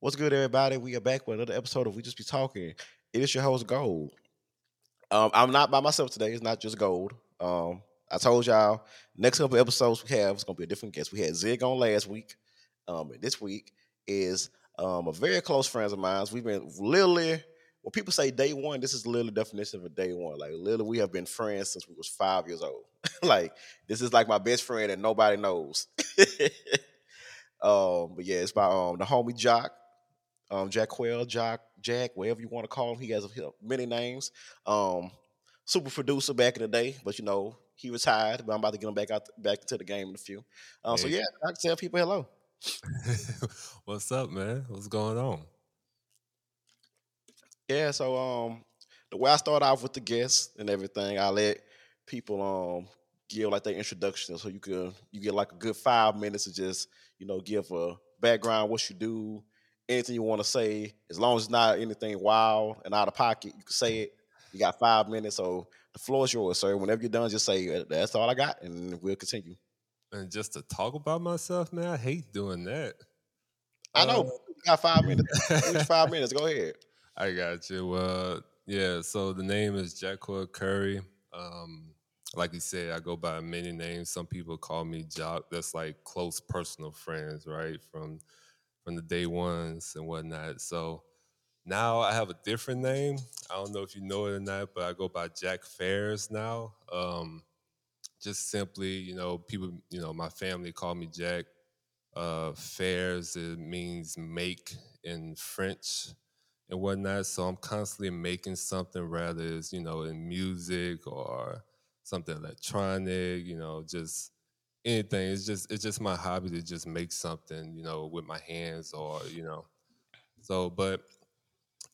What's good, everybody? We are back with another episode of We Just Be Talking. It is your host, Gold. Um, I'm not by myself today. It's not just Gold. Um, I told y'all next couple episodes we have is gonna be a different guest. We had Zig on last week. Um, and this week is um a very close friends of mine. We've been literally when people say day one, this is literally definition of a day one. Like literally, we have been friends since we was five years old. like this is like my best friend and nobody knows. um, but yeah, it's by um the homie Jock um, Jacquel, Jack, Jack, whatever you want to call him. He has many names. Um, super producer back in the day, but you know he retired. But I'm about to get him back out, back into the game in a few. Uh, hey. So yeah, I can tell people hello. What's up, man? What's going on? Yeah, so um, the way I start off with the guests and everything, I let people um give like their introduction, so you can you get like a good five minutes to just you know give a background, what you do, anything you want to say, as long as it's not anything wild and out of pocket, you can say it. You got five minutes, so the floor is yours, sir. Whenever you're done, just say that's all I got, and we'll continue. And just to talk about myself, man, I hate doing that. I know. Uh, you got five minutes. five minutes. Go ahead. I got you. Well, yeah. So the name is Jacquel Curry. Um, like you said, I go by many names. Some people call me Jock. That's like close personal friends, right? From from the day ones and whatnot. So now I have a different name. I don't know if you know it or not, but I go by Jack Fairs now. Um, just simply, you know, people, you know, my family call me Jack. Uh, fairs it means make in French and whatnot. So I'm constantly making something, rather is you know in music or something electronic. You know, just anything. It's just it's just my hobby to just make something, you know, with my hands or you know. So, but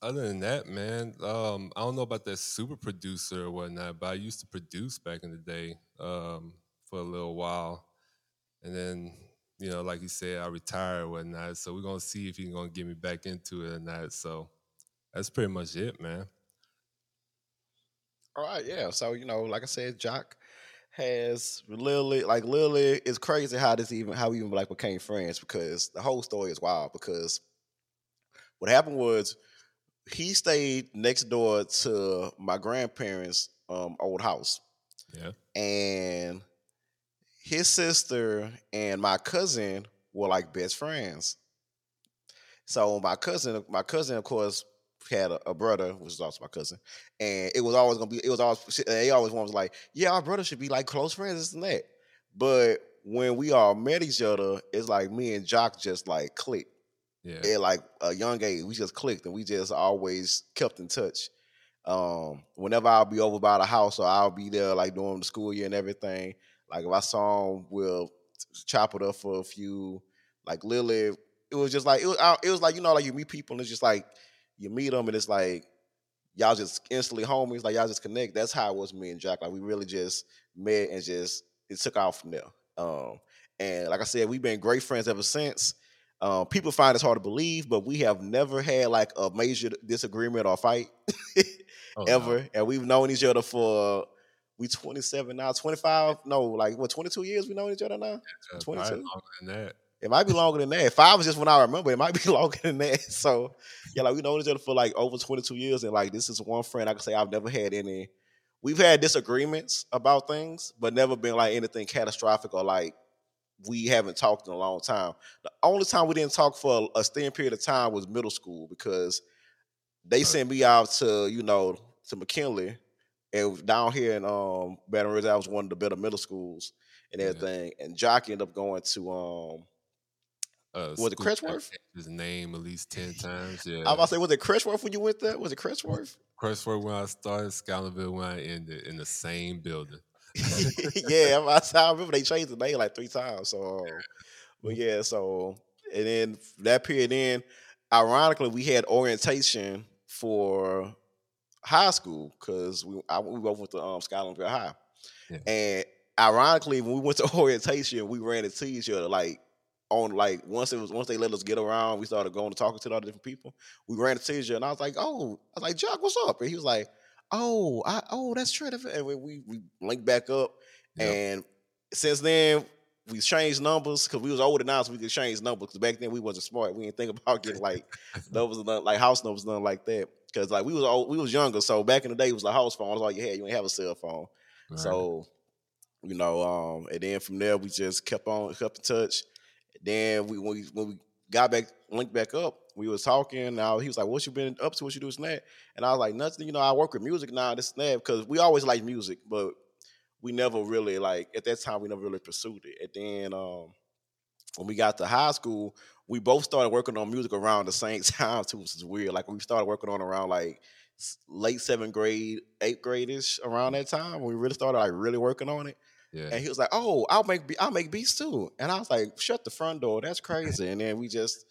other than that, man, um, I don't know about that super producer or whatnot, but I used to produce back in the day um, for a little while, and then you know, like you said, I retired whatnot. So we're gonna see if he's gonna get me back into it or not. So that's pretty much it, man. All right, yeah. So you know, like I said, Jock has literally like literally it's crazy how this even how we even like became friends because the whole story is wild because what happened was he stayed next door to my grandparents' um, old house. Yeah. And his sister and my cousin were like best friends. So my cousin, my cousin, of course, had a, a, brother, which is also my cousin, and it was always gonna be. It was always they always was like, yeah, our brother should be like close friends, this and that. But when we all met each other, it's like me and Jock just like clicked. Yeah. At like a young age, we just clicked and we just always kept in touch. Um, whenever I'll be over by the house or I'll be there like during the school year and everything, like if I saw him, we'll chop it up for a few. Like literally, it was just like it was. It was like you know, like you meet people and it's just like you meet them and it's like y'all just instantly homies, like y'all just connect. That's how it was me and Jack. Like we really just met and just it took off from there. Um, and like I said, we've been great friends ever since. Um, people find it hard to believe, but we have never had like a major disagreement or fight oh, ever. No. And we've known each other for we 27 now, 25, no, like what 22 years we know each other now? 22. It might be longer than that. Five is just when I remember. It might be longer than that. So yeah, like we know each other for like over 22 years, and like this is one friend I can say I've never had any. We've had disagreements about things, but never been like anything catastrophic or like we haven't talked in a long time. The only time we didn't talk for a, a period of time was middle school because they sent me out to you know to McKinley and down here in um Baton Rouge, I was one of the better middle schools and everything. Yeah. And Jock ended up going to um uh, was it Crestworth? His name at least ten times. Yeah, I was about to say, was it Crestworth when you went there? Was it Crestworth? Crestworth when I started, Schuylerville when I ended in the same building. yeah, I, I remember they changed the name like three times. So, but yeah, so and then that period in, ironically, we had orientation for high school because we I, we both went to um, High, yeah. and ironically, when we went to orientation, we ran into each other like on like once it was once they let us get around, we started going to talking to the different people. We ran into each and I was like, "Oh, I was like, Jock, what's up?" And he was like, "Oh, I oh, that's true." And we we linked back up, yep. and since then we changed numbers because we was older now, so we could change numbers. Because back then we wasn't smart. We didn't think about getting like numbers, like house numbers, nothing like that. Because like we was old, we was younger, so back in the day it was a house phone. That's all you had. You didn't have a cell phone. Right. So you know, um, and then from there we just kept on kept in touch. Then we when we when we got back linked back up, we was talking. Now he was like, "What you been up to? What you do that?" And I was like, "Nothing. You know, I work with music now. This that because we always like music, but we never really like at that time we never really pursued it. And then um, when we got to high school, we both started working on music around the same time too, which is weird. Like we started working on around like late seventh grade, eighth grade-ish around that time. We really started like really working on it. Yeah. And he was like, "Oh, I'll make I'll make beats too." And I was like, "Shut the front door. That's crazy." and then we just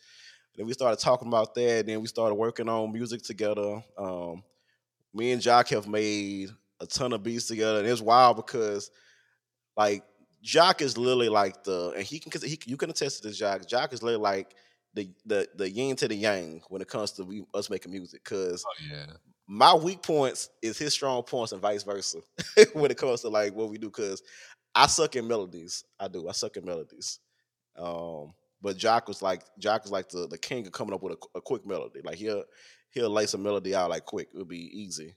then we started talking about that. And then we started working on music together. Um, me and Jock have made a ton of beats together, and it's wild because like Jock is literally like the and he can he you can attest to this Jock. Jock is literally like the the the yin to the yang when it comes to we, us making music. Cause oh, yeah. my weak points is his strong points and vice versa when it comes to like what we do. Cause I suck in melodies. I do. I suck in melodies. Um, but Jock was like Jock was like the, the king of coming up with a, a, quick melody. Like he'll he'll lay some melody out like quick. It'll be easy.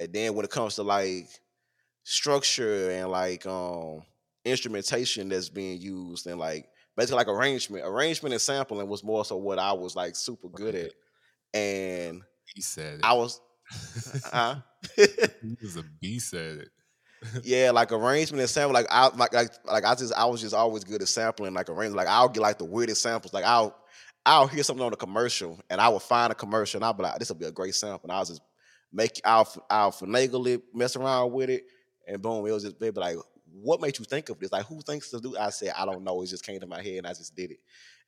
And then when it comes to like structure and like um instrumentation that's being used and like basically like arrangement, arrangement and sampling was more so what I was like super good at. And he said it. I was huh? he was a beast at it yeah, like arrangement and sample. Like I like like like I just I was just always good at sampling like arrangement. Like I'll get like the weirdest samples. Like I'll I'll hear something on a commercial and I will find a commercial and I'll be like, this will be a great sample. And I'll just make I'll I'll finagle it, mess around with it, and boom, it was just baby like, what made you think of this? Like who thinks to do? I said, I don't know. It just came to my head and I just did it.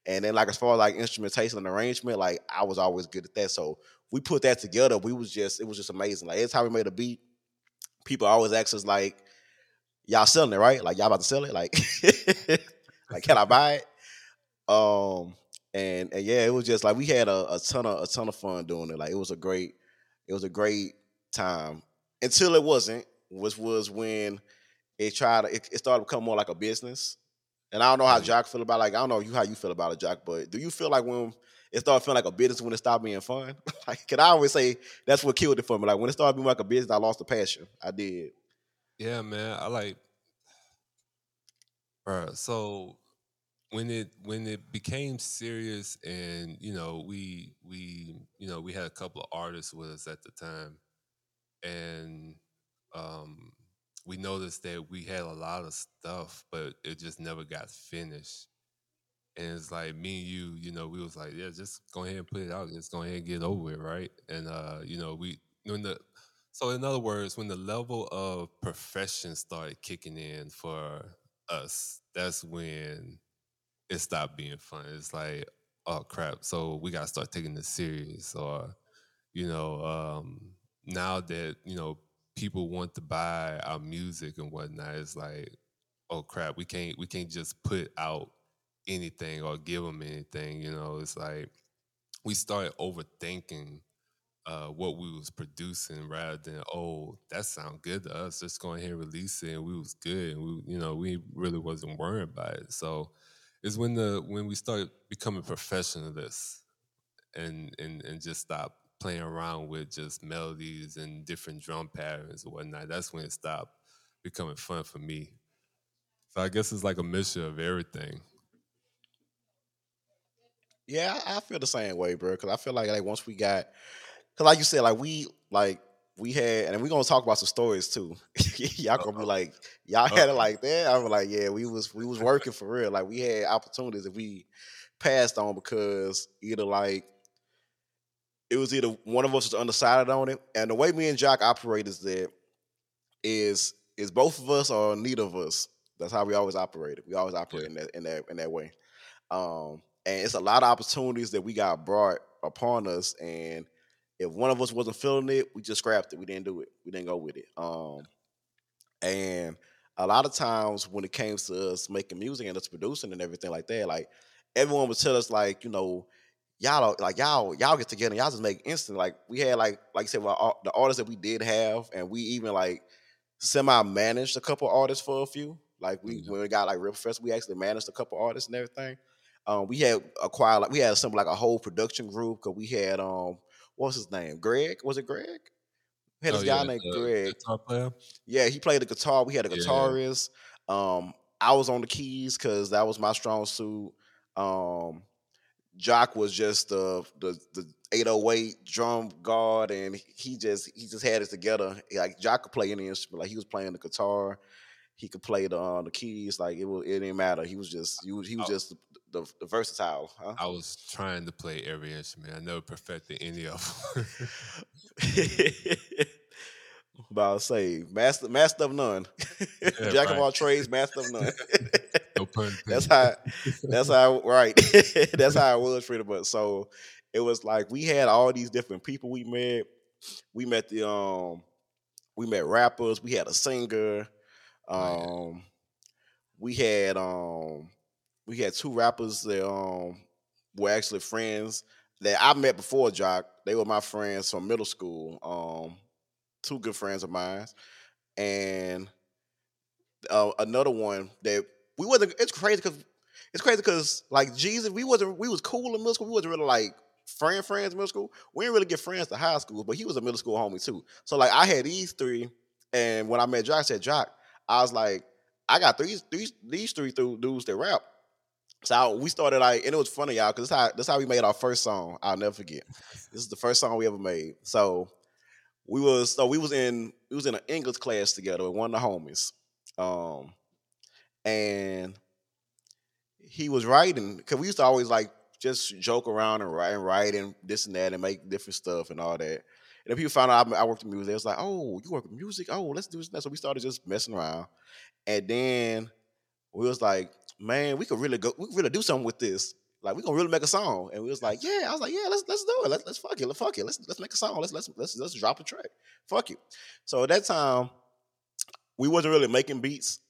And then like as far as like instrumentation and arrangement, like I was always good at that. So we put that together. We was just it was just amazing. Like every time we made a beat, people always ask us like, "Y'all selling it, right? Like y'all about to sell it? Like, like can I buy it?" Um, and and yeah, it was just like we had a, a ton of a ton of fun doing it. Like it was a great, it was a great time until it wasn't. Which was when it tried to, it, it started to become more like a business. And I don't know how Jock feel about like I don't know you how you feel about it, Jock, but do you feel like when it started feeling like a business when it stopped being fun. like, can I always say that's what killed it for me? Like when it started being like a business, I lost the passion. I did. Yeah, man. I like, bro. So when it when it became serious, and you know, we we you know we had a couple of artists with us at the time, and um, we noticed that we had a lot of stuff, but it just never got finished. And it's like me and you, you know, we was like, yeah, just go ahead and put it out. Just go ahead and get over it, right? And uh, you know, we when the so in other words, when the level of profession started kicking in for us, that's when it stopped being fun. It's like, oh crap, so we gotta start taking this serious. Or, you know, um, now that, you know, people want to buy our music and whatnot, it's like, oh crap, we can't we can't just put out anything or give them anything. You know, it's like we started overthinking uh, what we was producing rather than oh that sound good to us. Just go ahead and release it, and we was good. And we, you know, we really wasn't worried about it. So it's when the when we started becoming professionalists and and and just stop playing around with just melodies and different drum patterns and whatnot. That's when it stopped becoming fun for me. So I guess it's like a mixture of everything. Yeah, I, feel the same way, bro. Because I feel like like once we got, because like you said, like we like we had, and we're gonna talk about some stories too. y'all gonna be like, y'all had it like that. I was like, yeah, we was we was working for real. Like we had opportunities that we passed on because either like it was either one of us was undecided on it, and the way me and Jock operate is that is is both of us or neither of us. That's how we always operated. We always operate yeah. in that in that in that way. Um, and it's a lot of opportunities that we got brought upon us and if one of us wasn't feeling it we just scrapped it. We didn't do it. We didn't go with it. Um and a lot of times when it came to us making music and us producing and everything like that like everyone would tell us like you know y'all like y'all y'all get together and y'all just make instant. Like we had like like you said well, the artists that we did have and we even like semi managed a couple artists for a few. Like we Yeah. when we got like Real Professor, we actually managed a couple artists and everything. Um, we had acquired like we had some like a whole production group because we had um what's his name? Greg? Was it Greg? We had Oh, this guy yeah, named the Greg. Yeah, he played the guitar. We had a Yeah. guitarist. Um, I was on the keys because that was my strong suit. Um, Jock was just the the the 808 drum guard, and he just he just had it together. Like Jock could play any instrument. Like he was playing the guitar, he could play the uh, the keys. Like it was it didn't matter. He was just he was, he was Oh. just the, the, versatile. Huh? I was trying to play every instrument. I never perfected any of them. About to say master master of none. Yeah, Jack of all trades, master of none. no pun That's how. That's how. Right. that's how it was pretty much. So it was like we had all these different people we met. We met the um, we met rappers. We had a singer. Right. Um, we had um, we had two rappers that um were actually friends that I met before Jock. They were my friends from middle school. Um, two good friends of mine, and uh, another one that we wasn't. It's crazy because it's crazy because like Jesus, we wasn't. We was cool in middle school. We wasn't really like friend friends in middle school. We didn't really get friends to high school, but he was a middle school homie too. So like I had these three, and when I met Jock, I said Jock, I was like, I got these these these three th- dudes that rap. So we started like, and it was funny, y'all, because that's how this how we made our first song. I'll never forget. This is the first song we ever made. So we was so we was in we was in an English class together with one of the homies. Um and he was writing because we used to always like just joke around and write and write and this and that and make different stuff and all that. And then people found out I, I worked in music. It was like, oh, you work in music? Oh, let's do this. and that. So we started just messing around. And then we was like, man, we could really go, we could really do something with this. Like we gonna really make a song. And we was like, yeah. I was like, yeah, let's let's do it. Let's let's fuck it. Let's fuck it. Let's let's make a song. Let's let's let's let's drop a track. Fuck it. So at that time, we wasn't really making beats.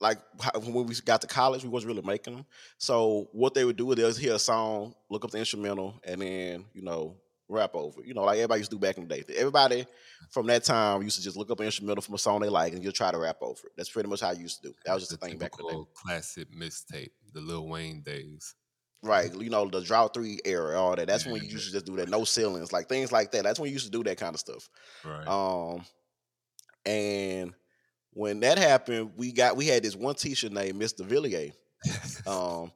Like when we got to college, we wasn't really making them. So what they would do is they'll hear a song, look up the instrumental, and then you know rap over. You know, like everybody used to do back in the day. Everybody from that time used to just look up an instrumental from a song they like, and you'll try to rap over it. That's pretty much how I used to do. That was just the a thing back in the day. classic mixtape, the Lil Wayne days. Right, you know the drought three era, all that. That's when you used to just do that, no ceilings, like things like that. That's when you used to do that kind of stuff. Right. Um, and when that happened, we got we had this one teacher named Mr. Villiers. Um,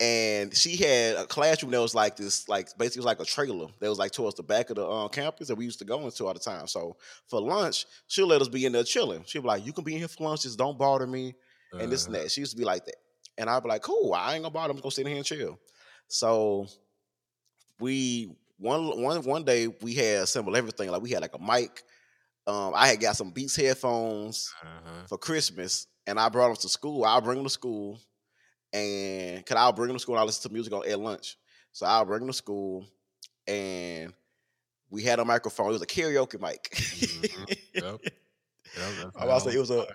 and she had a classroom that was like this, like basically was like a trailer that was like towards the back of the um, campus that we used to go into all the time. So for lunch, she'll let us be in there chilling. She'll be like, "You can be in here for lunch, just don't bother me." and this and Uh, that. She used to be like that. And I'd be like, cool, I ain't gonna bother. I'm just gonna sit in here and chill. So we one one one day we had assembled everything. Like we had like a mic. Um, I had got some Beats headphones uh-huh. for Christmas, and I brought them to school. I'll bring them to school, and cause I'll bring them to school. and I listen to music on at lunch, so I'll bring them to school, and we had a microphone. It was a karaoke mic. Mhm. Yep. Yep, I was say it was a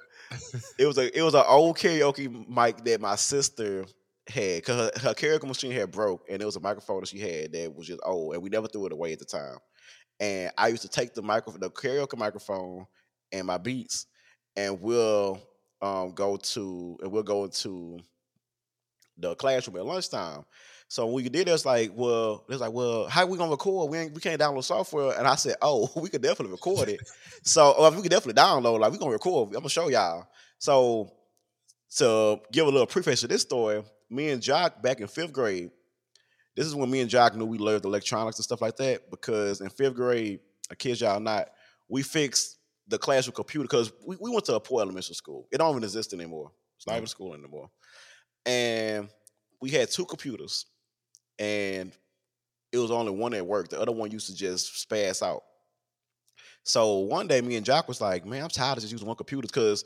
it was a it was an old karaoke mic that my sister had because her, her karaoke machine had broke and it was a microphone that she had that was just old and we never threw it away at the time. And I used to take the microphone, the karaoke microphone, and my beats, and we'll um, go to and we'll go into the classroom at lunchtime. So when we did it, it's like, well, it's like, well, how we gonna record? We ain't, we can't download software. And I said, oh, we could definitely record it. so or we could definitely download. Like we gonna record. I'm gonna show y'all. So to give a little preface to this story, me and Jock back in fifth grade. This is when me and Jock knew we loved electronics and stuff like that. Because in fifth grade, I kid y'all not, we fixed the classroom computer because we, we went to a poor elementary school. It don't even exist anymore. It's not Mm. even school anymore. And we had two computers, and it was only one that worked. The other one used to just spaz out. So one day, me and Jock was like, "Man, I'm tired of just using one computer because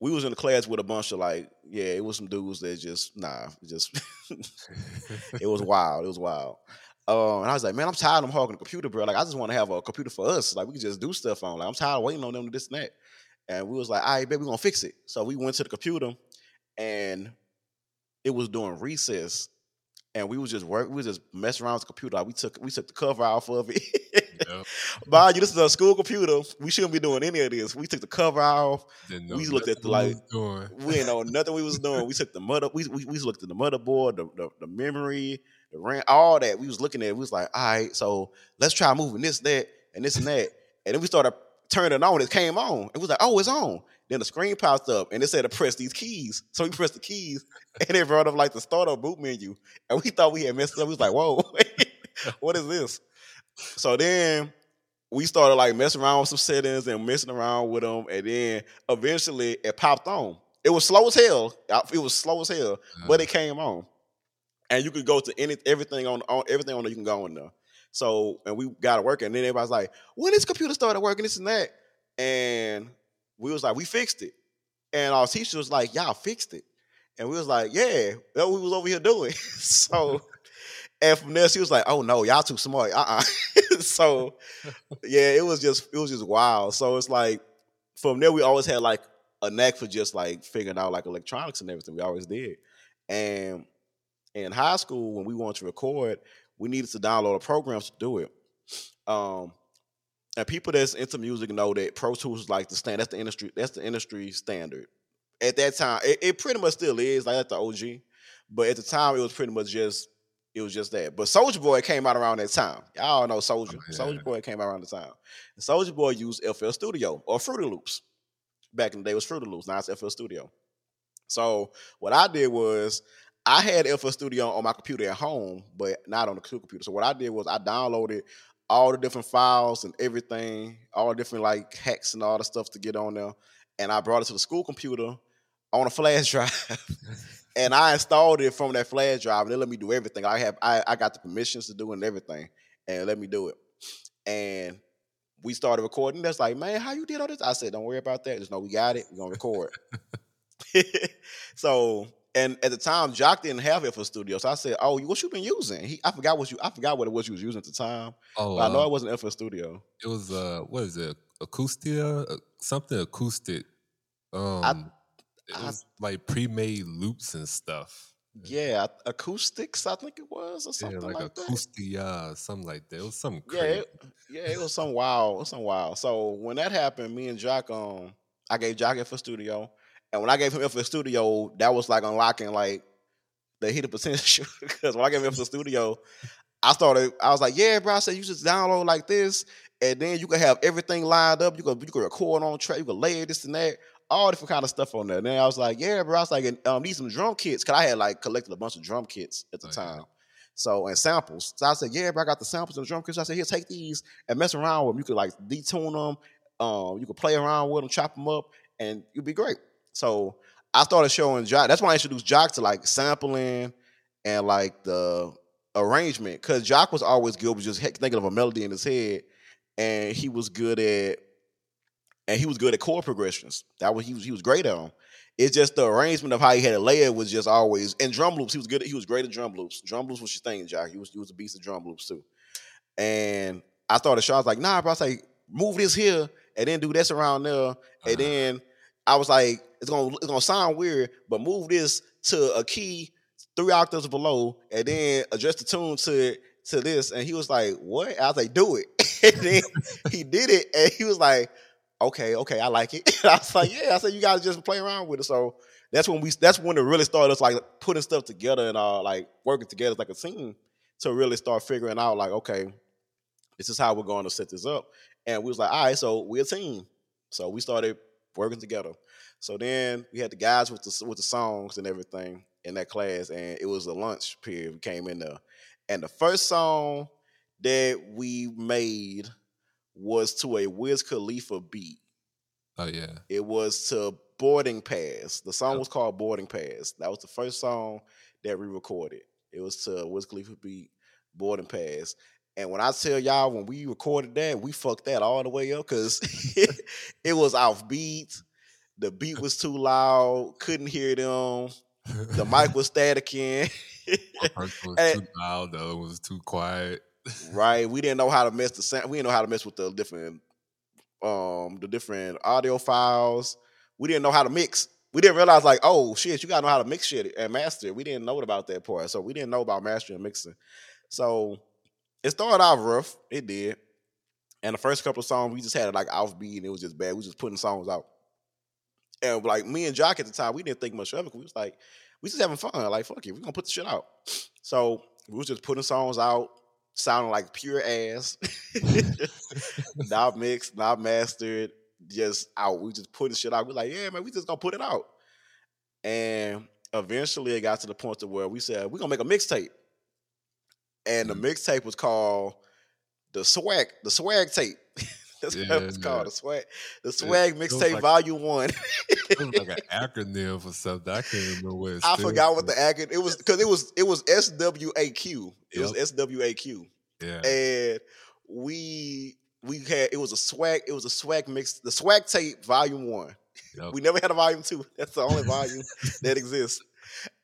we was in the class with a bunch of like, yeah, it was some dudes that just nah, just it was wild. It was wild. Um, and I was like, man, I'm tired of them hogging the computer, bro. Like, I just want to have a computer for us. Like, we can just do stuff on. Like, I'm tired of waiting on them to this and that. And we was like, all right, baby, we gonna fix it. So we went to the computer, and it was during recess, and we was just work. We was just messing around with the computer. Like, we took we took the cover off of it. Yep. But you this is a school computer. We shouldn't be doing any of this. We took the cover off. We looked at the, like. We didn't know nothing we was doing. We took the mother. We we, we looked at the motherboard, the, the the memory, the RAM, all that. We was looking at. it. We was like, all right, so let's try moving this, that, and this and that. And then we started turning it on. It came on. It was like, oh, it's on. Then the screen popped up and it said to press these keys. So we pressed the keys and it brought up like the startup boot menu. And we thought we had messed up. We was like, whoa, what is this? So then we started like messing around with some settings and messing around with them. And then eventually it popped on. It was slow as hell. It was slow as hell, but it mm. came on. And you could go to any everything on, on everything on there, you can go on there. So and we got it working. And then everybody's like, when this computer started working, this and that. And we was like, we fixed it. And our teacher was like, y'all fixed it. And we was like, yeah, what we was over here doing. so and from there she was like, oh no, y'all too smart. Uh-uh. so yeah, it was just it was just wild. So it's like from there we always had like a knack for just like figuring out like electronics and everything. We always did. And in high school, when we wanted to record, we needed to download a program to do it. Um, and people that's into music know that Pro Tools is like the stand. That's the industry. That's the industry standard. At that time, it, it pretty much still is like that's the OG. But at the time, it was pretty much just it was just that. But Soulja Boy came out around that time. Y'all know Soulja. Oh, yeah. Soulja Boy came out around the time. And Soulja Boy used FL Studio or Fruity Loops. Back in the day, it was Fruity Loops. Now it's FL Studio. So what I did was I had FL Studio on my computer at home, but not on the computer. So what I did was I downloaded all the different files and everything, all the different like hacks and all the stuff to get on there, and I brought it to the school computer on a flash drive. and I installed it from that flash drive, and it let me do everything. I have I, I got the permissions to do and everything, and let me do it. And we started recording. That's like, man, how you did all this? I said, don't worry about that. Just know we got it. We're gonna record. so, and at the time, Jock didn't have it for studio. So I said, "Oh, what you been using?" He, I forgot what you, I forgot what it was you was using at the time. Oh, I know uh, it wasn't FL Studio. it was uh, what is it? Acoustica, Uh, something acoustic. Um, it I- was like pre-made loops and stuff. Yeah, acoustics, I think it was, or Yeah, something like, like, that. Acoustica, something like that. It was something Yeah, crazy. it, yeah, it was some wild, it was some wild. So when that happened, me and Jock, um, I gave Jock FL Studio, and when I gave him FL Studio, that was like unlocking like the hidden potential. Because when I gave him FL Studio, I started, I was like, yeah, bro. I said you just download like this, and then you can have everything lined up. You can you can record on track, you can layer this and that, all different kind of stuff on there. And then I was like, yeah, bro. I was like, um, need some drum kits, cause I had like collected a bunch of drum kits at the Oh, yeah. time. So and samples. So I said, yeah, bro, I got the samples and the drum kits. I said, here, take these and mess around with them. You could like detune them. Um, you could play around with them, chop them up, and you'd be great. So I started showing Jock. That's why I introduced Jock to like sampling and like the arrangement. Cause Jock was always good with just thinking of a melody in his head, and he was good at and he was good at chord progressions. That was he was he was great at them. It's just the arrangement of how he had a layer was just always and drum loops. He was good. At, he was great at drum loops. Drum loops was your thing, Jock. He was he was a beast of drum loops too. And I started showing. I was like, nah, bro. I was like, move this here and then do this around there, and Uh-huh. then I was like, it's gonna it's gonna sound weird, but move this to a key three octaves below, and then adjust the tune to to this. And he was like, what? I was like, do it. and then he did it, and he was like, okay, okay, I like it. I was like, yeah. I said, you guys just play around with it. So that's when we that's when it really started us like putting stuff together and uh like working together like a team to really start figuring out like, okay, this is how we're going to set this up. And we was like, all right, so we're a team. So we started working together. So then we had the guys with the with the songs and everything in that class, and it was a lunch period. We came in there, and the first song that we made was to a Wiz Khalifa beat. Oh yeah. It was to Boarding Pass. The song Yep. was called Boarding Pass. That was the first song that we recorded. It was to Wiz Khalifa beat Boarding Pass. And when I tell y'all, when we recorded that, we fucked that all the way up because it, was off beat. The beat was too loud. Couldn't hear them. The mic was. One was And- too loud, the other was too quiet. right? We didn't know how to mess the sound. We didn't know how to mess with the different, um, the different audio files. We didn't know how to mix. We didn't realize like, oh shit, you gotta know how to mix shit and master. it. We didn't know about that part, so we didn't know about mastering and mixing. So it started out rough. It did, And the first couple of songs, we just had it like offbeat and it was just bad. We was just putting songs out. And like me and Jock at the time, we didn't think much of it. We was like, we just having fun. Like, fuck it, we gonna put the shit out. So we was just putting songs out, sounding like pure ass. not mixed, not mastered, just out. We just putting shit out. We like, yeah, man, we just gonna put it out. And eventually it got to the point to where we said, we're gonna make a mixtape. And the mm. mixtape was called the swag, the swag tape. That's Yeah, what it was yeah. called. The swag, the swag was mixtape like- volume one. It was like an acronym for something. I can't remember what I forgot what the acronym it was because it was it was SWAQ. It was Yep. SWAQ. Yeah. And we we had it was a swag, it was a swag mix, the swag tape volume one. Yep. We never had a volume two. That's the only volume that exists.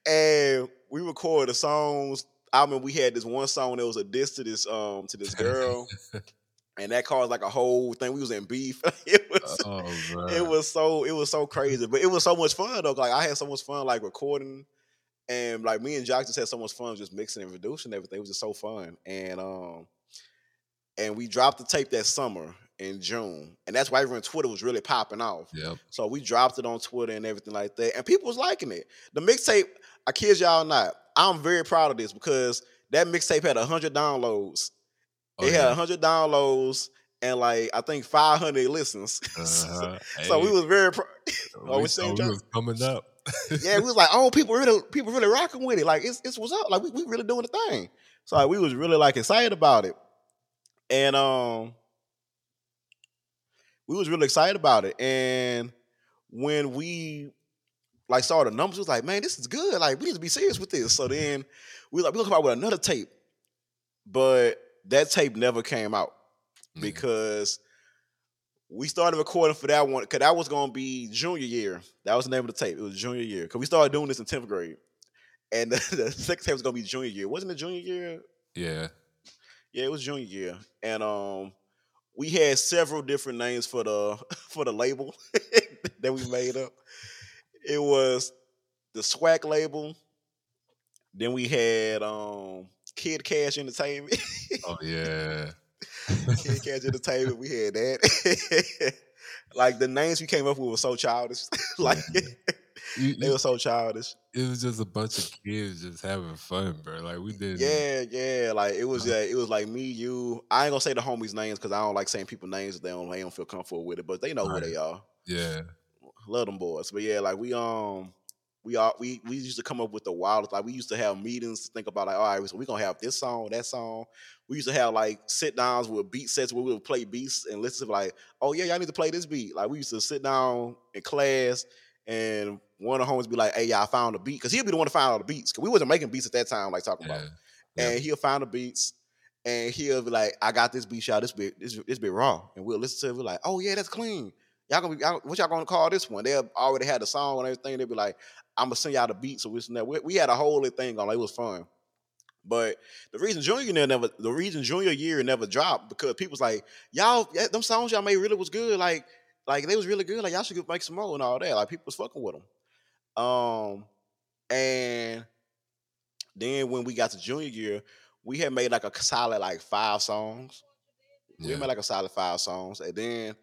And we recorded the songs. I mean, we had this one song that was a diss to this um to this girl, and that caused like a whole thing. We was in beef. it was oh, it was so it was so crazy, but it was so much fun though. Like I had so much fun like recording, and like me and Jock just had so much fun just mixing and reducing everything. It was just so fun, and um, and we dropped the tape that summer in June, and that's why everyone Twitter was really popping off. Yep. So we dropped it on Twitter and everything like that, and people was liking it. The mixtape, I kid y'all not, I'm very proud of this because that mixtape had hundred downloads. Oh, it had yeah. hundred downloads and like I think 500 listens. Uh-huh. so we was very proud. oh, we what you saying, thought we was coming up. yeah, we was like, oh, people really, people really rocking with it. Like it's it's what's up. Like we, we really doing the thing. So like, we was really like excited about it, and um, we was really excited about it. And when we like saw the numbers, was like, man, this is good. Like we need to be serious with this. So then we like we come out with another tape, but that tape never came out Mm. because we started recording for that one because that was gonna be junior year. That was the name of the tape. It was junior year because we started doing this in tenth grade, and the, the second tape was gonna be junior year. Wasn't it junior year? Yeah. Yeah, it was junior year, and um, we had several different names for the for the label that we made up. It was the Swag label. Then we had um Kid Cash Entertainment. Oh yeah. Kid Cash Entertainment. We had that. like the names we came up with were so childish. like You- they were so childish. it was just a bunch of kids just having fun, bro. Like we did. Yeah, yeah. Like it was. Uh, it was like me, you. I ain't gonna say the homies' names because I don't like saying people names. They don't. They don't feel comfortable with it. But they know Right. who they are. Yeah. Love them boys. But yeah, like we um. We all we we used to come up with the wildest like we used to have meetings to think about like all right so we gonna have this song that song we used to have like sit downs with beat sets where we would play beats and listen to like oh yeah y'all need to play this beat like we used to sit down in class and one of the homies be like hey y'all found a beat because he'll be the one to find all the beats because we wasn't making beats at that time like talking about Yeah. Yeah. and he'll find the beats and he'll be like, I got this beat shot, this bit, this, this bit raw. And we'll listen to it, we're like, oh yeah, that's clean. Y'all gonna be y'all, what y'all gonna call this one? They already had the song and everything. They'd be like, I'm gonna send y'all the beats so this and that. We, we had a whole thing on, like, it was fun. But the reason junior year never the reason junior year never dropped because people's like, y'all, them songs y'all made really was good. Like, like they was really good. Like y'all should make some more and all that. Like people was fucking with them. Um, and then when we got to junior year, we had made like a solid like five songs. We made like a solid five songs, and then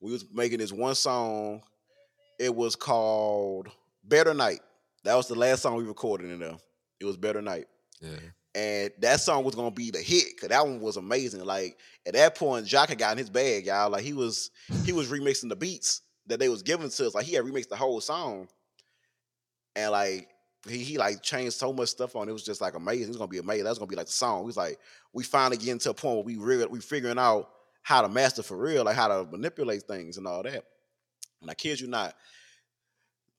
we was making this one song. It was called "Better Night." That was the last song we recorded in there. It was "Better Night," Yeah. and that song was gonna be the hit because that one was amazing. Like at that point, Jock had gotten his bag, y'all. Like he was he was remixing the beats that they was giving to us. Like he had remixed the whole song, and like he, he like changed so much stuff on it. Was just like amazing. It was gonna be amazing. That was gonna be like the song. He's like, we finally getting to a point where we really we figuring out how to master for real, like how to manipulate things and all that. And I kid you not,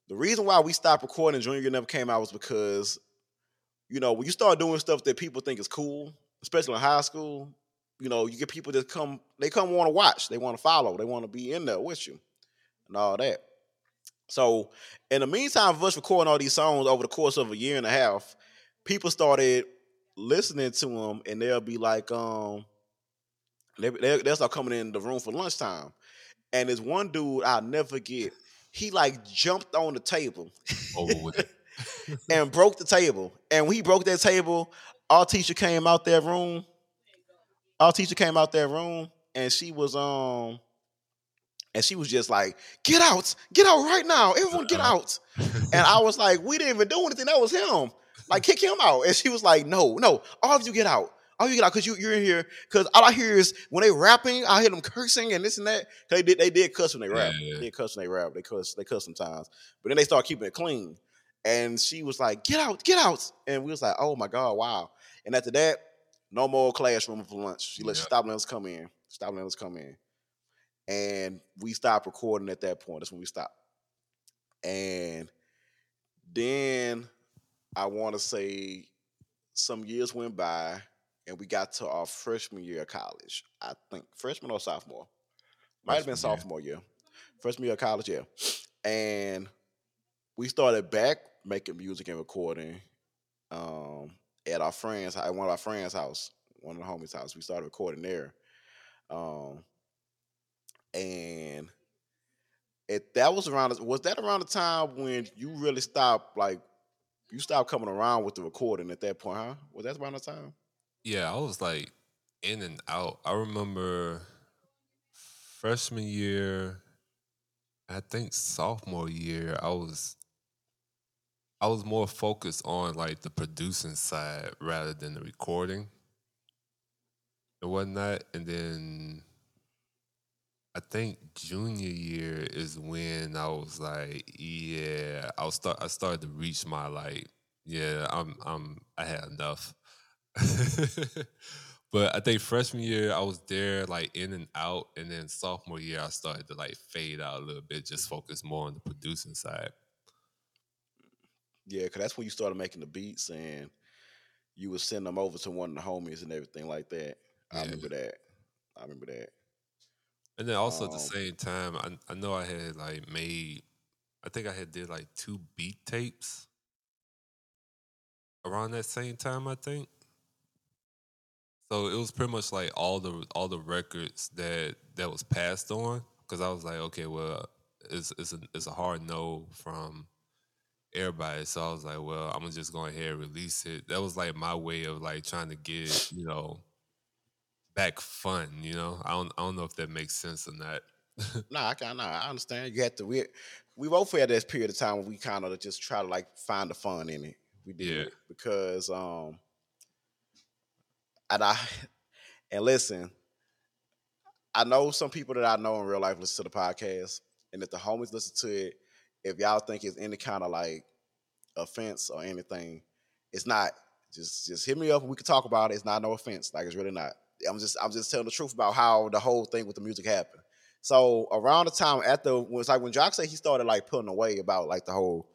the reason why we stopped recording Junior never came out was because, you know, when you start doing stuff that people think is cool, especially in high school, you know, you get people that come, they come want to watch, they want to follow, they want to be in there with you, and all that. So, in the meantime of us recording all these songs over the course of a year and a half, people started listening to them, and they'll be like, um, they, they, they'll start coming in the room for lunchtime. And there's one dude I'll never forget. He like jumped on the table Over with it. and broke the table. And when he broke that table, our teacher came out that room. Our teacher came out that room and she was um and she was just like, "Get out, get out right now, everyone, get Uh-uh. out." And I was like, "We didn't even do anything. That was him. Like, kick him out." And she was like, "No, no, all of you get out. Of you get out because you you're in here. Because all I hear is when they rapping, I hear them cursing and this and that. 'Cause They did they did cuss when they rap. Yeah. They did cuss when they rap. They cuss they cuss sometimes. But then they start keeping it clean. And she was like, "Get out, get out!" And we was like, "Oh my god, wow!" And after that, no more classroom for lunch. She let stopped letting us come in. Stop letting us come in and we stopped recording at that point. That's when we stopped. And then I want to say some years went by, and we got to our freshman year of college. I think freshman or sophomore. Might have been Freshman year. sophomore year. Freshman year of college, yeah. And we started back making music and recording um, at our friends, at one of our friends' house, one of the homies' house. We started recording there. Um, and it that was around was that around the time when you really stopped like you stopped coming around with the recording at that point, huh? Was that around the time? Yeah, I was like in and out. I remember freshman year, I think sophomore year, I was I was more focused on like the producing side rather than the recording and whatnot. And then I think junior year is when I was like, yeah, I was start I started to reach my like, yeah, I'm I'm I had enough. but I think freshman year I was there like in and out, and then sophomore year I started to like fade out a little bit, just focus more on the producing side. Yeah, because that's when you started making the beats and you would send them over to one of the homies and everything like that. I Yeah. remember that. I remember that. And then also at the Um, same time, I, I know I had like made, I think I had did like two beat tapes around that same time. I think. So it was pretty much like all the all the records that that was passed on because I was like, okay, well, it's it's a it's a hard no from everybody. So I was like, well, I'm gonna just go ahead and release it. That was like my way of like trying to get you know back fun. You know, I don't I don't know if that makes sense or not. Nah, I can nah, I understand. You had to we we both had this period of time when we kind of just try to like find the fun in it. We did Yeah. because um and I and listen, I know some people that I know in real life listen to the podcast, and if the homies listen to it, if y'all think it's any kind of like offense or anything, it's not. Just just hit me up we can talk about it. It's not no offense. Like it's really not. I'm just I'm just telling the truth about how the whole thing with the music happened. So around the time after it's like when Jock said he started like pulling away about like the whole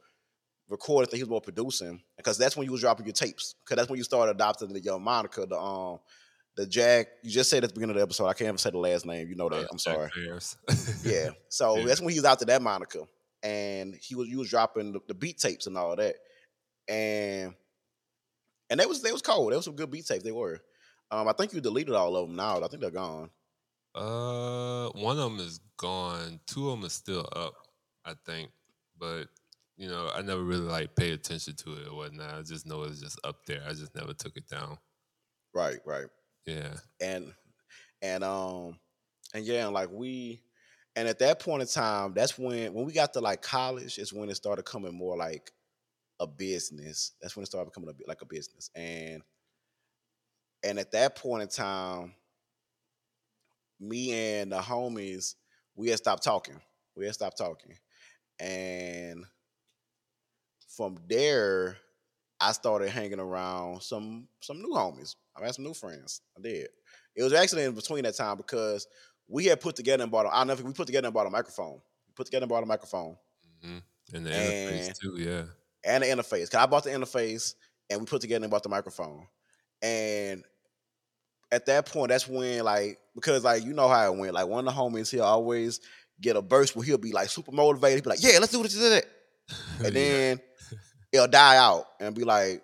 recording thing, he was more producing because that's when you was dropping your tapes. Because that's when you started adopting the your moniker, the um the Jack. You just said at the beginning of the episode. I can't even say the last name. You know that. Uh, I'm sorry. Yeah. So Yeah. that's when he was out to that moniker, and he was you was dropping the, the beat tapes and all that, and and they was they was cold. They was some good beat tapes. They were. Um, I think you deleted all of them now. I think they're gone. Uh, one of them is gone. Two of them is still up, I think. But you know, I never really like pay attention to it or whatnot. I just know it's just up there. I just never took it down. Right. Right. Yeah, and and um and yeah, and like we and at that point in time, that's when when we got to like college is when it started coming more like a business. That's when it started becoming a bit like a business. And and at that point in time, me and the homies, we had stopped talking. We had stopped talking. And from there, I started hanging around some some new homies. I had some new friends. I did. It was actually in between that time because we had put together and bought. A, I never. We put together and bought a microphone. We put together and bought a microphone hmm and the And- interface too. Yeah, and the interface. Cause I bought the interface and we put together and bought the microphone. And at that point, that's when like because like you know how it went. Like one of the homies, he'll always get a burst where he'll be like super motivated. He'll be like, "Yeah, let's do this, this, this." And then it'll die out and be like,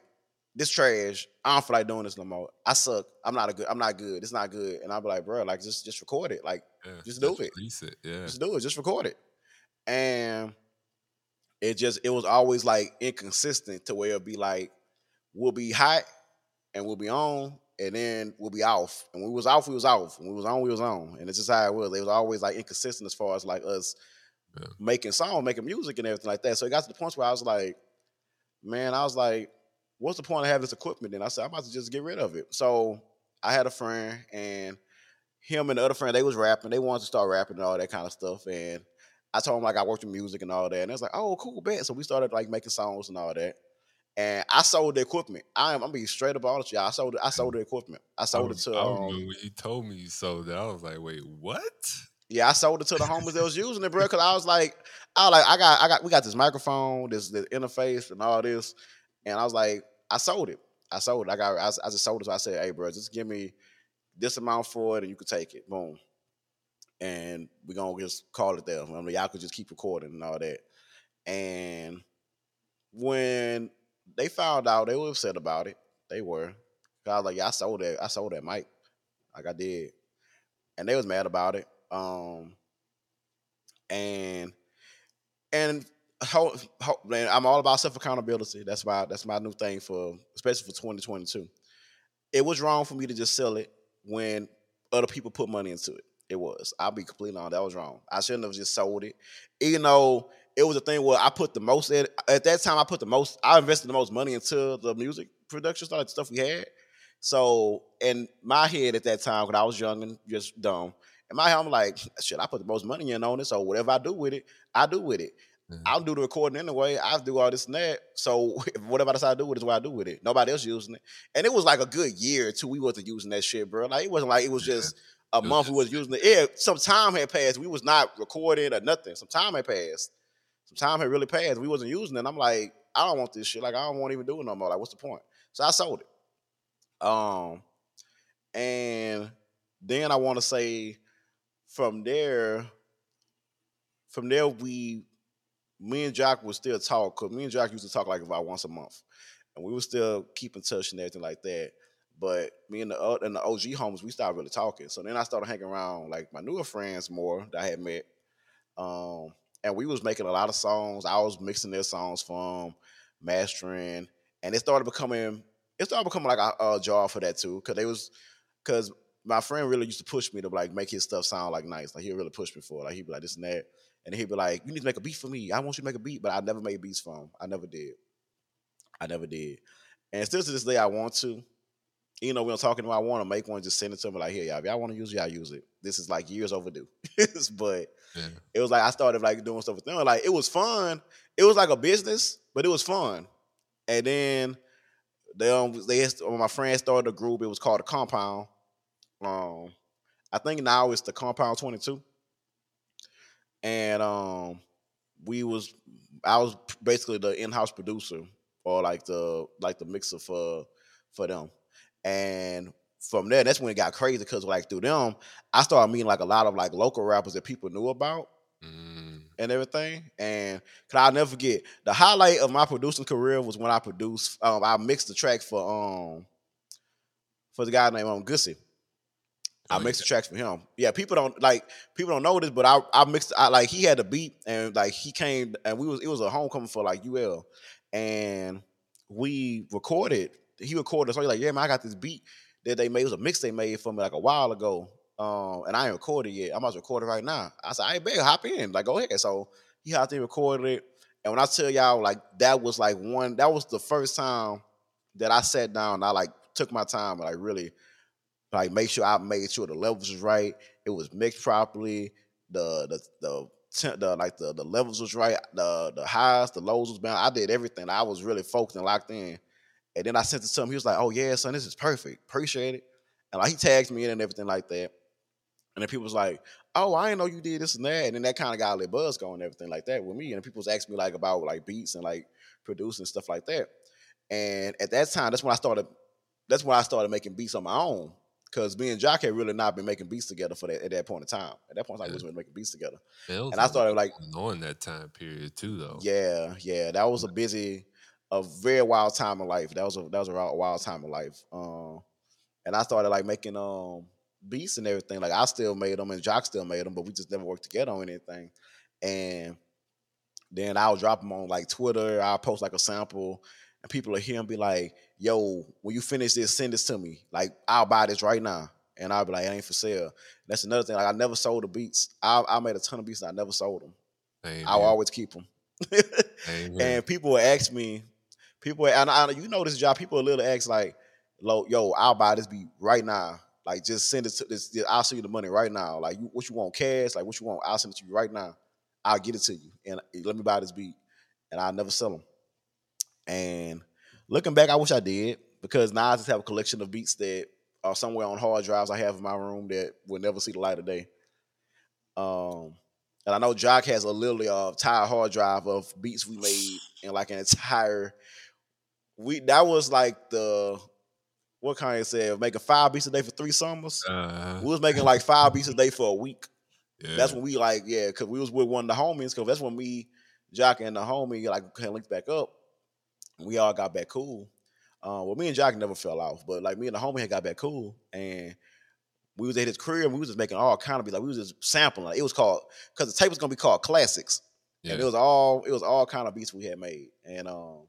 "This trash. I don't feel like doing this no more. I suck. I'm not a good. I'm not good. It's not good." And I'll be like, "Bro, like just just record it. Like Yeah, just do it. Yeah, just do it. Just record it." And it just it was always like inconsistent to where it'd be like we'll be hot and we'll be on, and then we'll be off. And when we was off, we was off. When we was on, we was on. And it's just how it was. It was always like inconsistent as far as like us Yeah. making songs, making music and everything like that. So it got to the point where I was like, man, I was like, what's the point of having this equipment? And I said, I'm about to just get rid of it. So I had a friend and him and the other friend, they was rapping. They wanted to start rapping and all that kind of stuff. And I told him like I worked in music and all that. And it was like, oh, cool, bet. So we started like making songs and all that. And I sold the equipment. I am I'm being straight up honest, y'all. I sold I sold the equipment. I I, sold it to I um, remember when you told me you sold that. I was like, wait, what? Yeah, I sold it to the homies that was using it, bro. Cause I was like, I was like, I got, I got, we got this microphone, this, this interface, and all this, and I was like, I sold it. I sold it. I got, I, I just sold it. So I said, hey, bro, just give me this amount for it, and you can take it. Boom. And we gonna just call it there. I mean, y'all could just keep recording and all that. And when they found out, they were upset about it. They were. I was like, yeah, I sold that. I sold that mic. Like I did. And they was mad about it. Um and and ho, ho, man, I'm all about self accountability. That's why that's my new thing for especially for 2022. It was wrong for me to just sell it when other people put money into it. It was. I'll be completely honest. That was wrong. I shouldn't have just sold it. Even though it was a thing where I put the most at at that time. I put the most. I invested the most money into the music production stuff, stuff we had. So in my head at that time, when I was young and just dumb, in my head I'm like, shit, I put the most money in on it. So whatever I do with it, I do with it. Mhm. I'll do the recording anyway. I'll do all this and that. So whatever I decide to do with it is what I do with it. Nobody else using it. And it was like a good year or two. We wasn't using that shit, bro. Like it wasn't like it was just a month we was using it. Yeah, some time had passed. We was not recording or nothing. Some time had passed. Some time had really passed. We wasn't using it. And I'm like, I don't want this shit. Like I don't want to even do it no more. Like, what's the point? So I sold it. Um, and then I want to say from there, from there we, me and Jock would still talk. Cause me and Jock used to talk like about once a month, and we would still keep in touch and everything like that. But me and the and the OG homies, we started really talking. So then I started hanging around like my newer friends more that I had met. Um, and we was making a lot of songs. I was mixing their songs for 'em, mastering, and it started becoming it started becoming like a, a job for that too. Cause they was cause my friend really used to push me to like make his stuff sound like nice. Like he really pushed me for it. Like he'd be like this and that. And he'd be like, You need to make a beat for me. I want you to make a beat, but I never made beats for him. I never did. I never did. And still to this day I want to. You know, when I'm talking about I want to make one, just send it to me like, here, y'all. If y'all want to use it, y'all use it. This is like years overdue. but Yeah. it was like I started like doing stuff with them. Like it was fun. It was like a business, but it was fun. And then they um they my friends started a group. It was called the Compound. Um, I think now it's the Compound Twenty Two. And um, we was I was basically the in house producer or like the like the mixer for for them. And from there, that's when it got crazy because like through them, I started meeting like a lot of like local rappers that people knew about Mm. and everything. And can I never forget the highlight of my producing career was when I produced. Um, I mixed the track for um for the guy named um Gussie. I Oh, mixed the tracks for him. Yeah, people don't like people don't know this, but I I mixed. I like he had a beat and like he came and we was it was a homecoming for like UL, and we recorded. He recorded. So he's like, yeah, man, I got this beat that they made. It was a mix they made for me like a while ago. Um, and I ain't recorded yet. I'm about to record it right now. I said, I bet hop in. Like, go ahead. So he hopped in, recorded it. And when I tell y'all, like, that was like one, that was the first time that I sat down and I like took my time and like really like make sure I made sure the levels was right. It was mixed properly. The the the the like the the levels was right. The the highs, the lows was balanced. I did everything. I was really focused and locked in. And then I sent it to him. He was like, "Oh yeah, son, this is perfect. Appreciate it." And like he tagged me in and everything like that. And then people was like, "Oh, I didn't know you did this and that." And then that kind of got a little buzz going and everything like that with me. And people was asking me like about like beats and like producing stuff like that. And at that time, that's when I started. That's when I started making beats on my own. Cause me and Jock had really not been making beats together for that at that point in time. At that point, in time, we was making beats together. And I started like, on that time period too, though. yeah, yeah, that was a busy, a very wild time of life. That was a that was a wild, wild time of life. Um, and I started like making um beats and everything. Like I still made them, and Jock still made them, but we just never worked together on anything. And then I'll drop them on like Twitter. I'll post like a sample, and people will hear him be like, "Yo, when you finish this, send this to me. Like I'll buy this right now." And I'll be like, "It ain't for sale." That's another thing. Like I never sold the beats. I, I made a ton of beats and I never sold them. I'll always keep them. and people will ask me, people and I, you know this job. People will literally ask like, "Yo, I'll buy this beat right now." Like just send it to this. I'll send you the money right now. Like you, what you want, cash? Like what you want? I'll send it to you right now. I'll get it to you, and eh, let me buy this beat, and I'll never sell them. And looking back, I wish I did because now I just have a collection of beats that are somewhere on hard drives I have in my room that will never see the light of day. Um, and I know Jock has a literally a entire hard drive of beats we made in like an entire. We that was like the what kind of said making five beats a day for three summers. Uh, we was making like five beats a day for a week. Yeah. That's when we like yeah, because we was with one of the homies. Because that's when me, Jock, and the homie like kind of linked back up. We all got back cool. Uh, well, me and Jock never fell off, but like me and the homie had got back cool, and we was at his career and we was just making all kind of beats. Like we was just sampling. Like, it was called because the tape was gonna be called Classics, yeah. and it was all it was all kind of beats we had made, and um,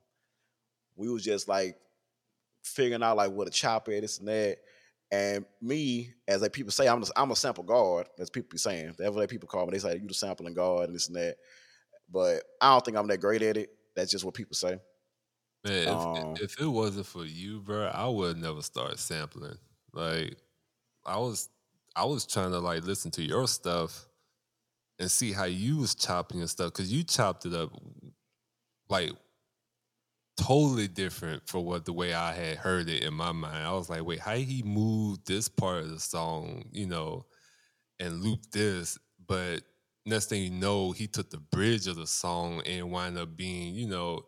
we was just like figuring out like what a chop is, this and that. And me, as like people say, I'm a, I'm a sample guard, as people be saying. Whatever people call me, they say you the sampling guard and this and that. But I don't think I'm that great at it. That's just what people say. Man, if, um, if it wasn't for you, bro, I would never start sampling. Like, I was, I was trying to like listen to your stuff and see how you was chopping and stuff because you chopped it up like totally different for what the way I had heard it in my mind. I was like, wait, how he moved this part of the song, you know, and looped this, but next thing you know, he took the bridge of the song and wind up being, you know,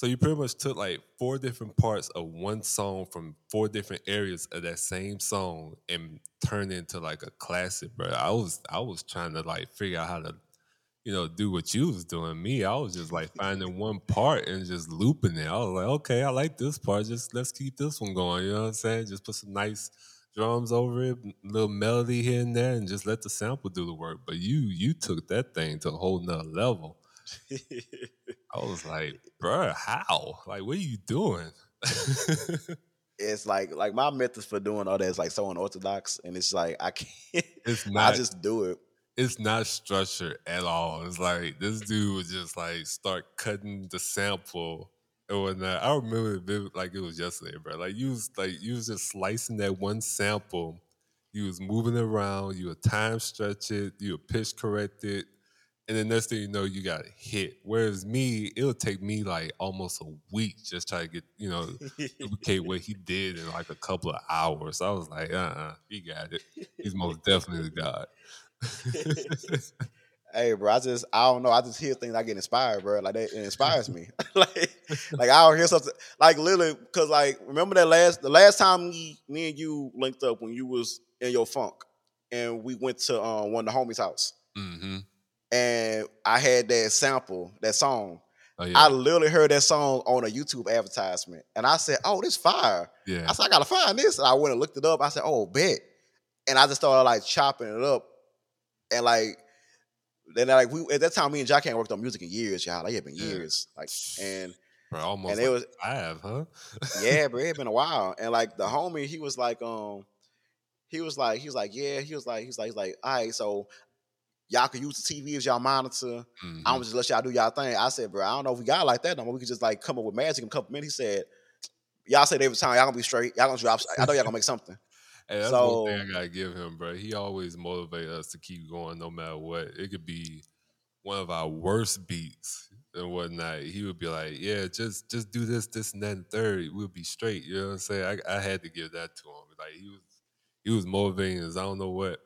so you pretty much took like four different parts of one song from four different areas of that same song and turned into like a classic, bro. I was I was trying to like figure out how to you know, do what you was doing. Me, I was just like finding one part and just looping it. I was like, okay, I like this part. Just let's keep this one going. You know what I'm saying? Just put some nice drums over it, a little melody here and there, and just let the sample do the work. But you, you took that thing to a whole nother level. I was like, bro, how? Like, what are you doing? it's like like my methods for doing all that is like so unorthodox, and it's like I can't. It's not, I just do it it's not structured at all. It's like this dude would just like start cutting the sample and whatnot. I remember it like it was yesterday, bro. Like you was like you was just slicing that one sample. You was moving around. You would time stretch it. You would pitch correct it. And then next thing you know, you got hit. Whereas me, it'll take me like almost a week just try to get, you know, duplicate what he did in like a couple of hours. I was like, uh uh-uh, uh he got it. He's most definitely the God. hey, bro, I just I don't know. I just hear things. I get inspired, bro. Like that it inspires me. like, like I don't hear something. Like literally, cause like remember that last the last time me, me and you linked up when you was in your funk, and we went to um, one of the homies' house, mm-hmm. And I had that sample, that song. Oh, yeah. I literally heard that song on a YouTube advertisement, and I said, "Oh, this fire!" Yeah. I said, "I gotta find this." And I went and looked it up. I said, "Oh, bet," and I just started like chopping it up and like then like we at that time me and Jack hadn't worked on music in years, y'all. Like it had been years. Like and bro, almost and it like was five, huh? yeah, bro, it had been a while. And like the homie, he was like, um, he was like, he was like, yeah, he was like, he was like, he's like, all right, so y'all can use the TV as y'all monitor. Mm-hmm. I'm just let y'all do y'all thing. I said, bro, I don't know if we got like that no more. We could just like come up with magic in a couple minutes. He said, y'all say every time y'all gonna be straight. Y'all gonna drop. I know y'all gonna make something. Hey, that's so, one thing I gotta give him, bro. He always motivate us to keep going no matter what. It could be one of our worst beats and whatnot. He would be like, "Yeah, just just do this, this, and then third. We'll be straight." You know what I'm saying? I, I had to give that to him. Like he was he was motivating us. I don't know what.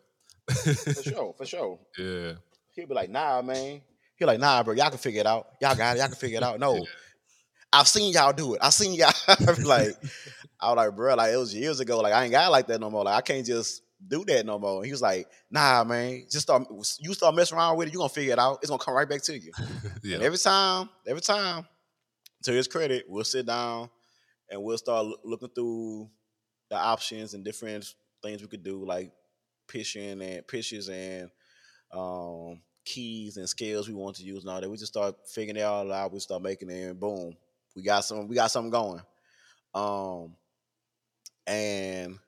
For sure, for sure. Yeah. He'd be like, "Nah, man." He like, "Nah, bro. Y'all can figure it out. Y'all got it. Y'all can figure it out." No. Yeah. I've seen y'all do it. I've seen y'all like I was like, bro, like it was years ago. Like I ain't got like that no more. Like I can't just do that no more. And he was like, nah, man, just start you start messing around with it, you're gonna figure it out. It's gonna come right back to you. yeah. And every time, every time, to his credit, we'll sit down and we'll start looking through the options and different things we could do, like pitching and pitches and um, keys and scales we want to use and all that. We just start figuring it all out. We start making it and boom, We got some. We got something going. Um, and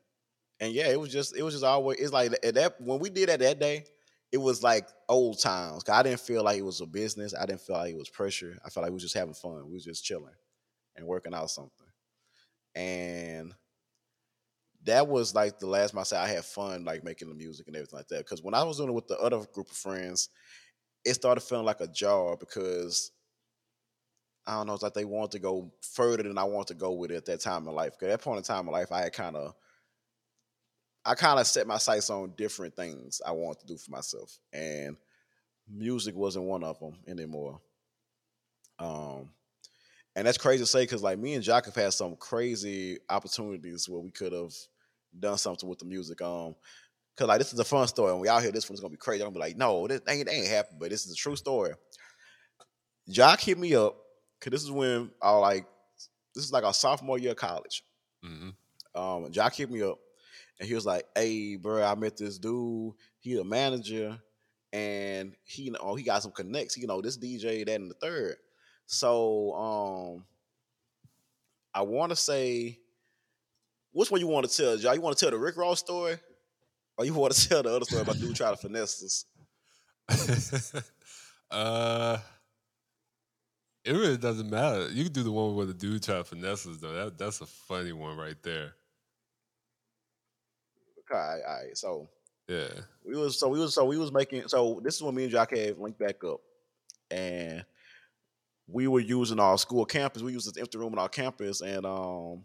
and yeah, it was just it was just always it's like at that when we did that that day, it was like old times. Cause I didn't feel like it was a business. I didn't feel like it was pressure. I felt like we was just having fun. We was just chilling and working out something. And that was like the last time I said I had fun like making the music and everything like that. Because when I was doing it with the other group of friends, it started feeling like a jar because I don't know, it's like they wanted to go further than I wanted to go with it at that time in life. Because at that point in time in life, I had kind of I kind of set my sights on different things I wanted to do for myself, and music wasn't one of them anymore. Um, and that's crazy to say because like me and Jock have had some crazy opportunities where we could have done something with the music. Um, cause like this is a fun story, and we out here. This one's gonna be crazy. I'm gonna be like, no, this ain't, ain't happened, but this is a true story. Jock hit me up because this is when I like this is like our sophomore year of college. Mm-hmm. Um, Jock hit me up and he was like, "Hey, bro, I met this dude. He a manager, and he you know he got some connects. You know this DJ, that, and the third. So, um, I want to say, which one you want to tell, y'all? You want to tell the Rick Ross story, or you want to tell the other story about dude trying to finesse us? uh. It really doesn't matter. You can do the one where the dude try to finesse us, though. That that's a funny one right there. All right, all right. So yeah, we was so we was so we was making so this is when me and Jock had linked back up, and we were using our school campus. We used this empty room in our campus, and um,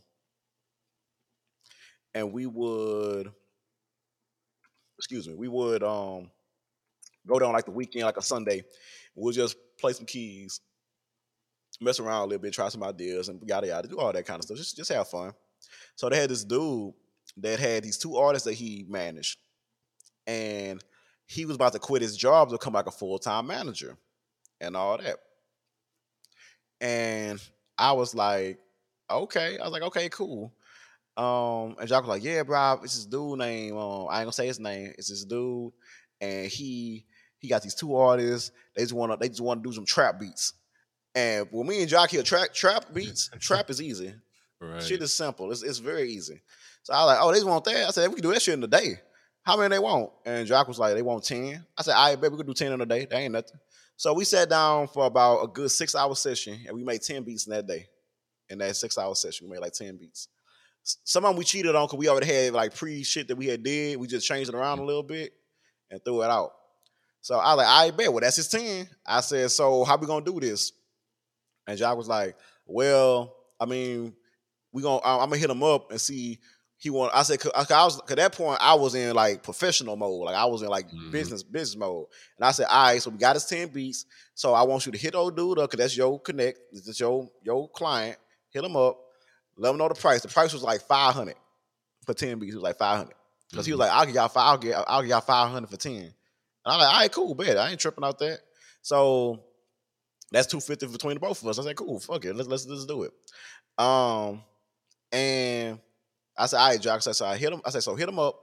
and we would, excuse me, we would um go down like the weekend, like a Sunday. We'll just play some keys, mess around a little bit, try some ideas, and yada yada, do all that kind of stuff. Just just have fun. So they had this dude that had these two artists that he managed, and he was about to quit his job to come back a full time manager, and all that. And I was like, okay. I was like, okay, cool. Um, and Jock was like, yeah, bro, it's this dude name. um, I ain't gonna say his name. It's this dude, and he he got these two artists. They just wanna they just wanna do some trap beats. And when me and Jock hear trap trap beats, trap is easy. Right. Shit is simple. It's it's very easy. So I was like, oh, they just want that. I said, we can do that shit in a day. How many they want? And Jock was like, they want 10. I said, all right, baby, we can do 10 in a day. That ain't nothing. So we sat down for about a good six hour session and we made 10 beats in that day. In that six hour session, we made like 10 beats. Some of them we cheated on because we already had like pre shit that we had did. We just changed it around a little bit and threw it out. So I was like, I bet, well, that's his 10. I said, so how we gonna do this? And Jock was like, well, I mean, we gonna I'm gonna hit him up and see he want. I said, cause I was at that point. I was in like professional mode, like I was in like mm-hmm. business business mode. And I said, all right, so we got his ten beats. So I want you to hit old dude up, cause that's your connect. That's your your client. Hit him up. Let him know the price. The price was like five hundred for ten beats. It was like five hundred. because mm-hmm. he was mm-hmm. like, I'll give y'all five. I'll get I'll give y'all five hundred for ten. And I'm like, all right, cool, bet. I ain't tripping out that. So that's two fifty between the both of us. I said, cool, fuck it, let's let's let's do it. Um, and I said, all right, Jock. I said, so I hit him. I said, so hit him up.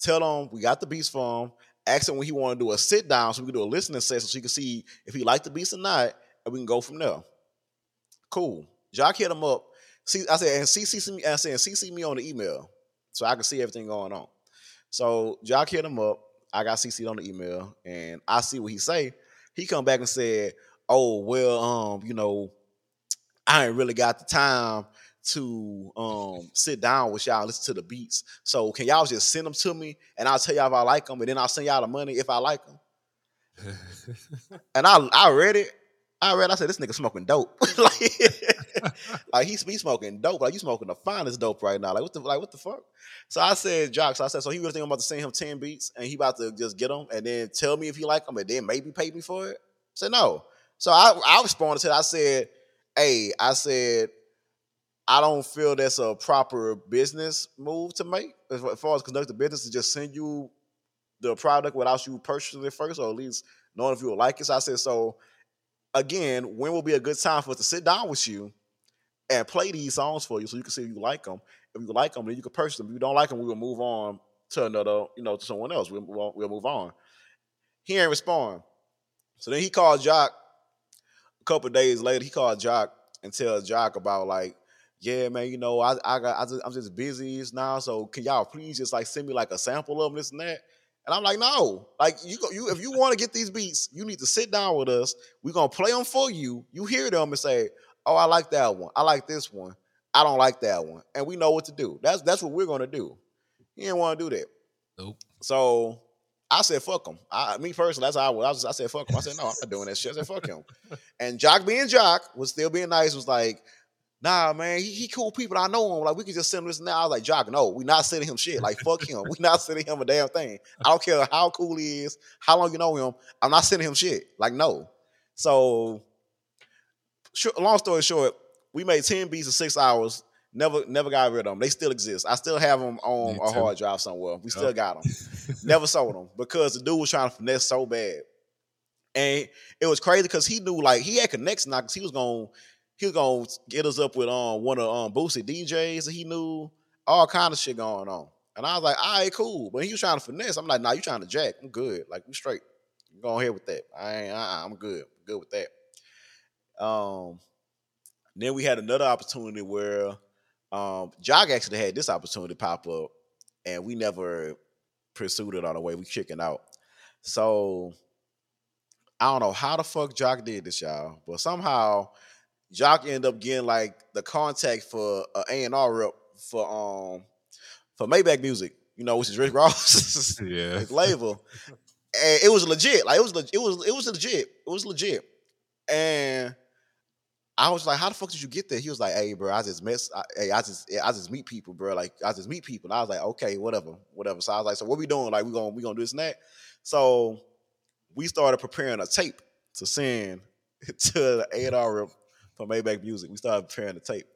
Tell him we got the beats for him. Ask him when he want to do a sit down so we can do a listening session so he can see if he like the beats or not, and we can go from there. Cool. Jock hit him up. See, I said, and CC me. I said, CC me on the email so I can see everything going on. So Jock hit him up. I got CC'd on the email, and I see what he say. He come back and said, "Oh well, um, you know, I ain't really got the time to um sit down with y'all and listen to the beats. So can y'all just send them to me and I'll tell y'all if I like them and then I'll send y'all the money if I like them. and I I read it. I read. I said this nigga smoking dope. like, like he's he smoking dope. Like you smoking the finest dope right now. Like what the like what the fuck? So I said, Jock. So I said, so he was thinking about to send him ten beats, and he about to just get them, and then tell me if he like them, and then maybe pay me for it. I said no. So I I responded to that. I said, hey, I said I don't feel that's a proper business move to make as far as conduct the business to just send you the product without you purchasing it first, or at least knowing if you would like it. So I said, so again, when will be a good time for us to sit down with you and play these songs for you so you can see if you like them. If you like them, then you can purchase them. If you don't like them, we will move on to another, you know, to someone else. We'll, we'll, we'll move on. He ain't respond. So then he called Jock a couple days later. He called Jock and tell Jock about like, yeah, man, you know, I I got I just, I'm just busy now, so can y'all please just like send me like a sample of them, this and that. And I'm like, no, like you go, you if you want to get these beats, you need to sit down with us. We're gonna play them for you. You hear them and say, oh, I like that one. I like this one. I don't like that one, and we know what to do. That's that's what we're gonna do. He didn't want to do that. Nope. So I said, fuck him. I, me personally, that's how I was. I, was, I said, fuck him. I said, no, I'm not doing that shit. I said, fuck him. And Jock being Jock was still being nice, was like, nah, man, he, he cool people. I know him. Like, we can just send him this now. I was like, Jock, no, we not sending him shit. Like, fuck him. We not sending him a damn thing. I don't care how cool he is, how long you know him. I'm not sending him shit. Like, no. So, long story short, we made 10 beats in six hours. Never, never got rid of them. They still exist. I still have them on Me a too. hard drive somewhere. We still got them. never sold them because the dude was trying to finesse so bad, and it was crazy because he knew like he had connections now because he was gonna he was gonna get us up with um one of um Boosie DJs that he knew all kind of shit going on, and I was like, all right, cool. But he was trying to finesse. I'm like, nah, you trying to jack? I'm good. Like we straight. Go ahead with that. I ain't. Uh-uh, I'm good. good with that. Um. Then we had another opportunity where um Jock actually had this opportunity pop up, and we never pursued it on the way. We chicken out. So I don't know how the fuck Jock did this, y'all, but somehow Jock ended up getting like the contact for A and R rep for um for Maybach Music, you know, which is Rick Ross Yeah. his label, and it was legit. Like it was, it was, it was legit. It was legit, and I was like, "How the fuck did you get there?" He was like, "Hey, bro, I just mess. I, hey, I just, I just meet people, bro. Like, I just meet people." And I was like, "Okay, whatever, whatever." So I was like, "So what we doing? Like, we gonna, we gonna do this and that." So we started preparing a tape to send to the A&R for Maybach Music. We started preparing the tape,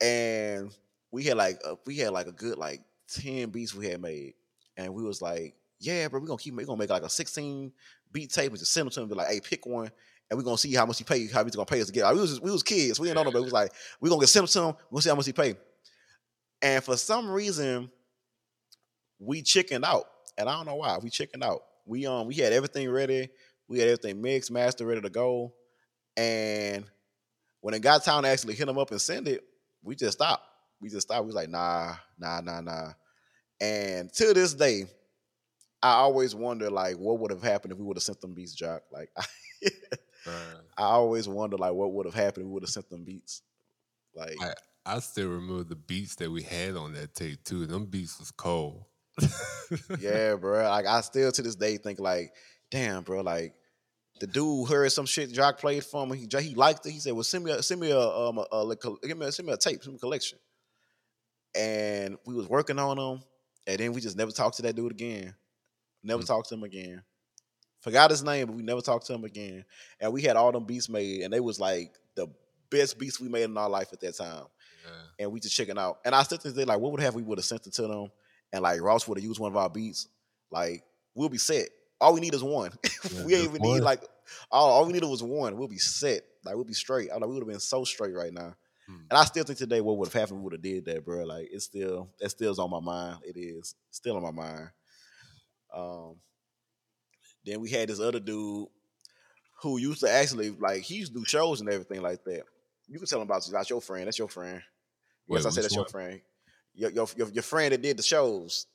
and we had like, a, we had like a good like ten beats we had made, and we was like, "Yeah, bro, we gonna keep, we gonna make like a sixteen beat tape and just send them to him. Be like, hey, pick one." and we're gonna see how much he pay, how he's gonna pay us to get. Like, we was we was kids, we didn't know, no, but it was like we're gonna get sent to him. Gonna see how much he pay. And for some reason, we chickened out, and I don't know why. We chickened out. We um we had everything ready. We had everything mixed, master, ready to go. And when it got time to actually hit him up and send it, we just stopped. We just stopped. We was like, nah, nah, nah, nah. And to this day, I always wonder like what would have happened if we would have sent them beats, Jock. Like Right. I always wonder like what would have happened if we would have sent them beats. Like I, I still remember the beats that we had on that tape too. Them beats was cold. yeah, bro. Like I still to this day think like, damn, bro. Like the dude heard some shit Jock played for him. He he liked it. He said, "Well, send me a send me a um a, a, give me a, send me a tape, send me a collection." And we was working on them, and then we just never talked to that dude again. Never Mm. talked to him again. Forgot his name, but we never talked to him again. And we had all them beats made, and they was like the best beats we made in our life at that time. Yeah. and we just checking out. And I still think like, what would have we would have sent it to them, and like Ross would have used one of our beats, like we'll be set. All we need is one. Yeah, we ain't even need like all, all we needed was one. We'll be set. Like we'll be straight. I'm like we would have been so straight right now. Hmm. And I still think today what would have happened would have did that, bro. Like it's still that still's on my mind. It is still on my mind. Um, then we had this other dude who used to actually like he used to do shows and everything like that. You can tell him about that's your friend. That's your friend. Yes, I said that's your friend. Your, your your your friend that did the shows.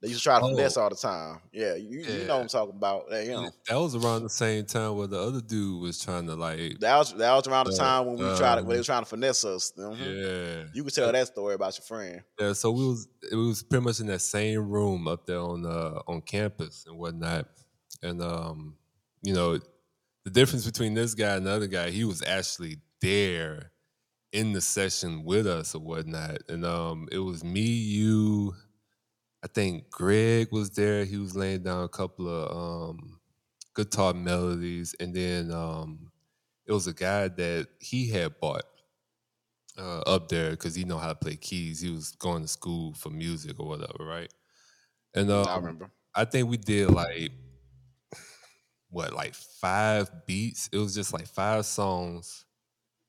They used to try to Oh. finesse all the time. Yeah, you, you know what I'm talking about. Yeah, you know. That was around the same time where the other dude was trying to like, That was that was around the time when we tried to, when they um, were trying to finesse us. Mhm. yeah, You could tell that story about your friend. yeah. So we was it was pretty much in that same room up there on uh on campus and whatnot, and um, you know, the difference between this guy and the other guy, he was actually there in the session with us or whatnot, and um, it was me, you. I think Greg was there. He was laying down a couple of um, guitar melodies, and then um, it was a guy that he had bought uh, up there because he know how to play keys. He was going to school for music or whatever, right? And um, I remember. I think we did like what, like five beats. It was just like five songs.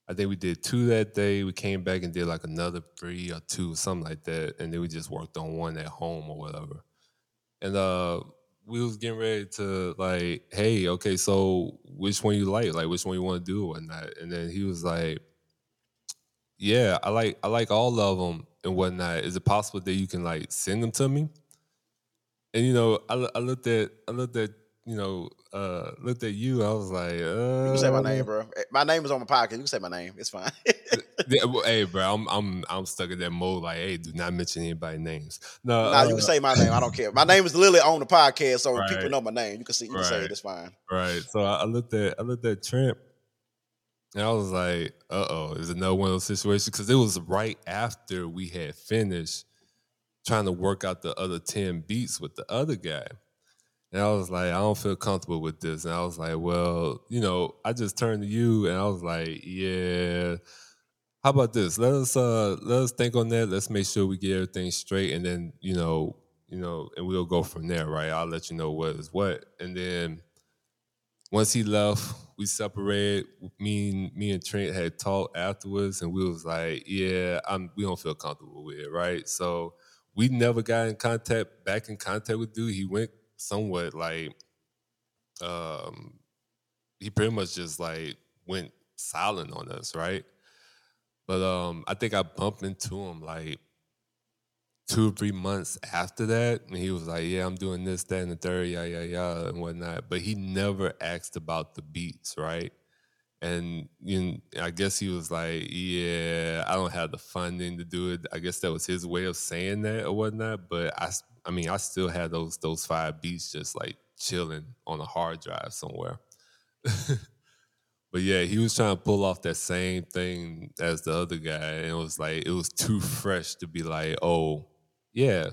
I think we did two that day. We came back and did like another three or two, something like that, and then we just worked on one at home or whatever. And uh, we was getting ready to like, hey, okay, so which one you like? Like, which one you want to do or whatnot? And then he was like, Yeah, I like I like all of them and whatnot. Is it possible that you can like send them to me? And you know, I, I looked at I looked at you know uh looked at you. I was like, uh, you can say my name, bro. Eh, my name is on my podcast. You can say my name. It's fine. yeah, well, hey, bro, I'm I'm I'm stuck in that mode. Like, hey, do not mention anybody's names. No, nah, uh, you can say my name. I don't care. My name is literally on the podcast, so right. people know my name. You can see. You can right. say it. It's fine. Right. So I, I looked at I looked at Trent. And I was like, uh oh, is another one of those situations? Because it was right after we had finished trying to work out the other 10 beats with the other guy. And I was like, I don't feel comfortable with this. And I was like, well, you know, I just turned to you and I was like, yeah, how about this? Let us uh let us think on that. Let's make sure we get everything straight and then, you know, you know, and we'll go from there, right? I'll let you know what is what. And then once he left, we separated. Me and me and Trent had talked afterwards, and we was like, "Yeah, I'm. We don't feel comfortable with it, right?" So we never got in contact, back in contact with dude. He went somewhat like, um, he pretty much just like went silent on us, right? But um, I think I bumped into him like two or three months after that, and he was like, "Yeah, I'm doing this, that, and the third, yeah, yeah, yeah, and whatnot." But he never asked about the beats, right? And you know, I guess he was like, "Yeah, I don't have the funding to do it." I guess that was his way of saying that or whatnot. But I, I mean, I still had those those five beats just like chilling on a hard drive somewhere. But yeah, he was trying to pull off that same thing as the other guy, and it was like it was too fresh to be like, oh, yeah,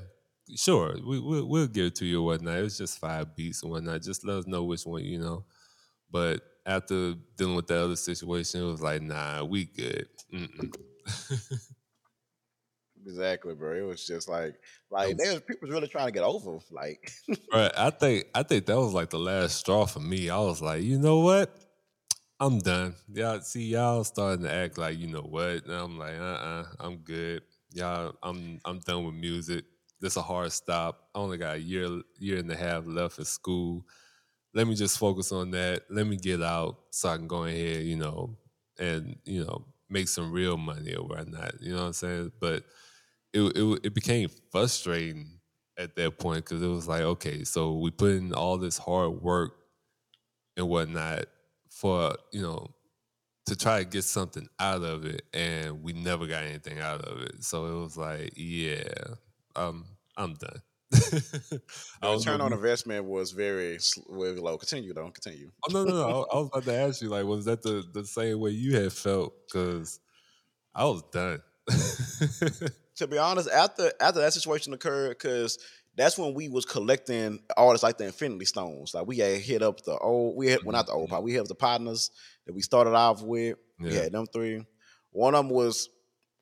sure, we, we'll, we'll give it to you or whatnot. It was just five beats and whatnot. Just let us know which one, you know. But after dealing with the other situation, it was like, nah, we good. exactly, bro. It was just like, like there was people really trying to get over, like. right. I think I think that was like the last straw for me. I was like, you know what? I'm done. Y'all see y'all starting to act like you know what, and I'm like, uh, uh-uh, uh, i am good y'all, I'm I'm done with music. This a hard stop. I only got a year year and a half left of school. Let me just focus on that. Let me get out so I can go ahead, you know, and you know make some real money or whatnot. You know what I'm saying? But it it, it became frustrating at that point because it was like, okay, so we put in all this hard work and whatnot for you know to try to get something out of it, and we never got anything out of it. So it was like, yeah, um, I'm done. the return on investment was very, very low. Continue though. Continue. Oh no, no, no. I, I was about to ask you, like, was that the the same way you had felt? Because I was done. to be honest, after after that situation occurred, because that's when we was collecting artists like the Infinity Stones. Like we had hit up the old, we had well not the old part, we had the partners that we started off with. Yeah. We had them three. One of them was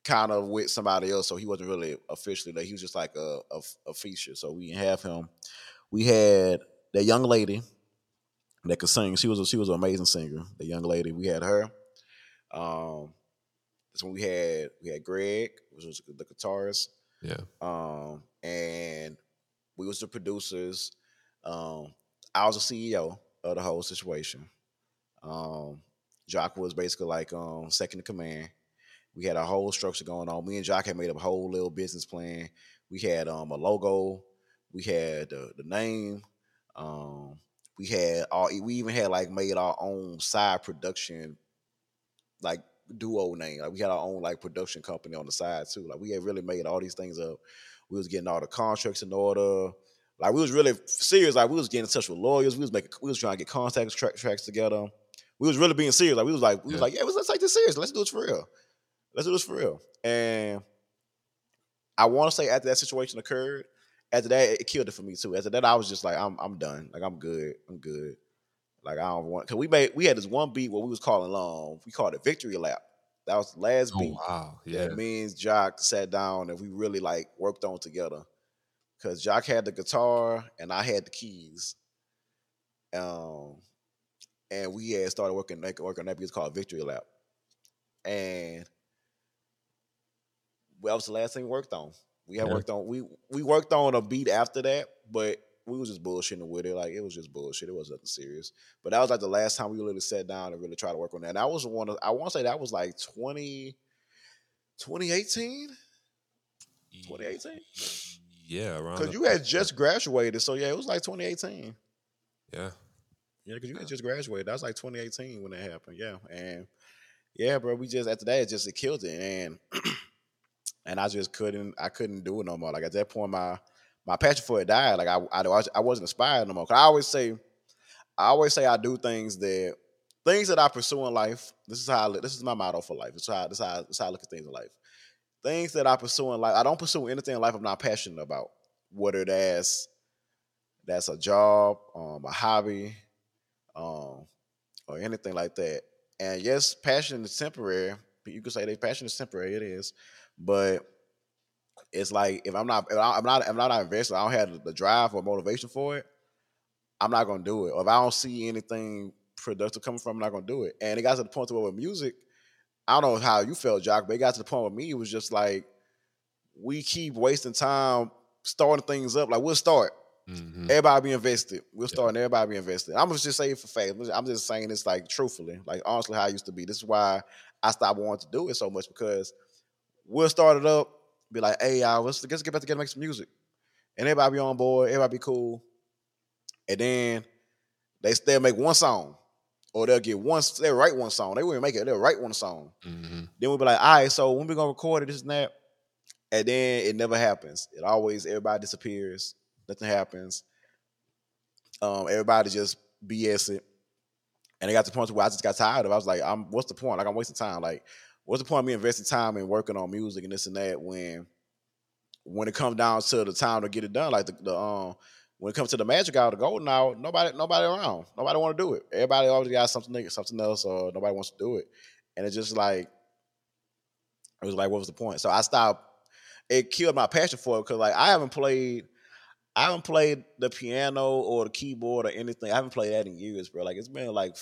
kind of with somebody else, so he wasn't really officially there. He was just like a, a, a feature. So we didn't have him. We had that young lady that could sing. She was a, she was an amazing singer. The young lady. We had her. Um, that's when we had we had Greg, which was the guitarist. Yeah. Um, and we was the producers. Um, I was the CEO of the whole situation. Um, Jock was basically like um, second in command. We had a whole structure going on. Me and Jock had made a whole little business plan. We had um, a logo. We had the, the name. Um, we had all. We even had like made our own side production, like duo name. Like we had our own like production company on the side too. Like we had really made all these things up. We was getting all the contracts in order. Like we was really serious. Like we was getting in touch with lawyers. We was making. We was trying to get contacts track, tracks together. We was really being serious. Like we was like we was like yeah, let's take this serious. Let's do this for real. Let's do this for real. And I want to say after that situation occurred, after that it killed it for me too. After that I was just like I'm I'm done. Like I'm good. I'm good. Like I don't want because we made we had this one beat what we was calling um we called it victory lap. That was the last oh, beat. Wow. Yeah. That means Jock sat down and we really like worked on together. Cause Jock had the guitar and I had the keys. Um and we had started working like working on that beat called Victory Lap. And well, that was the last thing we worked on. We had yeah. worked on we we worked on a beat after that, but we was just bullshitting with it. Like it was just bullshit. It wasn't nothing serious. But that was like the last time we really sat down and really tried to work on that. And that was one of I want to say that was like 20 2018? 2018? Yeah, around. Because you had just graduated, so yeah, it was like 2018. yeah. Yeah, because you had just graduated. That was like 2018 when that happened. Yeah, and yeah, bro, we just after that it just it killed it, and and I just couldn't I couldn't do it no more. Like at that point, my my passion for it died. Like I I, I wasn't inspired no more. Cause I always say I always say I do things that things that I pursue in life. This is how I, this is my motto for life. How this is how, this is how I look at things in life. Things that I pursue in life. I don't pursue anything in life I'm not passionate about. Whether that's that's a job, um, a hobby, um, or anything like that. And yes, passion is temporary. You could say that passion is temporary. It is, but it's like if I'm not, if I'm not, if I'm not invested. I don't have the- drive or motivation for it. I'm not gonna do it. Or if I don't see anything productive coming from, I'm not gonna do it. And it got to the point to where with music, I don't know how you felt, Jock, but it got to the point with me. It was just like we keep wasting time starting things up. Like we'll start, hmm everybody be invested. We'll Yeah. start and everybody be invested. I'm just saying for fact. I'm just saying this like truthfully, like honestly, how I used to be. This is why I stopped wanting to do it so much because we'll start it up, be like, hey, y'all, let's, let's get back together, and make some music, and everybody be on board, everybody be cool, and then they still make one song, or they'll get one, they write one song. They wouldn't make it, they'll write one song. hmm Then we'll be like, all right, so when we gonna record it, this and that. And then it never happens. It always everybody disappears. Nothing happens. Um, everybody just BS it. And it got to the point where I just got tired of. it. I was like, I'm what's the point? Like I'm wasting time. Like, what's the point of me investing time in working on music and this and that when when it comes down to the time to get it done, like the, the um when it comes to the magic hour, the golden hour, nobody nobody around. Nobody want to do it. Everybody always got something something else or nobody wants to do it. And it's just like it was like, what was the point? So I stopped. It killed my passion for it because like I haven't played, I haven't played the piano or the keyboard or anything. I haven't played that in years, bro. Like it's been like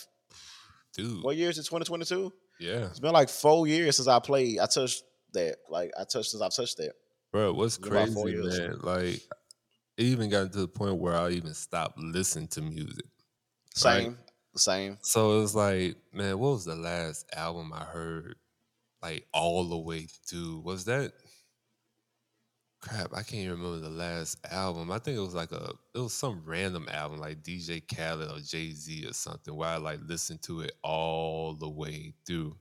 Dude. what years? It's twenty twenty two. Yeah. It's been like four years since I played. I touched that. Like I touched since I touched that. Bro, what's It's been about crazy, man? Like, it even got to the point where I even stopped listening to music. Right. Same, same. So it was like, man, what was the last album I heard like all the way through? Was that crap? I can't even remember the last album. I think it was like a it was some random album like DJ Khaled or Jay Z or something where I like listened to it all the way through.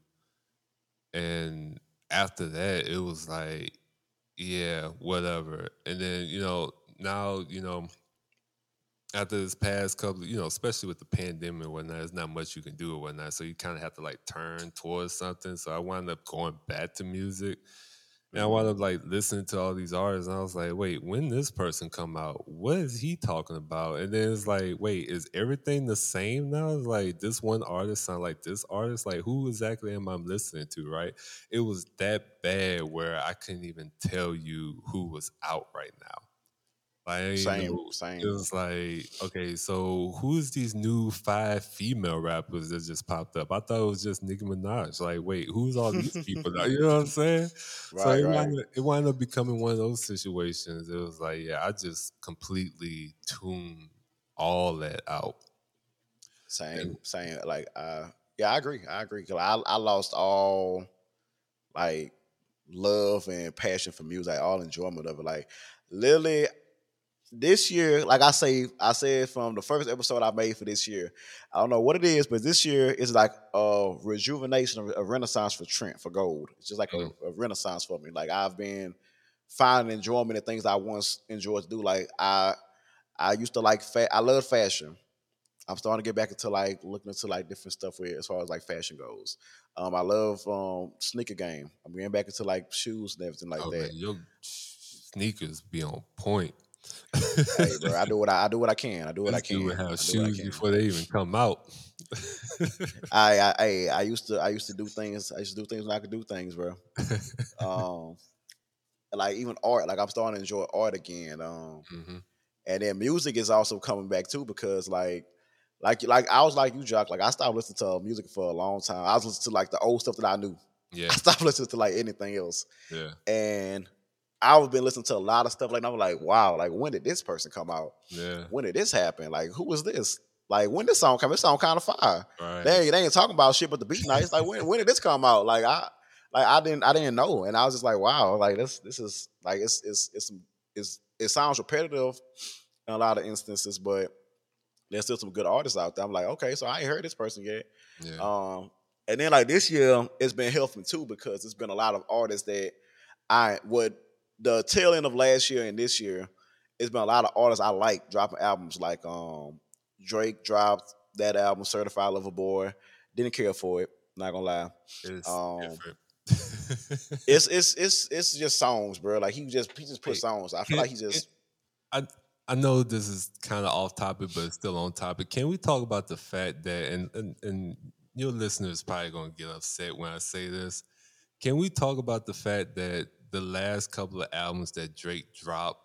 And after that, it was like, yeah, whatever. And then, you know, now, you know, after this past couple, you know, especially with the pandemic and whatnot, there's not much you can do or whatnot. So you kind of have to like turn towards something. So I wound up going back to music. And I wound up like listening to all these artists, and I was like, wait, when this person come out, what is he talking about? And then it's like, wait, is everything the same now? It's like this one artist sound like this artist. Like who exactly am I listening to? Right? It was that bad where I couldn't even tell you who was out right now. Like, I Same, same. it was like, okay, so who's these new five female rappers that just popped up? I thought it was just Nicki Minaj. Like, wait, who's all these people? You know what I'm saying? so it, right. wound up, it wound up becoming one of those situations. It was like, yeah, I just completely tuned all that out. Same, same. Like, uh, yeah, I agree. I agree. 'Cause I, I lost all like love and passion for music, all enjoyment of it. Like, literally, this year, like I say, I said from the first episode I made for this year, I don't know what it is, but this year is like a rejuvenation, a renaissance for Trent for gold. It's just like Mm. a, a renaissance for me. Like I've been finding enjoyment in things I once enjoyed to do. Like I, I used to like, fa- I love fashion. I'm starting to get back into like looking into like different stuff with as far as like fashion goes. Um, I love um sneaker game. I'm getting back into like shoes and everything like oh, that. man, your sneakers be on point. Hey, bro, I do what I, I do what I can. I do what I This dude can. I have I shoes before they even come out. I, I, I, I used to, I used to do things. I used to do things when I could do things, bro. Um, like even art. Like I'm starting to enjoy art again. Um, hmm and then music is also coming back too because like, like, like I was like you, Jock. Like I stopped listening to music for a long time. I was listening to like the old stuff that I knew. Yeah, I stopped listening to like anything else. yeah, and I've been listening to a lot of stuff like I'm like, wow, like when did this person come out? yeah. When did this happen? Like who was this? Like when this song come? This song kind of fire. Right. They, ain't- they ain't talking about shit, but the beat nice. Like when when did this come out? Like I like I didn't I didn't know, and I was just like, wow, like this this is like it's it's it's it's it sounds repetitive in a lot of instances, but there's still some good artists out there. I'm like, okay, so I ain't heard this person yet. Yeah. Um, and then like this year, it's been helping too because it's been a lot of artists that I would the tail end of last year and this year, it's been a lot of artists I like dropping albums. Like um, Drake dropped that album, Certified Lover Boy. Didn't care for it. Not gonna lie. It's um. It's it's it's it's just songs, bro. Like he just he just put songs. I feel like he just I I know this is kind of off topic, but it's still on topic. Can we talk about the fact that and and, and your listeners probably gonna get upset when I say this. Can we talk about the fact that the last couple of albums that Drake dropped,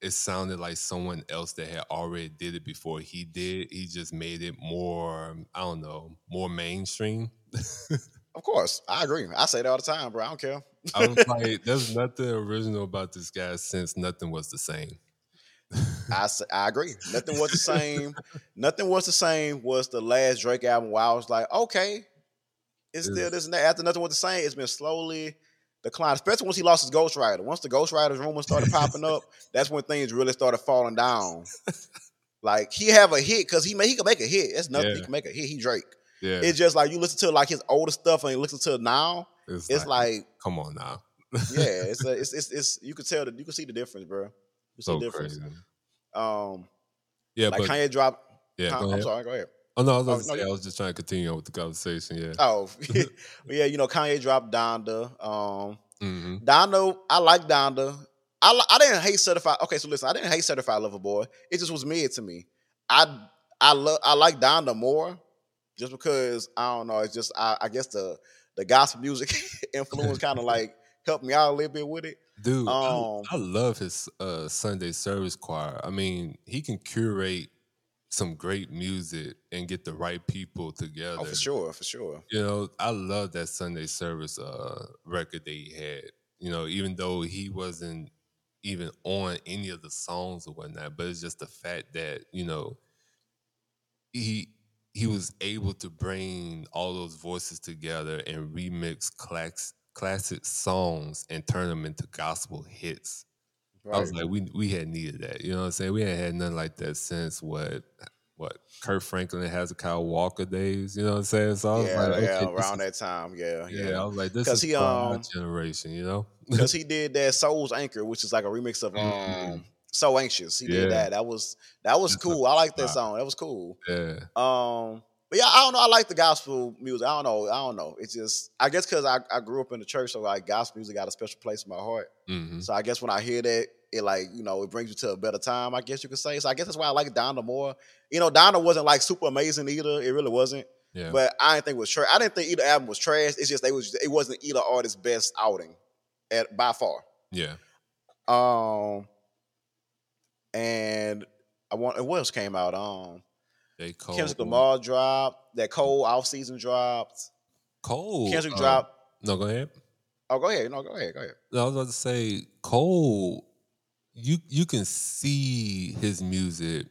it sounded like someone else that had already did it before he did. He just made it more, I don't know, more mainstream. of course I agree. I say that all the time, bro. I don't care. I was like, there's nothing original about this guy since nothing was the same. I, I agree. Nothing was the same. Nothing was the same. Was the last Drake album where I was like, okay, it's still this and that. After nothing was the same, it's been slowly declining. Especially once he lost his Ghostwriter. Once the Ghostwriter's rumors started popping up, that's when things really started falling down. Like he have a hit because he may he can make a hit. That's nothing. He can make a hit. He Drake. Yeah, It's just like you listen to like his older stuff and you listen to it now. it's, It's like come on now, yeah, it's a, it's, it's it's you can tell that you can see the difference, bro. You can see so the difference. crazy. Um, Yeah, like but Kanye dropped. yeah, I'm ahead. sorry. Go ahead. Oh no, I was, Oh, no, I was just trying to continue on with the conversation. Yeah. Oh, yeah, you know, Kanye dropped Donda. Um, hmm Donda, I like Donda. I I didn't hate Certified. Okay, so listen, I didn't hate Certified Lover Boy. It just was mid to me. I I love I like Donda more, just because I don't know. It's just I, I guess the the gospel music influence kind of like helped me out a little bit with it. Dude, I- Um, I, love his uh, Sunday service choir. I mean, he can curate some great music and get the right people together. Oh, for sure, for sure. You know, I love that Sunday service uh, record that he had. You know, even though he wasn't even on any of the songs or whatnot, but it's just the fact that you know he he was able to bring all those voices together and remix class, classic songs and turn them into gospel hits. I was like, we we had needed that. You know what I'm saying? We hadn't had nothing like that since what what Kirk Franklin Hezekiah Walker days. You know what I'm saying? So I was yeah, like, okay, yeah, around that time. Yeah, yeah, I was like, this is he, um, generation. You know? Because he did that Soul's Anchor, which is like a remix of um So Anxious. He Yeah. did that. That was that was That's cool. I like that song. That was cool. Yeah, Um, but yeah, I don't know. I like the gospel music. I don't know. I don't know. It's just I guess because I, I grew up in the church, so like gospel music got a special place in my heart. hmm So I guess when I hear that, it like you know it brings you to a better time. I guess you could say. So I guess that's why I like Donda more. You know, Donda wasn't like super amazing either. It really wasn't. yeah. But I didn't think it was trash. I didn't think either album was trash. It's just they was it wasn't either artist's best outing, at by far. yeah. Um, and I want what else came out? Um, J. Cole. Kendrick Lamar dropped. That Cole off season dropped. Cole. Kendrick uh, dropped. No, go ahead. Oh, go ahead. No, go ahead. Go ahead. No, I was about to say Cole. You you can see his music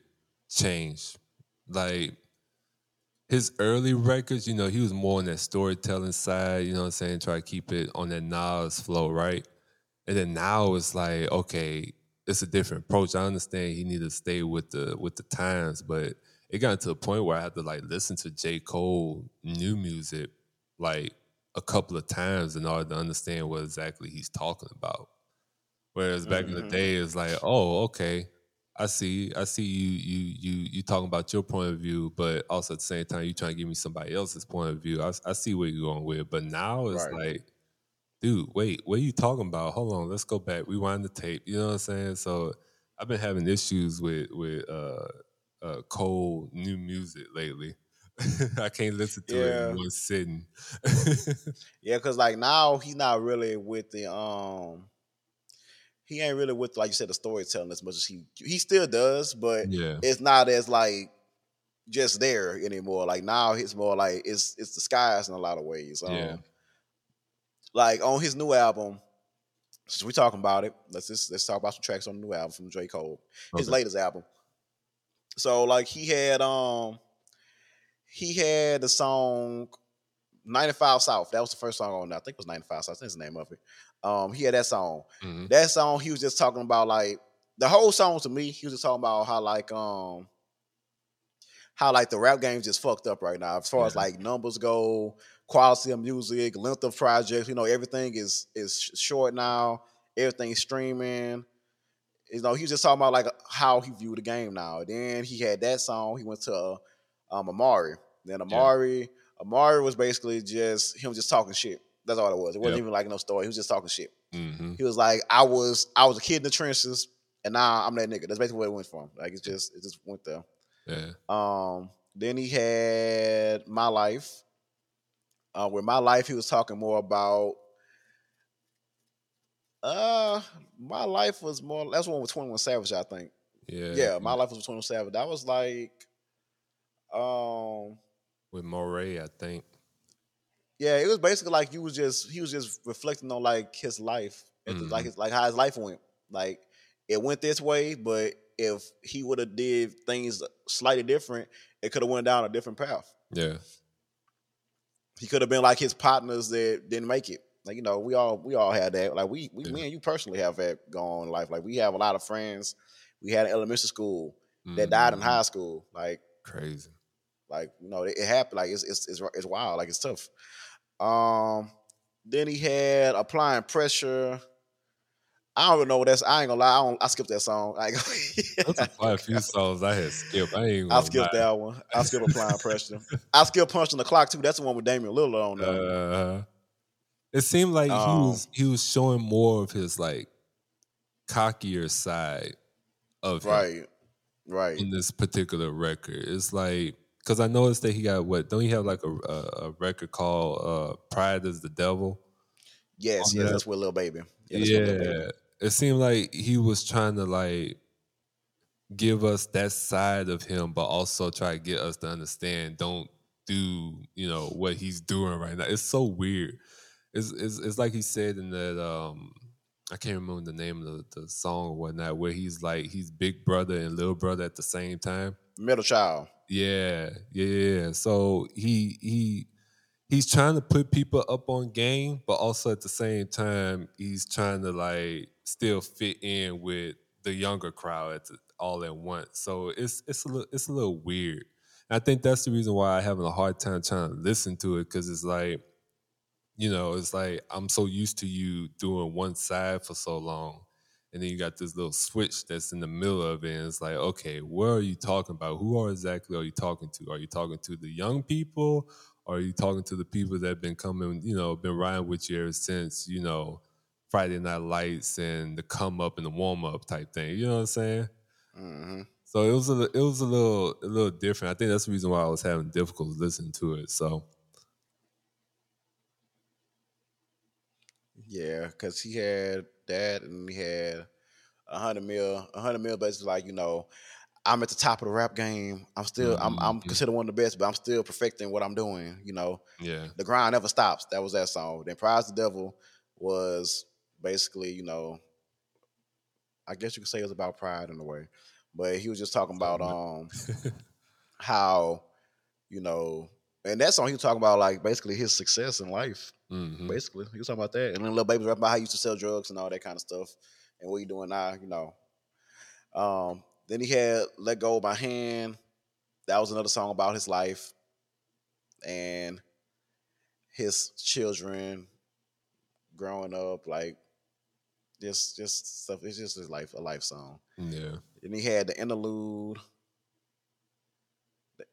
change, like his early records. You know, he was more on that storytelling side. You know what I'm saying? Try to keep it on that Nas flow, right? And then now it's like, okay, it's a different approach. I understand he needed to stay with the with the times, but it got to a point where I had to like listen to J. Cole new music like a couple of times in order to understand what exactly he's talking about. Whereas back in Mhm. the day, it's like, oh, okay, I see, I see you, you, you, you talking about your point of view, but also at the same time, you trying to give me somebody else's point of view. I, I see where you're going with, but now it's Right. like, dude, wait, what are you talking about? Hold on, let's go back, rewind the tape. You know what I'm saying? So I've been having issues with with uh, uh, Cole new music lately. I can't listen to it Yeah. in one sitting. Yeah, because like now he's not really with the um. He ain't really with like you said the storytelling as much as he he still does, but yeah, it's not as like just there anymore. Like now it's more like it's it's disguised in a lot of ways. Um, Yeah. Like on his new album, since we talking about it, let's just let's talk about some tracks on the new album from J. Cole, his Okay. latest album. So like he had um he had the song 95 South. That was the first song on there. I think it was 95 South. That's the name of it. Um, he had that song. Mhm. That song, he was just talking about like the whole song to me, he was just talking about how like um how like the rap game's just fucked up right now as far as like numbers go, quality of music, length of projects. You know, everything is is short now. Everything's streaming. You know, he was just talking about like how he viewed the game now. Then he had that song. He went to um, Amari. Then Amari, Amari was basically just him just talking shit. That's all it was. It wasn't Yep. even like no story. He was just talking shit. Mhm. He was like, I was I was a kid in the trenches, and now I'm that nigga. That's basically where it went from. Like it's just it just went there. Yeah. Um, then he had my life. Uh, with my life, he was talking more about. Uh, my life was more. That's one with Twenty One Savage, I think. Yeah. Yeah, my life was with Twenty One Savage. That was like, um, with Morray, I think. Yeah, it was basically like you was just he was just reflecting on like his life, and like his like how his life went. Like it went this way, but if he would have did things slightly different, it could have went down a different path. Yeah. he could have been like his partners that didn't make it. Like you know, we all we all had that. Like we we Yeah. me and you personally have that going in life. Like we have a lot of friends we had in elementary school that died in Mhm. high school. Like Crazy. like you know, it, it happened. Like it's, it's it's it's wild. Like it's tough. Um, then he had applying pressure. I don't even know what that's. I ain't gonna lie. I, don't, I skipped that song. I, That's quite a few songs I had skipped. I ain't I skipped lie. that one. I skipped applying pressure. I skipped punching the clock too. That's the one with Damian Lillard on there. Uh, it seemed like he Um, was he was showing more of his like cockier side of him right, right. in this particular record. It's like because I noticed that he got what don't he have like a a, a record called uh, "Pride is the Devil"? Yes, on yes, that. that's with Lil Baby. Yeah, that's with Lil Baby. Yeah, it seemed like he was trying to like give us that side of him, but also try to get us to understand. Don't do you know what he's doing right now? It's so weird. It's it's, it's like he said in that um I can't remember the name of the, the song or whatnot, where he's like he's big brother and little brother at the same time. Middle child. Yeah, yeah. So he he he's trying to put people up on game, but also at the same time he's trying to like still fit in with the younger crowd all at once. So it's it's a little it's a little weird. And I think that's the reason why I'm having a hard time trying to listen to it because it's like, you know, it's like I'm so used to you doing one side for so long. And then you got this little switch that's in the middle of it. And it's like, okay, what are you talking about? Who are exactly are you talking to? Are you talking to the young people? Or are you talking to the people that have been coming, you know, been riding with you ever since, you know, Friday Night Lights and the come up and the warm up type thing? You know what I'm saying? hmm So it was a it was a little a little different. I think that's the reason why I was having difficulty listening to it. So Yeah, because he had that, and he had a hundred mil. A hundred mil, basically like you know, I'm at the top of the rap game. I'm still, I'm, I'm Mhm. considered one of the best, but I'm still perfecting what I'm doing. You know, yeah, the grind never stops. That was that song. Then Pride's the Devil was basically, you know, I guess you could say it was about pride in a way, but he was just talking about um how, you know, and that song he was talking about like basically his success in life. hmm Basically, he was talking about that, and then Lil Baby was rapping about how he used to sell drugs and all that kind of stuff, and what he doing now, you know. Um, then he had "Let Go of My Hand." That was another song about his life and his children growing up, like just just stuff. It's just his life, a life song. yeah. And he had the interlude.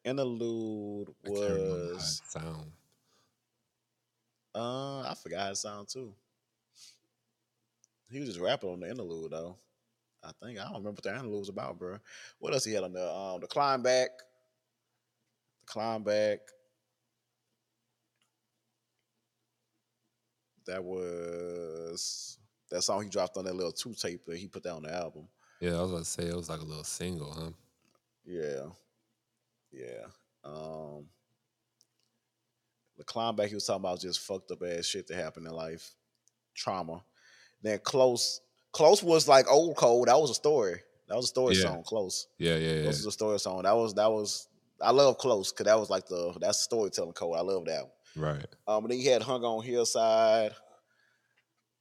The interlude I can't remember how it was sound. uh I forgot his sound too. He was just rapping on the interlude though. I think I don't remember what the interlude was about, bro. What else he had on there? Um, the climb back, the climb back. That was that song he dropped on that little two tape that he put on the album. Yeah, I was about to say it was like a little single, huh? Yeah, yeah. Um, the climb back he was talking about just fucked up ass shit that happened in life, trauma. Then close, close was like old Cole. That was a story. That was a story Yeah. song. Close. Yeah, yeah, yeah. Close is a story song. That was that was. I love close because that was like the that's storytelling code. I love that. One. Right. Um, and then he had hunger on Hillside.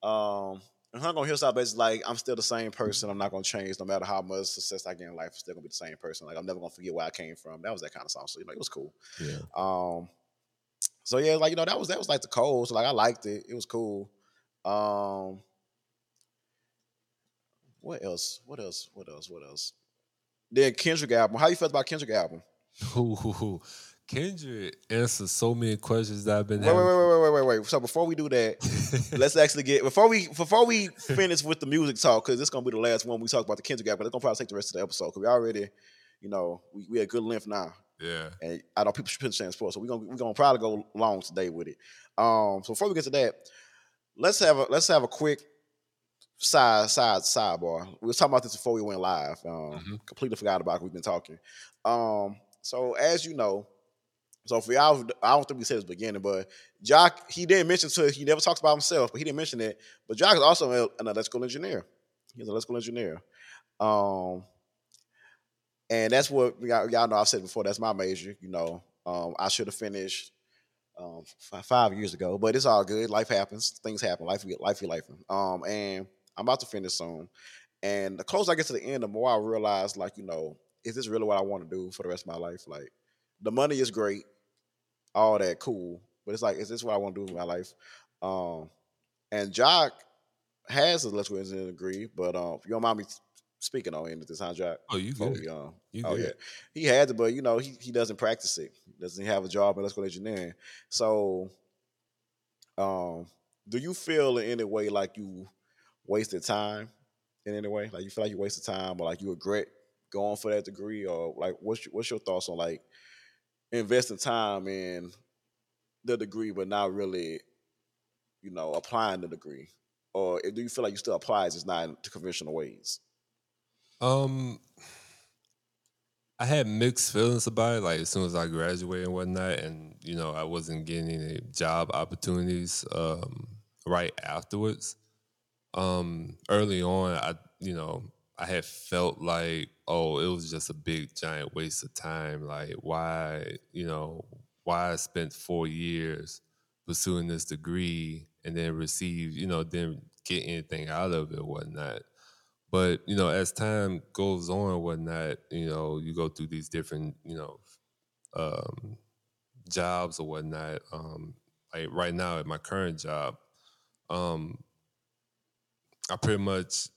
Um, and hunger on Hillside, basically like I'm still the same person. I'm not gonna change no matter how much success I get in life. I'm still gonna be the same person. Like I'm never gonna forget where I came from. That was that kind of song. So you know, it was cool. Yeah. Um, so yeah, like you know, that was that was like the Cole. So like I liked it. It was cool. Um, what else? What else? What else? What else? Then Kendrick album. How you felt about Kendrick album? Ooh, Kendrick answered so many questions that I've been Wait, having. wait, wait, wait, wait, wait, wait. So before we do that, let's actually get before we before we finish with the music talk because this gonna be the last one we talk about the Kendrick album. But it's gonna probably take the rest of the episode because we already, you know, we we at good length now, yeah. and I know people should understand sports, so we're gonna we're gonna probably go long today with it. Um, so before we get to that, let's have a let's have a quick side side sidebar. We was talking about this before we went live. Um, Mhm. completely forgot about it. We've been talking. Um, so as you know, so for y'all, I don't think we said this beginning, but Jock, he didn't mention to he never talks about himself, but he didn't mention it. But Jock is also an electrical engineer. He's an electrical engineer. Um, and that's what y'all, know. I've said before. That's my major. You know, um, I should have finished um, f- five years ago, but it's all good. Life happens. Things happen. Life, life, life. Um, and I'm about to finish soon. And the closer I get to the end, the more I realize, like, you know, is this really what I want to do for the rest of my life? Like, the money is great, all that cool, but it's like, is this what I want to do with my life? Um, and Jock has an electrical engineering degree, but um, you don't mind me speaking on it at this time, Jock. Oh, you before good? we, um, You oh good? yeah, he had to, but you know, he he doesn't practice it. Doesn't have a job in electrical engineering. So, um, do you feel in any way like you wasted time in any way? Like you feel like you wasted time, or like you regret going for that degree, or like what's your, what's your thoughts on like investing time in the degree, but not really, you know, applying the degree, or do you feel like you still apply, it's not in conventional ways? Um, I had mixed feelings about it. Like as soon as I graduated and whatnot, and you know, I wasn't getting any job opportunities um, right afterwards. Um, early on, I you know, I had felt like, oh, it was just a big giant waste of time. Like why, you know, why I spent four years pursuing this degree and then receive, you know, didn't get anything out of it, whatnot. But you know, as time goes on whatnot, you know, you go through these different, you know, um, jobs or whatnot. Um, like right now at my current job, um, I pretty much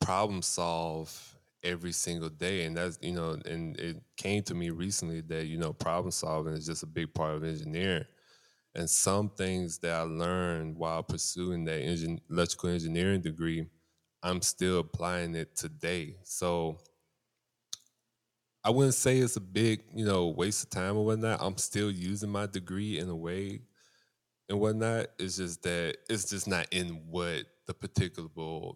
problem solve every single day, and that's you know, and it came to me recently that you know, problem solving is just a big part of engineering. And some things that I learned while pursuing that engin- electrical engineering degree, I'm still applying it today. So I wouldn't say it's a big, you know, waste of time or whatnot. I'm still using my degree in a way and whatnot. It's just that it's just not in what the particular,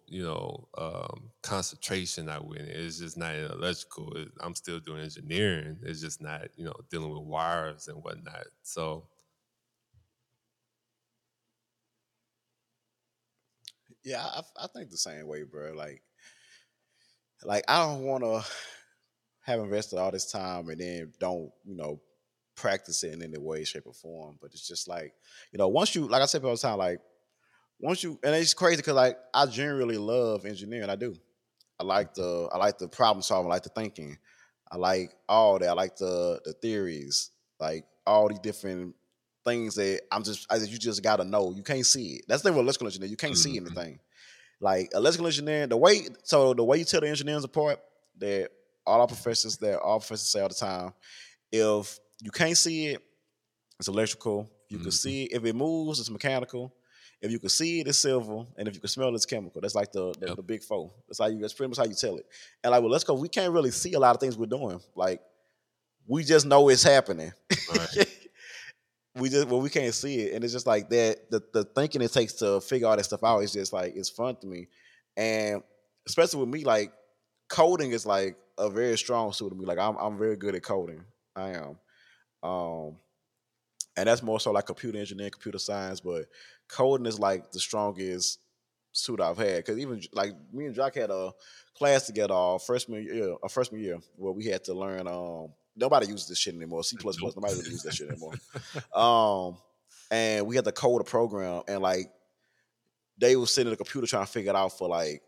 you know, um, concentration I went in. It's just not in electrical. It, I'm still doing engineering. It's just not, you know, dealing with wires and whatnot. So Yeah, I, I think the same way, bro. Like, like I don't want to have invested all this time and then don't, you know, practice it in any way, shape, or form. But it's just like, you know, once you, like I said all the time, like once you, and it's crazy because like I generally love engineering. I do. I like the, I like the problem solving, I like the thinking. I like all that. I like the the theories, like all these different things that I'm just, I, you just got to know. You can't see it. That's the thing with electrical engineering. You can't see Mhm. anything. Like electrical engineering, the way, so the way you tell the engineers apart, that all our professors, that all professors say all the time, if you can't see it, it's electrical. If you can Mhm. see it, if it moves, it's mechanical. If you can see it, it's civil, and if you can smell it, it's chemical. That's like the the, Yep. the big four. That's how you. That's pretty much how you tell it. And like, well, let's go. We can't really see a lot of things we're doing. Like, we just know it's happening. Right. we just well, we can't see it, and it's just like that. The the thinking it takes to figure all that stuff out is just like it's fun to me, and especially with me, like coding is like a very strong suit of me. Like I'm I'm very good at coding. I am. Um, and that's more so like computer engineering, computer science, but coding is like the strongest suit I've had. Cause even like me and Jock had a class together our freshman year, a freshman year where we had to learn um nobody uses this shit anymore. C plus plus, nobody really uses that shit anymore. Um and we had to code a program, and like they was sitting at the computer trying to figure it out for like,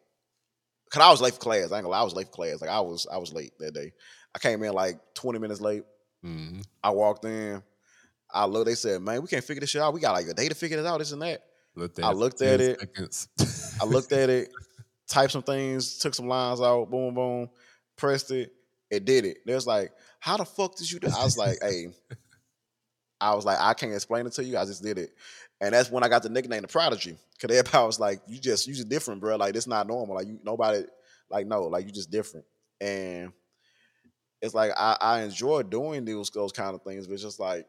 cause I was late for class. I ain't gonna lie, I was late for class. Like I was, I was late that day. I came in like 20 minutes late. Hmm I walked in. I looked. They said, "Man, we can't figure this shit out. We got like a day to figure this out. This and that." Looked I looked at it. I looked at it, typed some things, took some lines out, boom, boom, pressed it. It did it. They was like, "How the fuck did you do?" I was like, "Hey." I was like, I can't explain it to you. I just did it, and that's when I got the nickname the Prodigy. Cause everybody was like, "You just, you just different, bro. Like it's not normal. Like you, nobody, like no, like you just different." And it's like I, I enjoy doing those those kind of things, but it's just like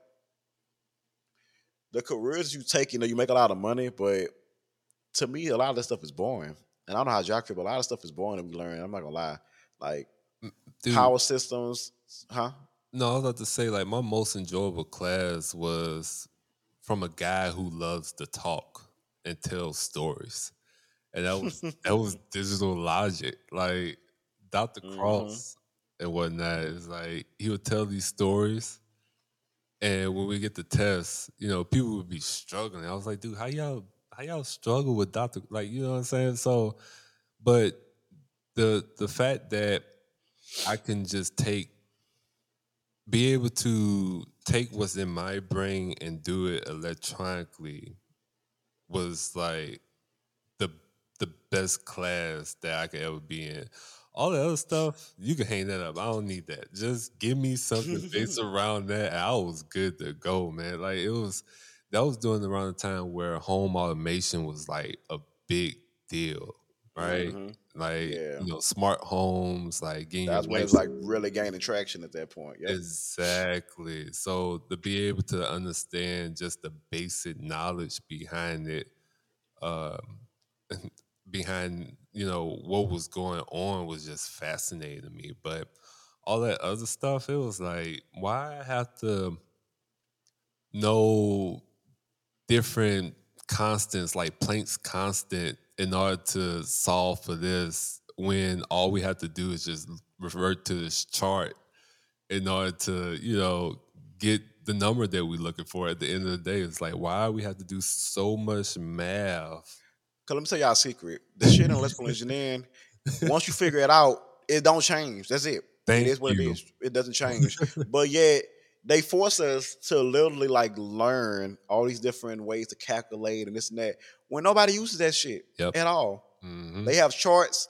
the careers you take. You know, you make a lot of money, but to me, a lot of this stuff is boring. And I don't know how Jock feel, but a lot of stuff is boring that we learn. I'm not gonna lie, like Dude, power systems, huh? no, I was about to say like my most enjoyable class was from a guy who loves to talk and tell stories, and that was that was digital logic. Like Dr. Mhm. Cross and whatnot is like he would tell these stories, and when we get the test, you know, people would be struggling. I was like, dude, how y'all how y'all struggle with Dr. Like, you know what I'm saying? So, but the the fact that I can just take be able to take what's in my brain and do it electronically was like the the best class that I could ever be in. All the other stuff, you can hang that up. I don't need that. Just give me something based around that. I was good to go, man. Like it was that was during around the time where home automation was like a big deal, right? Mhm. Like Yeah. you know, smart homes, like getting That's when it was like really gaining traction at that point. Yep. Exactly. So to be able to understand just the basic knowledge behind it, um, behind you know what was going on was just fascinating to me. But all that other stuff, it was like, why I have to know different constants like Planck's constant in order to solve for this when all we have to do is just revert to this chart in order to, you know, get the number that we're looking for at the end of the day. It's like, why we have to do so much math? Cause let me tell y'all a secret. The shit in electrical engineering, once you figure it out, it don't change. That's it. Thank it is what you. it is. It doesn't change. but yet they force us to literally like learn all these different ways to calculate and this and that when nobody uses that shit Yep. at all. Mhm. They have charts.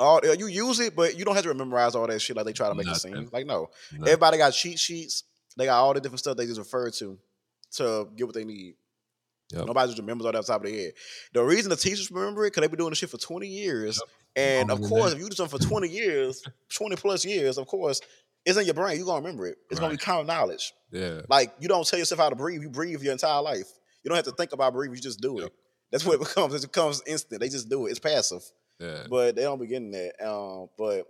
All you use it, but you don't have to memorize all that shit like they try to make it seem. Like no, No. everybody got cheat sheets. They got all the different stuff they just refer to to get what they need. Yep. Nobody just remembers all that off the top of their head. The reason the teachers remember it because they've been doing this shit for 20 years. And of Longer course, if you do something for 20 years, 20 plus years, of course, it's in your brain. You're gonna remember it. It's gonna be Right. common knowledge. Yeah. Like you don't tell yourself how to breathe, you breathe your entire life. You don't have to think about breathing, you just do it. That's what it becomes. It becomes instant. They just do it. It's passive Yeah. but they don't be getting that. Um, but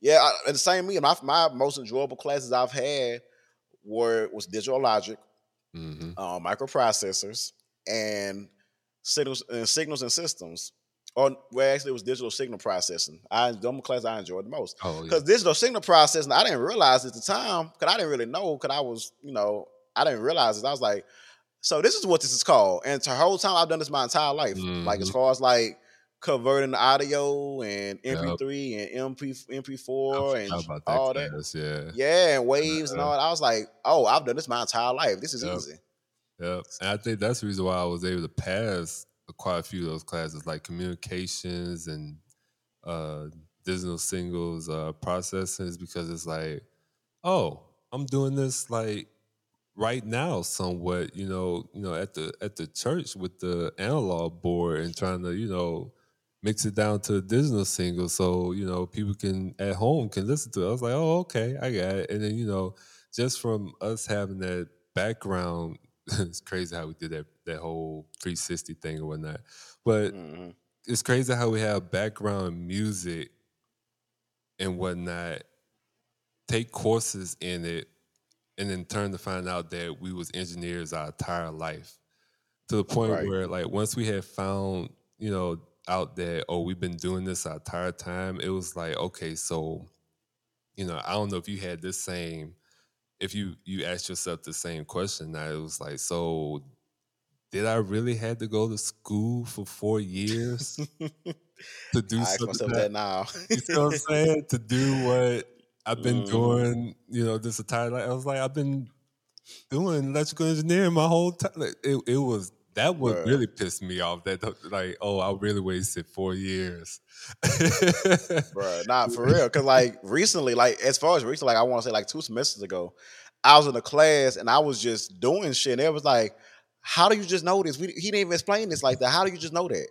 yeah, I, and the same me. My my most enjoyable classes I've had were was digital logic, hmm uh, microprocessors, and signals and signals and systems. Or well, actually, it was digital signal processing. I them class I enjoyed the most Oh, yeah. because digital signal processing. I didn't realize at the time because I didn't really know because I was you know I didn't realize it. I was like, so this is what this is called, and the whole time I've done this my entire life. Like as Mhm. far as like converting the audio and MP3 and MP MP4 and all that. class. Yeah. Yeah, and waves and Uh-huh. all that. I was like, oh, I've done this my entire life. This is Yep. easy. Yep. And I think that's the reason why I was able to pass quite a few of those classes, like communications and uh, digital signal uh, processing, because it's like, oh, I'm doing this like right now, somewhat. You know, you know, at the at the church with the analog board and trying to, you know, mix it down to a digital single, so you know people can at home can listen to it. I was like, oh, okay, I got it. And then you know, just from us having that background, it's crazy how we did that that whole 360 thing or whatnot. But Mhm. it's crazy how we have background music and whatnot, take courses in it, and then turn to find out that we was engineers our entire life. To the point Right. where like once we had found, you know, out that, oh, we've been doing this our entire time, it was like, okay, so, you know, I don't know if you had this same if you you ask yourself the same question, now it was like, so did I really had to go to school for four years to do I something that, that now. you know what I'm saying? To do what I've been Mhm. doing, you know, this entire life. I was like, I've been doing electrical engineering my whole time. Like, it, it was that would really piss me off. That like, oh, I really wasted four years. Bruh, not for real. Cause like recently, like as far as recently, like I want to say like two semesters ago, I was in a class and I was just doing shit. And it was like, how do you just know this? We, he didn't even explain this like that. How do you just know that?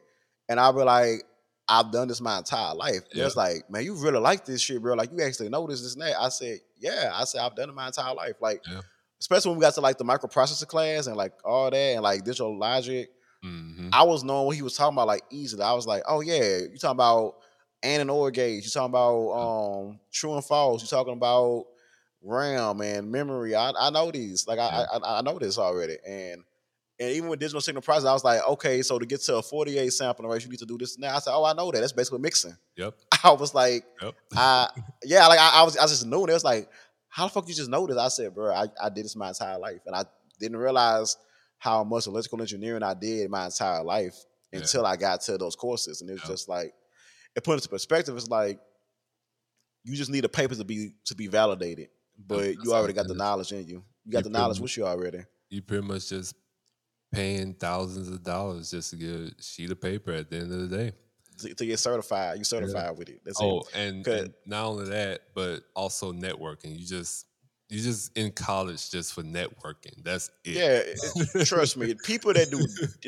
And I'll be like, I've done this my entire life. And Yeah. It's like, man, you really like this shit, bro. Like you actually know this, this, and that. I said, yeah. I said, I've done it my entire life. Like, Yeah. Especially when we got to like the microprocessor class and like all that and like digital logic. Mhm. I was knowing what he was talking about like easily. I was like, oh yeah, you talking about and an OR gauge. You talking about um true and false. You talking about RAM and memory. I, I know these. Like I, Yeah. I I know this already. And and even with digital signal processing, I was like, okay, so to get to a 48 sampling rate, you need to do this now. I said, oh, I know that. That's basically mixing. Yep. I was like, Yep. I yeah, like I, I was I just knew it. It was like, how the fuck you just know this? I said, bro, I, I did this my entire life. And I didn't realize how much electrical engineering I did my entire life Yeah. until I got to those courses. And it was Yeah. just like it put into perspective, it's like you just need a paper to be to be validated. But that's you already got the knowledge in you. You got You the knowledge much- with you already. you pretty much just paying thousands of dollars just to get a sheet of paper at the end of the day. To, to get certified. You certified with it. That's Oh, it. and, and not only that, but also networking. You just you just in college just for networking. That's it. Yeah, trust me. People that do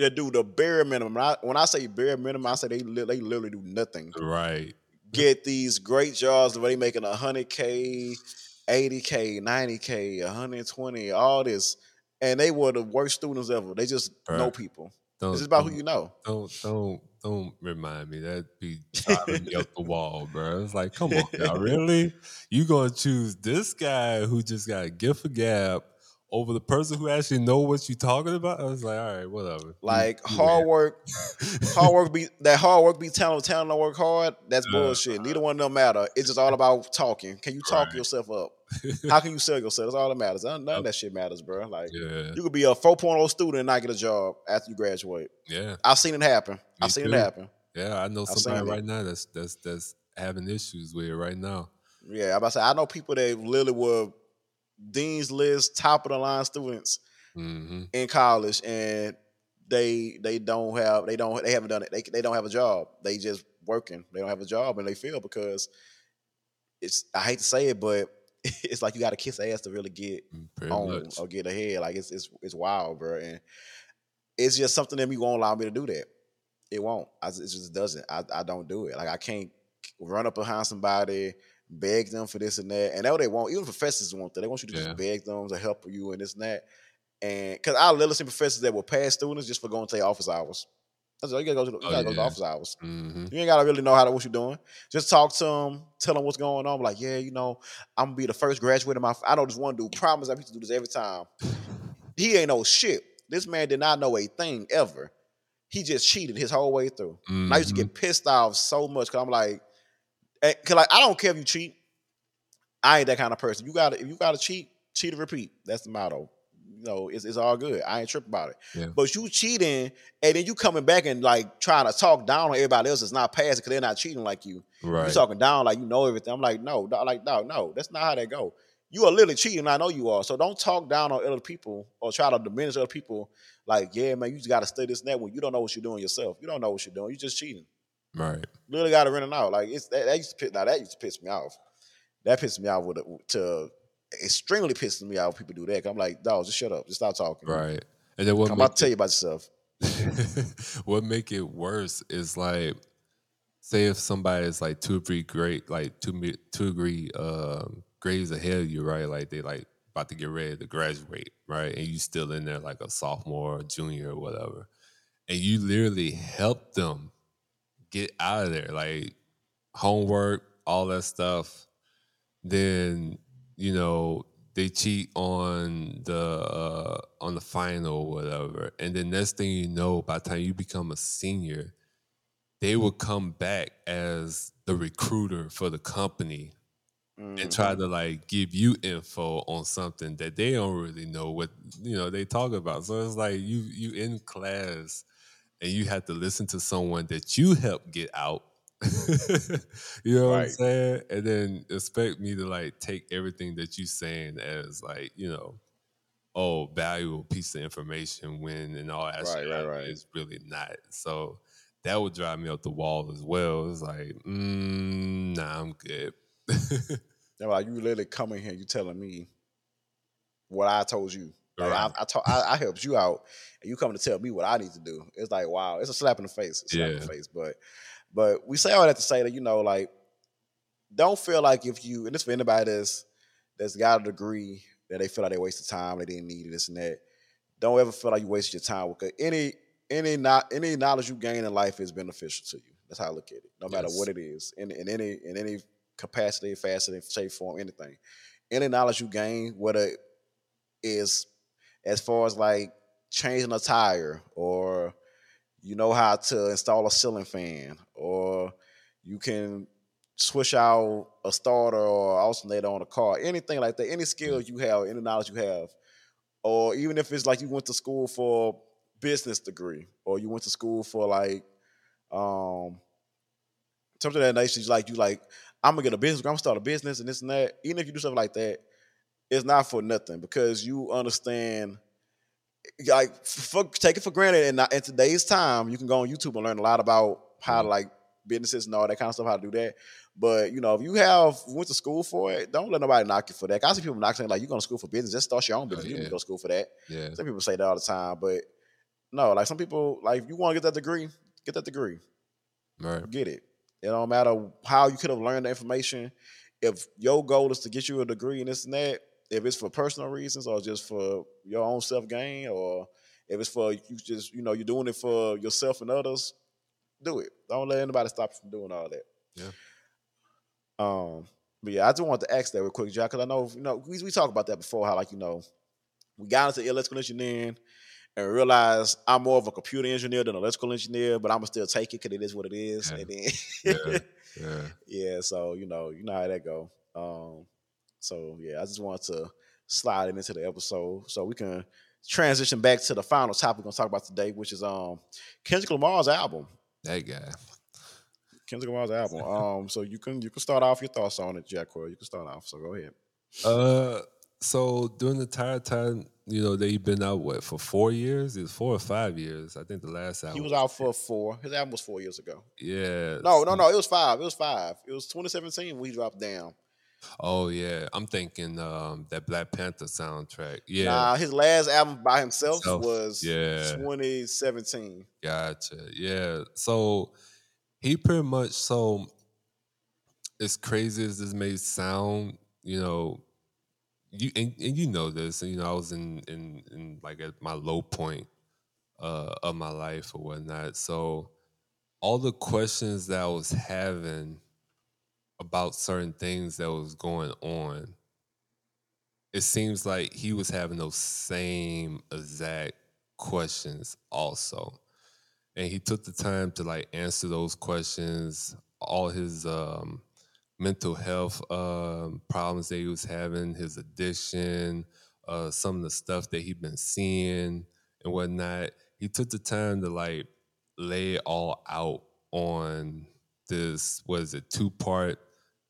that do the bare minimum. When I, when I say bare minimum, I say they li- they literally do nothing. Right. Get these great jobs where they making hundred k, eighty k, ninety k, hundred twenty, all this, and they were the worst students ever. They just know people. Don't, It's about who you know. Don't don't don't remind me. That'd be driving me up the wall, bro. It's like, come on, y'all, really? You gonna choose this guy who just got a gift of gab over the person who actually know what you talking about? I was like, all right, whatever. Like you hard win. work, hard work be that hard work be talent, talent don't work hard. That's Uh, bullshit. Neither one of them matter. It's just all about talking. Can you talk Right. yourself up? How can you sell yourself? That's all that matters. None, none of that shit matters, bro. Like yeah, you could be a 4.0 student and not get a job after you graduate. yeah, I've seen it happen. I've seen too. it happen. yeah. I know somebody it. right now that's that's that's having issues with it right now. Yeah, I'm about to say I know people that literally were dean's list, top of the line students hmm in college, and they they don't have they don't they haven't done it. They they don't have a job. They just working. They don't have a job, and they feel because it's I hate to say it, but it's like you got to kiss ass to really get mm, Pretty on much. or get ahead. Like it's it's it's wild, bro. And it's just something that me won't allow me to do that. It won't. I, it just doesn't. I, I don't do it. Like I can't run up behind somebody, beg them for this and that. And that's what they want. Even professors want that. They want you to Yeah. just beg them to help you and this and that. And because I literally see professors that will pass students just for going to their office hours. That's all you gotta go to. The, you Oh, gotta go to office hours. hmm You ain't gotta really know how to what you're doing. Just talk to them, tell them what's going on. Like, yeah, you know, I'm gonna be the first graduate of my. I know this one dude. Promise I used to do this every time. He ain't no shit. This man did not know a thing ever. He just cheated his whole way through. And I used to Mm-hmm. get pissed off so much because I'm like, eh, cause like I don't care if you cheat. I ain't that kind of person. You got to if you got to cheat, cheat and repeat. That's the motto. You know, it's, it's all good. I ain't tripping about it. Yeah. But you cheating and then you coming back and like trying to talk down on everybody else that's not passing because they're not cheating like you. right. You talking down like you know everything. I'm like, no, dog, like no, no, that's not how that go. You are literally cheating. I know you are. So don't talk down on other people or try to diminish other people. Like, yeah, man, you just got to stay this and that when you don't know what you're doing yourself. You don't know what you're doing. You're just cheating. right. Literally got to rent it out. Like it's that, that used to piss, now that used to piss me off. That pissed me off with a, to extremely pisses me off. when People do that. I'm like, dog, just shut up. Just stop talking. Right. And then what I'm about to tell you about yourself. what make it worse is like say if somebody is like two or three great, like two two degree um grades ahead of you right like they like about to get ready to graduate right and you still in there like a sophomore or junior or whatever and you literally help them get out of there like homework all that stuff then you know they cheat on the uh, on the final or whatever, and then next thing you know, by the time you become a senior, they will come back as the recruiter for the company mm-hmm. and try to like give you info on something that they don't really know what you know they talk about. So it's like you you in class and you have to listen to someone that you help get out. you know right. what I'm saying? And then expect me to like take everything that you're saying as like, you know, oh, valuable piece of information when in all actuality right, right, right. it's really not. So that would drive me up the wall as well. It's like, mm, nah, I'm good. yeah, like you literally coming here, you telling me what I told you. Like right. I, I, talk, I, I, helped you out, and you coming to tell me what I need to do. It's like wow, it's a slap in the face, a slap yeah. in the face. But but we say all that to say that you know, like, don't feel like if you and this for anybody that's that's got a degree that they feel like they wasted time, they didn't need it, this and that. Don't ever feel like you wasted your time because any any not any knowledge you gain in life is beneficial to you. That's how I look at it. No matter yes. what it is, in, in any in any capacity, facet, shape, form, anything. Any knowledge you gain, whether it is as far as like changing a tire or you know how to install a ceiling fan or you can switch out a starter or alternator on a car, anything like that, any skills you have, any knowledge you have, or even if it's like you went to school for business degree or you went to school for like um something that nature like you like I'm gonna get a business, I'm gonna start a business and this and that. Even if you do stuff like that, it's not for nothing because you understand like for, take it for granted and in today's time you can go on YouTube and learn a lot about how to mm-hmm. like businesses and all that kind of stuff, how to do that. But you know, if you have went to school for it, don't let nobody knock you for that. I see people knock saying like, "You going to school for business? Just start your own oh, business. Oh, yeah. You can go to school for that." Yeah. Some people say that all the time, but no, like some people, like if you want to get that degree, get that degree. Right. Get it. It don't matter how you could have learned the information. If your goal is to get you a degree and this and that, if it's for personal reasons or just for your own self gain, or if it's for you just you know you're doing it for yourself and others, do it. Don't let anybody stop you from doing all that. Yeah. Um. But yeah, I just wanted to ask that real quick, Jock, because I know you know we we talked about that before. How like you know we got into electrical engineering and realize I'm more of a computer engineer than an electrical engineer, but I'm gonna still take it because it is what it is. Yeah. And then yeah. yeah. yeah, so you know, you know how that go. Um, so yeah, I just wanted to slide it into the episode so we can transition back to the final topic we're gonna talk about today, which is um Kendrick Lamar's album. That guy. Kendrick Lamar's album. Um, so you can you can start off your thoughts on it, Jacquel. You can start off. So go ahead. Uh, so during the entire time, you know, they've been out what for four years? It's four or five years. I think the last album. He was out for four. His album was four years ago. Yeah. No, no, no. It was five. It was five. It was 2017 when he dropped down. Oh yeah, I'm thinking um, that Black Panther soundtrack. Yeah, nah, his last album by himself Self, was yeah 2017. Gotcha. Yeah, so he pretty much so as crazy as this may sound, you know, you and, and you know this, and you know I was in in, in like at my low point uh, of my life or whatnot. So all the questions that I was having about certain things that was going on, it seems like he was having those same exact questions also. And he took the time to like answer those questions, all his um, mental health um, problems that he was having, his addiction, uh, some of the stuff that he'd been seeing and whatnot. He took the time to like lay it all out on this, was it, two part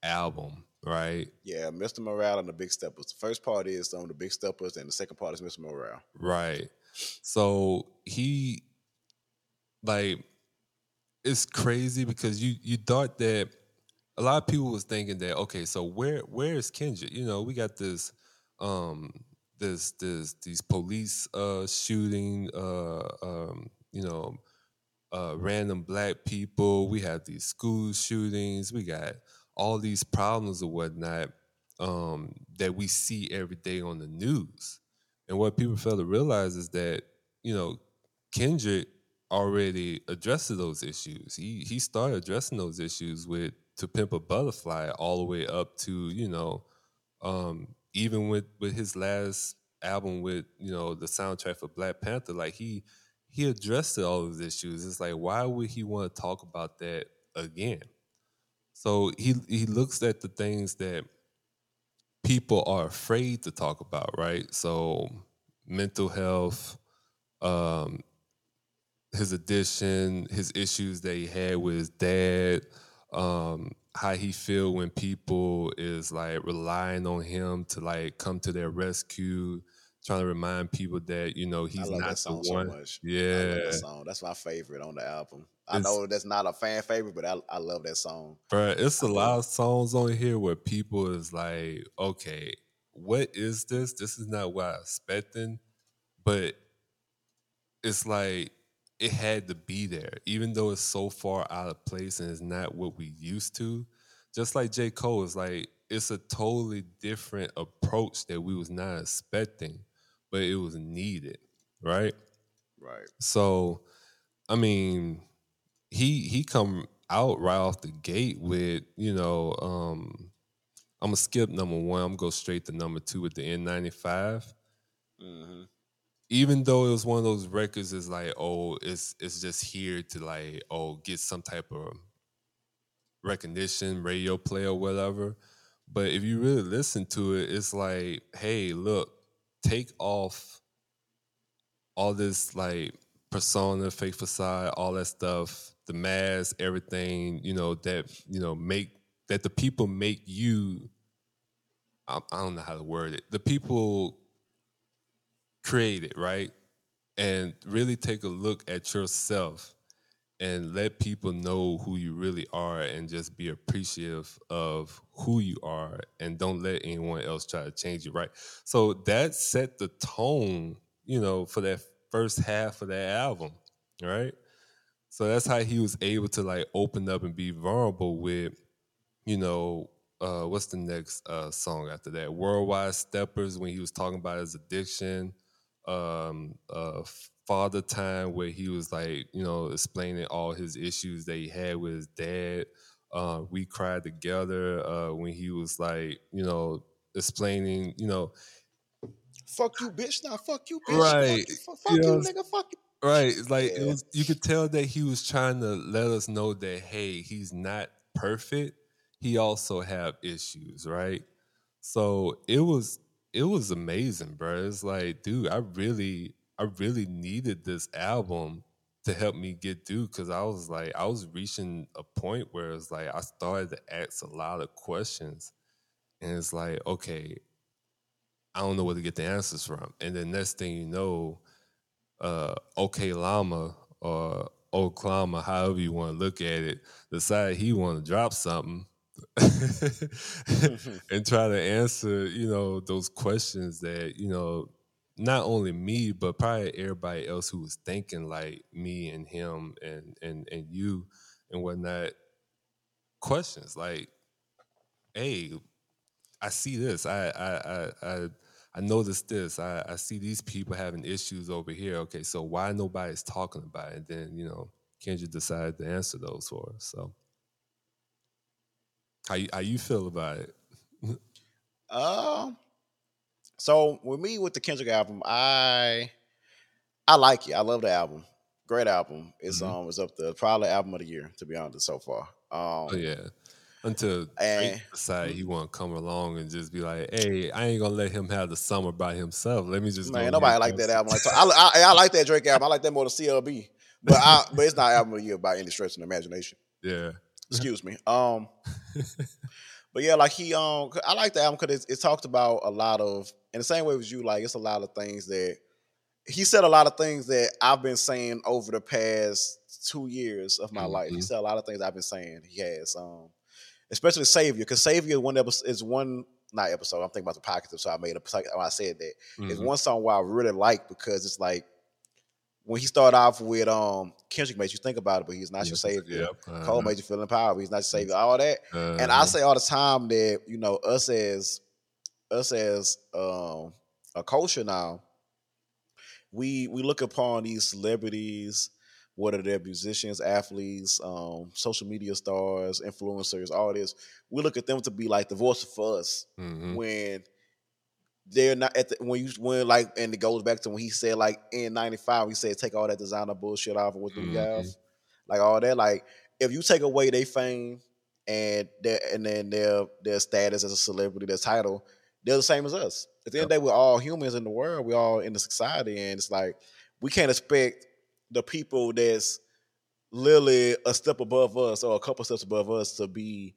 album, right? Yeah, Mr. Morale and the Big Steppers. The first part is of the Big Steppers, and the second part is Mr. Morale. Right. So he, like, it's crazy because you you thought that a lot of people was thinking that okay, so where where is Kendrick? You know, we got this um this this these police uh shooting uh um you know uh random black people. We have these school shootings. We got all these problems or whatnot um, that we see every day on the news. And what people fail to realize is that, you know, Kendrick already addressed those issues. He he started addressing those issues with To Pimp a Butterfly all the way up to, you know, um, even with with his last album with, you know, the soundtrack for Black Panther, like he he addressed all of those issues. It's like why would he want to talk about that again? So he he looks at the things that people are afraid to talk about, right? So mental health, um, his addiction, his issues that he had with his dad, um, how he feel when people is like relying on him to like come to their rescue, trying to remind people that you know he's not the one. So yeah, that song. That's my favorite on the album. I know that's not a fan favorite, but I, I love that song. Bro, it's a lot of songs on here where people is like, okay, what is this? This is not what I expecting, but it's like it had to be there, even though it's so far out of place and it's not what we used to. Just like J. Cole is like, it's a totally different approach that we was not expecting, but it was needed, right? Right. So, I mean, he he come out right off the gate with, you know, um, I'm gonna skip number one. I'm gonna go straight to number two with the N95. Mm-hmm even though it was one of those records is like oh it's it's just here to like oh get some type of recognition radio play or whatever but if you really listen to it it's like hey look take off all this like persona fake facade all that stuff the mask everything you know that you know make that the people make you I, I don't know how to word it the people create it, right? And really take a look at yourself and let people know who you really are and just be appreciative of who you are and don't let anyone else try to change you, right? So that set the tone, you know, for that first half of that album, right? So that's how he was able to like open up and be vulnerable with, you know, uh, what's the next uh, song after that? Worldwide Steppers when he was talking about his addiction um, uh, father time where he was like, you know, explaining all his issues that he had with his dad. Uh, we cried together uh, when he was like, you know, explaining, you know, fuck you, bitch. Now, fuck you, bitch. Right. Fuck, fuck you, you nigga. Fuck you. Right. Like yeah. it was, you could tell that he was trying to let us know that hey, he's not perfect. He also have issues, right? So it was it was amazing, bro. It's like, dude, I really, I really needed this album to help me get through because I was like, I was reaching a point where it's like I started to ask a lot of questions, and it's like, okay, I don't know where to get the answers from. And then next thing you know, uh, OK Llama or Oklahoma, however you want to look at it, decide he want to drop something and try to answer, you know, those questions that, you know, not only me, but probably everybody else who was thinking like me and him and and and you and whatnot. Questions like, hey, I see this. I I I I, I noticed this. I, I see these people having issues over here. Okay, so why nobody's talking about it? And then, you know, can't you decide to answer those for us? So how you, how you feel about it? um, so with me with the Kendrick album, I I like it. I love the album. Great album. It's mm-hmm. um it's up there. Probably album of the year, to be honest, so far. Um, oh yeah. Until and, decide he want to come along and just be like, "Hey, I ain't gonna let him have the summer by himself. Let me just." Man, nobody like that album. Like, so I, I, I like that Drake album. I like that more than CLB, but I, but it's not album of the year by any stretch of the imagination. Yeah. Excuse me. Um, but yeah, like he um, I like the album because it, it talked about a lot of in the same way as you. Like it's a lot of things that he said a lot of things that I've been saying over the past two years of my mm-hmm. life. He mm-hmm. said a lot of things I've been saying. He has, um, especially Savior, because Savior one episode is one not episode. I'm thinking about the podcast, so I made a. I said that mm-hmm. it's one song where I really like because it's like when he started off with um Kendrick made you think about it, but he's not your savior. Yep. Uh-huh. Cole made you feel empowered, but he's not your savior. All that, uh-huh. and I uh-huh. say all the time that you know us as us as um, a culture now, we we look upon these celebrities, whether they're musicians, athletes, um, social media stars, influencers, all this. We look at them to be like the voice for us mm-hmm. when they're not at the when you when like and it goes back to when he said like N95 he said take all that designer bullshit off of what mm-hmm. we have, like all that. Like if you take away their fame and their and then their their status as a celebrity, their title, they're the same as us. At the end of the day, we're all humans in the world. We're all in the society, and it's like we can't expect the people that's literally a step above us or a couple steps above us to be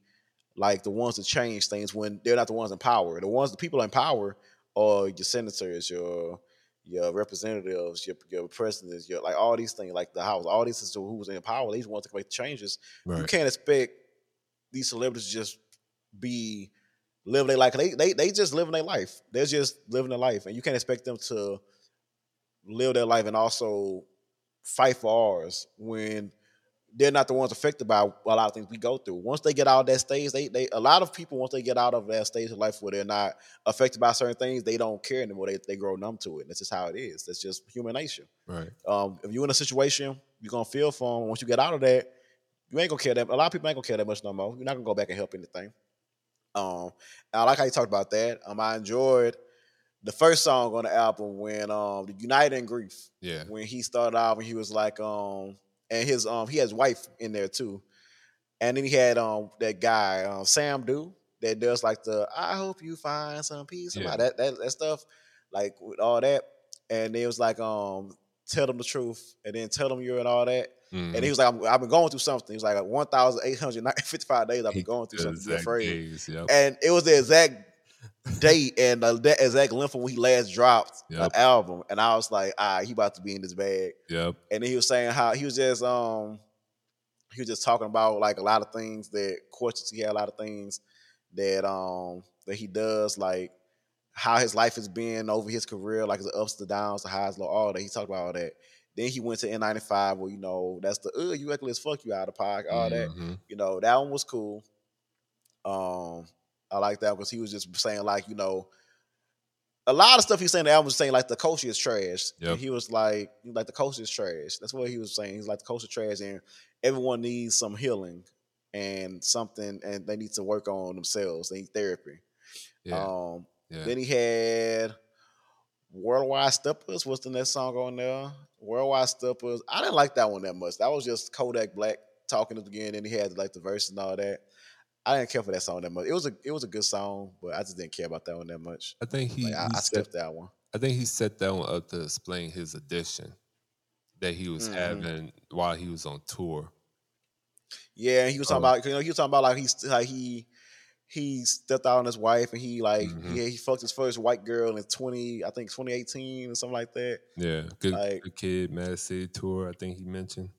like the ones to change things when they're not the ones in power. The ones, the people in power are your senators, your your representatives, your your presidents, your like all these things, like the house, all these is who's in power. These ones to make changes. Right. You can't expect these celebrities to just be living their life. They they they just living their life. They're just living their life, and you can't expect them to live their life and also fight for ours when they're not the ones affected by a lot of things we go through. Once they get out of that stage, they they a lot of people once they get out of that stage of life where they're not affected by certain things, they don't care anymore. They they grow numb to it. And That's just how it is. That's just human nature. Right. Um, if you're in a situation, you're gonna feel for them. Once you get out of that, you ain't gonna care that. A lot of people ain't gonna care that much no more. You're not gonna go back and help anything. Um, I like how you talked about that. Um, I enjoyed the first song on the album when um the United in Grief Yeah. when he started off and he was like um and his um he has wife in there too. And then he had um that guy, um, Sampha, that does like the I hope you find some peace. Yeah. That, that that stuff, like with all that. And then it was like um tell them the truth and then tell them you're and all that. Mhm. And he was like, I'm, I've been going through something. He was like, 1,855 days I've been going through something. Days, Yep. And it was the exact date and the, the exact length when he last dropped Yep. the album. And I was like, ah, he about to be in this bag Yep. and then he was saying how he was just um he was just talking about like a lot of things that questions he had a lot of things that um that he does like how his life has been over his career like the ups the downs the highs low all that he talked about all that then he went to N95 where you know that's the uh you as fuck you out of pocket all that Mhm. you know that one was cool um I like that because he was just saying like you know a lot of stuff he's saying in the album was saying like the culture is trash. Yep. And he was like, like the culture is trash. That's what he was saying. He's like the culture is trash, and everyone needs some healing and something, and they need to work on themselves. They need therapy. Yeah. Um, yeah. Then he had Worldwide Steppers. What's the next song on there? Worldwide Steppers. I didn't like that one that much. That was just Kodak Black talking at the beginning. And he had like the verse and all that. I didn't care for that song that much. It was a it was a good song, but I just didn't care about that one that much. I think he, Like, I, he I set, skipped that one. I think he set that one up to explain his addiction that he was Mhm. having while he was on tour. Yeah, he was talking Oh. about you know he was talking about like he's like he he stepped out on his wife and he like Mhm. yeah he fucked his first white girl in twenty I think twenty eighteen or something like that. Yeah. Good, Like- good kid, Mad City tour. I think he mentioned.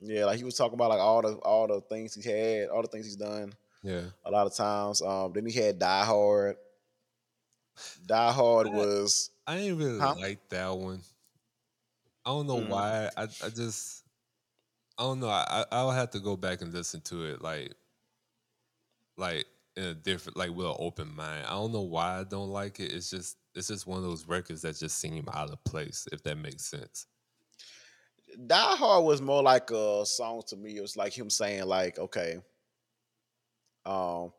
Yeah, like he was talking about like all the all the things he had, all the things he's done Yeah. a lot of times. Um, then he had Die Hard. Die Hard I- was I didn't really Huh? like that one. I don't know Mhm. why. I I just I don't know. I I- I'll have to go back and listen to it like like in a different like with an open mind. I don't know why I don't like it. It's just it's just one of those records that just seem out of place, if that makes sense. Die Hard was more like a song to me. It was like him saying like, okay, um,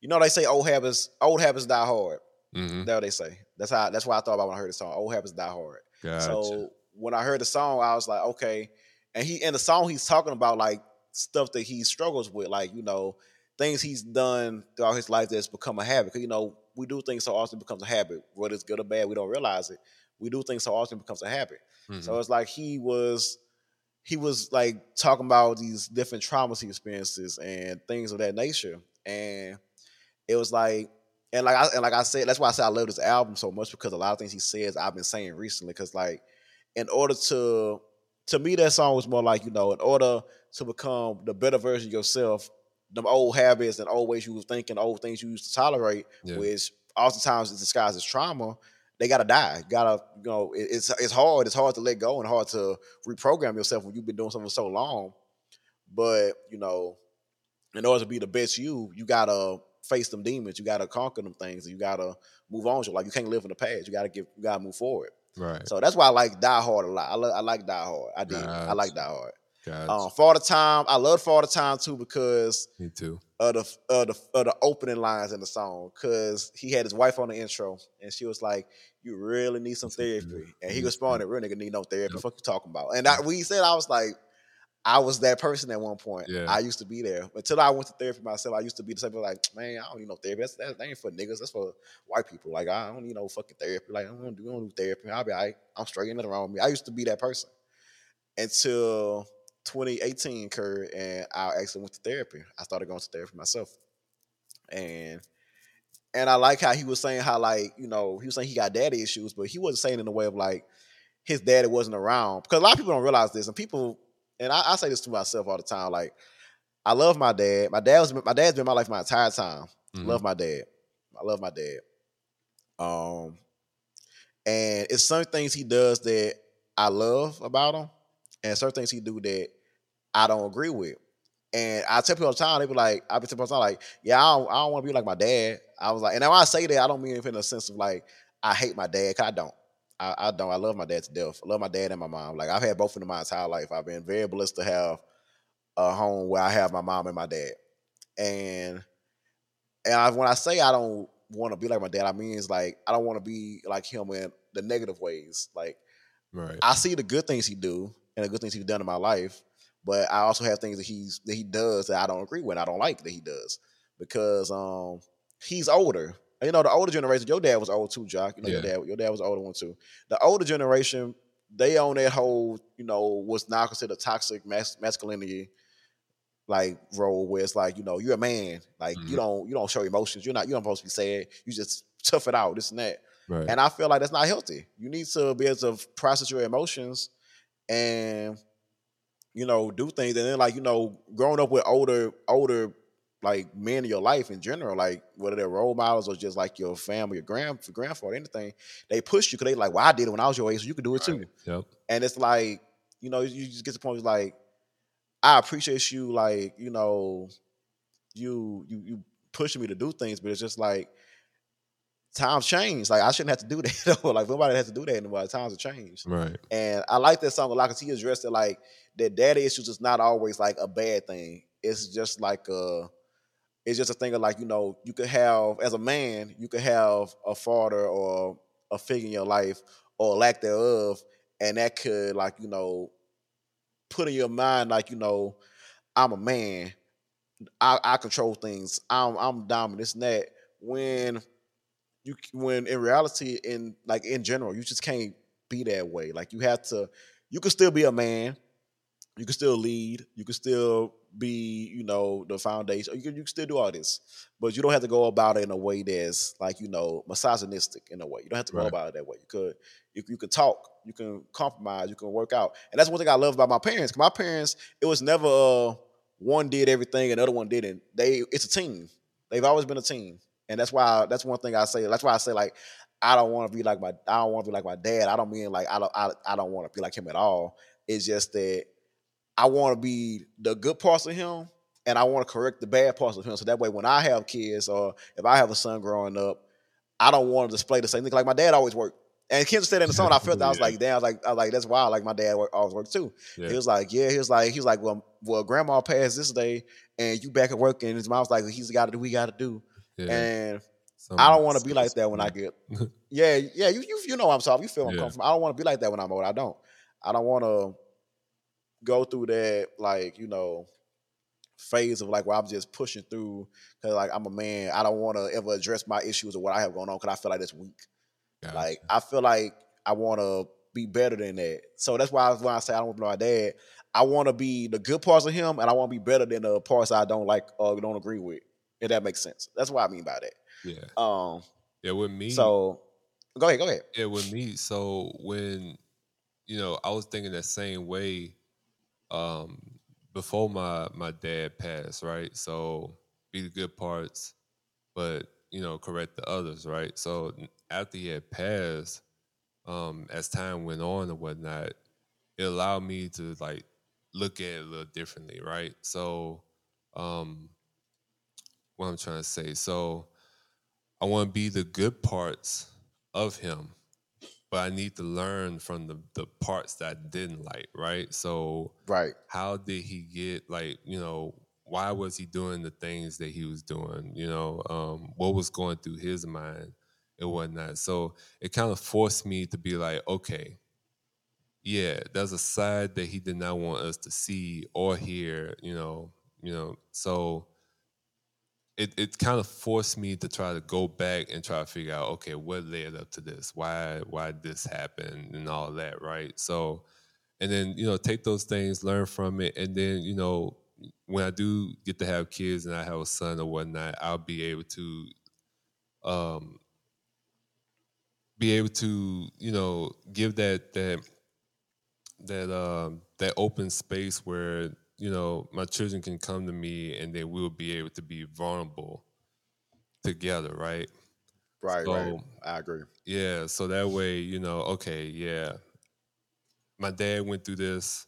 you know they say old habits, old habits die hard. Mm-hmm. That's what they say. That's how. That's what I thought about when I heard the song. Old habits die hard. Gotcha. So when I heard the song, I was like, okay. And he in the song he's talking about like stuff that he struggles with, like you know things he's done throughout his life that's become a habit. 'Cause, you know we do things so often it becomes a habit, whether it's good or bad, we don't realize it. We do things so often it becomes a habit. Mhm. So it's like he was he was like talking about these different traumas he experiences and things of that nature. And it was like and like I and like I said, that's why I said I love this album so much because a lot of things he says I've been saying recently. Cause like in order to to me that song was more like, you know, in order to become the better version of yourself, them old habits and old ways you were thinking, old things you used to tolerate, Yeah. which oftentimes is disguised as trauma, they gotta die. Gotta, you know, it- it's it's hard. It's hard to let go and hard to reprogram yourself when you've been doing something for so long. But you know, in order to be the best you, you gotta face them demons. You gotta conquer them things. You gotta move on. life. you can't live in the past. You gotta get. You gotta move forward. right. So that's why I like Die Hard a lot. I, lo- I like Die Hard. I did. I like Die Hard. Gotcha. Um, Time. I love Father Time too because Me too. Of the of the of the opening lines in the song because he had his wife on the intro and she was like, "You really need some therapy," and he responded, "Real nigga need no therapy. Yep. Fuck you talking about?" And I, when he said, I was like, I was that person at one point. Yeah. I used to be there. Until I went to therapy myself, I used to be the same like, man, I don't need no therapy. That's, that, that ain't for niggas. That's for white people. Like, I don't need no fucking therapy. Like, I don't do, I don't do therapy. I'll be all right. I'm straight. Ain't nothing wrong with me. I used to be that person until 2018 occurred and I actually went to therapy. I started going to therapy myself. And and I like how he was saying how like, you know, he was saying he got daddy issues, but he wasn't saying in the way of like his daddy wasn't around. Because a lot of people don't realize this. And people and I, I say this to myself all the time, like, I love my dad. My dad was my dad's been my life my entire time. Mhm. Love my dad. I love my dad. Um, and it's certain things he does that I love about him, and certain things he do that I don't agree with. And I tell people all the time, they be like, I be telling people all the time, like, yeah, I don't, I don't want to be like my dad. I was like, and now I say that, I don't mean it in a sense of like I hate my dad, 'cause I don't. I, I don't. I love my dad to death. I love my dad and my mom. Like I've had both of them my entire life. I've been very blessed to have a home where I have my mom and my dad. And and I, when I say I don't want to be like my dad, I mean it's like I don't want to be like him in the negative ways. Like Right. I see the good things he do and the good things he's done in my life, but I also have things that he's that he does that I don't agree with. I don't like that he does because um he's older. You know, the older generation. Your dad was old too, Jock. You know, your dad. Your dad was older one too. The older generation, they own that whole, you know, what's now considered toxic mas- masculinity, like role where it's like, you know, you're a man. Like you Mhm. don't you don't show emotions. You're not you're not supposed to be sad. You just tough it out. This and that. right. And I feel like that's not healthy. You need to be able to process your emotions and you know do things. And then like you know, growing up with older older like men in your life in general, like whether they're role models or just like your family, your grand grandfather, anything, they push you because they like, well, I did it when I was your age, so you can do it too. Right. Yep. And it's like, you know, you just get to the point where it's like, I appreciate you, like, you know, you you you pushing me to do things, but it's just like times change. Like I shouldn't have to do that. though. like nobody has to do that anymore. Times have changed. Right. And I like that song a lot because he addressed it like that daddy issues is not always like a bad thing. It's just like a it's just a thing of like, you know, you could have as a man, you could have a father or a figure in your life or lack thereof, and that could like, you know, put in your mind like, you know, I'm a man. I, I control things. I'm I'm dominant. This and that. When you when in reality, in like in general, you just can't be that way. Like you have to. You can still be a man. You can still lead. You can still be, you know, the foundation. You can, you can still do all this, but you don't have to go about it in a way that's like, you know, misogynistic in a way. You don't have to go about it that way. You could, you, you can talk. You can compromise. You can work out. And that's one thing I love about my parents my parents, it was never uh, one did everything and the other one didn't. They, it's a team. They've always been a team, and that's why I, that's one thing I say. That's why I say like I don't want to be like my I don't want to be like my dad. I don't mean like I don't I, I don't want to be like him at all. It's just that I want to be the good parts of him, and I want to correct the bad parts of him. So that way, when I have kids or if I have a son growing up, I don't want to display the same thing. Like my dad always worked. And Kim said in the song, I felt that I was Yeah. like, damn, I was like, I was like, that's wild. Like my dad always worked too. Yeah. He was like, yeah, he was like, he was like, well, well, grandma passed this day, and you back at work, and his mom was like, he's got to do, we got to do, yeah. and Some- I don't want to be like that when I get. Yeah, yeah, you you you know I'm soft. You feel I'm Yeah. comfortable. I don't want to be like that when I'm old. I don't. I don't want to go through that like you know phase of like where I'm just pushing through because like I'm a man. I don't want to ever address my issues or what I have going on because I feel like that's weak. Gotcha. Like I feel like I want to be better than that. So that's why I, when I say I don't want to be my dad, I want to be the good parts of him, and I want to be better than the parts I don't like or don't agree with. If that makes sense. That's what I mean by that. yeah. Um. Yeah. With me. So go ahead. Go ahead. Yeah, with me, so when you know, I was thinking that same way um before my my dad passed, right? So be the good parts, but you know, correct the others, right? So after he had passed, um, as time went on and whatnot, it allowed me to like look at it a little differently, right? So um what I'm trying to say. So I want to be the good parts of him, but I need to learn from the the parts that I didn't like, right? So Right. how did he get like, you know, why was he doing the things that he was doing? You know, um, what was going through his mind and whatnot. So it kind of forced me to be like, okay, yeah, there's a side that he did not want us to see or hear, you know, you know. So it it kind of forced me to try to go back and try to figure out, okay, what led up to this? Why why this happened and all that, right? So and then, you know, take those things, learn from it, and then, you know, when I do get to have kids and I have a son or whatnot, I'll be able to um be able to, you know, give that that that um that open space where you know my children can come to me and then we'll be able to be vulnerable together right? Right so, right. I agree. Yeah so that way you know okay yeah. My dad went through this.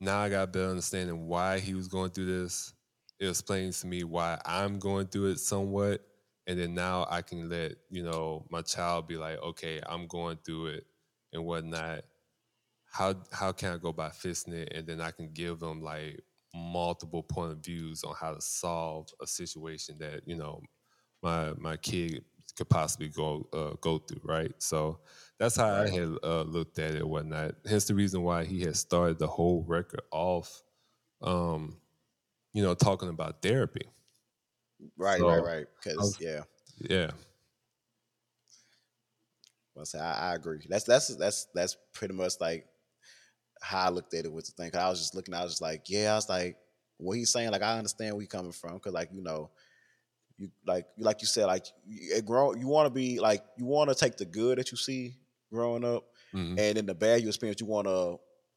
Now i got a better understanding why he was going through this. It explains to me why i'm going through it somewhat. And then now i can let you know my child be like okay i'm going through it and whatnot how how can I go by it, and then I can give them like multiple point of views on how to solve a situation that you know my my kid could possibly go uh, go through, right? So that's how. I had uh, looked at it, whatnot. Hence the reason why he had started the whole record off, um, you know, talking about therapy. Right, so, right, right. Because yeah, yeah. Well, I, I agree. That's that's that's that's pretty much like how I looked at it with the thing. Cause I was just looking, I was just like, yeah, I was like, what he's saying, like I understand where he's coming from. Cause like, you know, you like like you said, like it grow you wanna be like you wanna take the good that you see growing up mm-hmm. and in the bad you experience, you wanna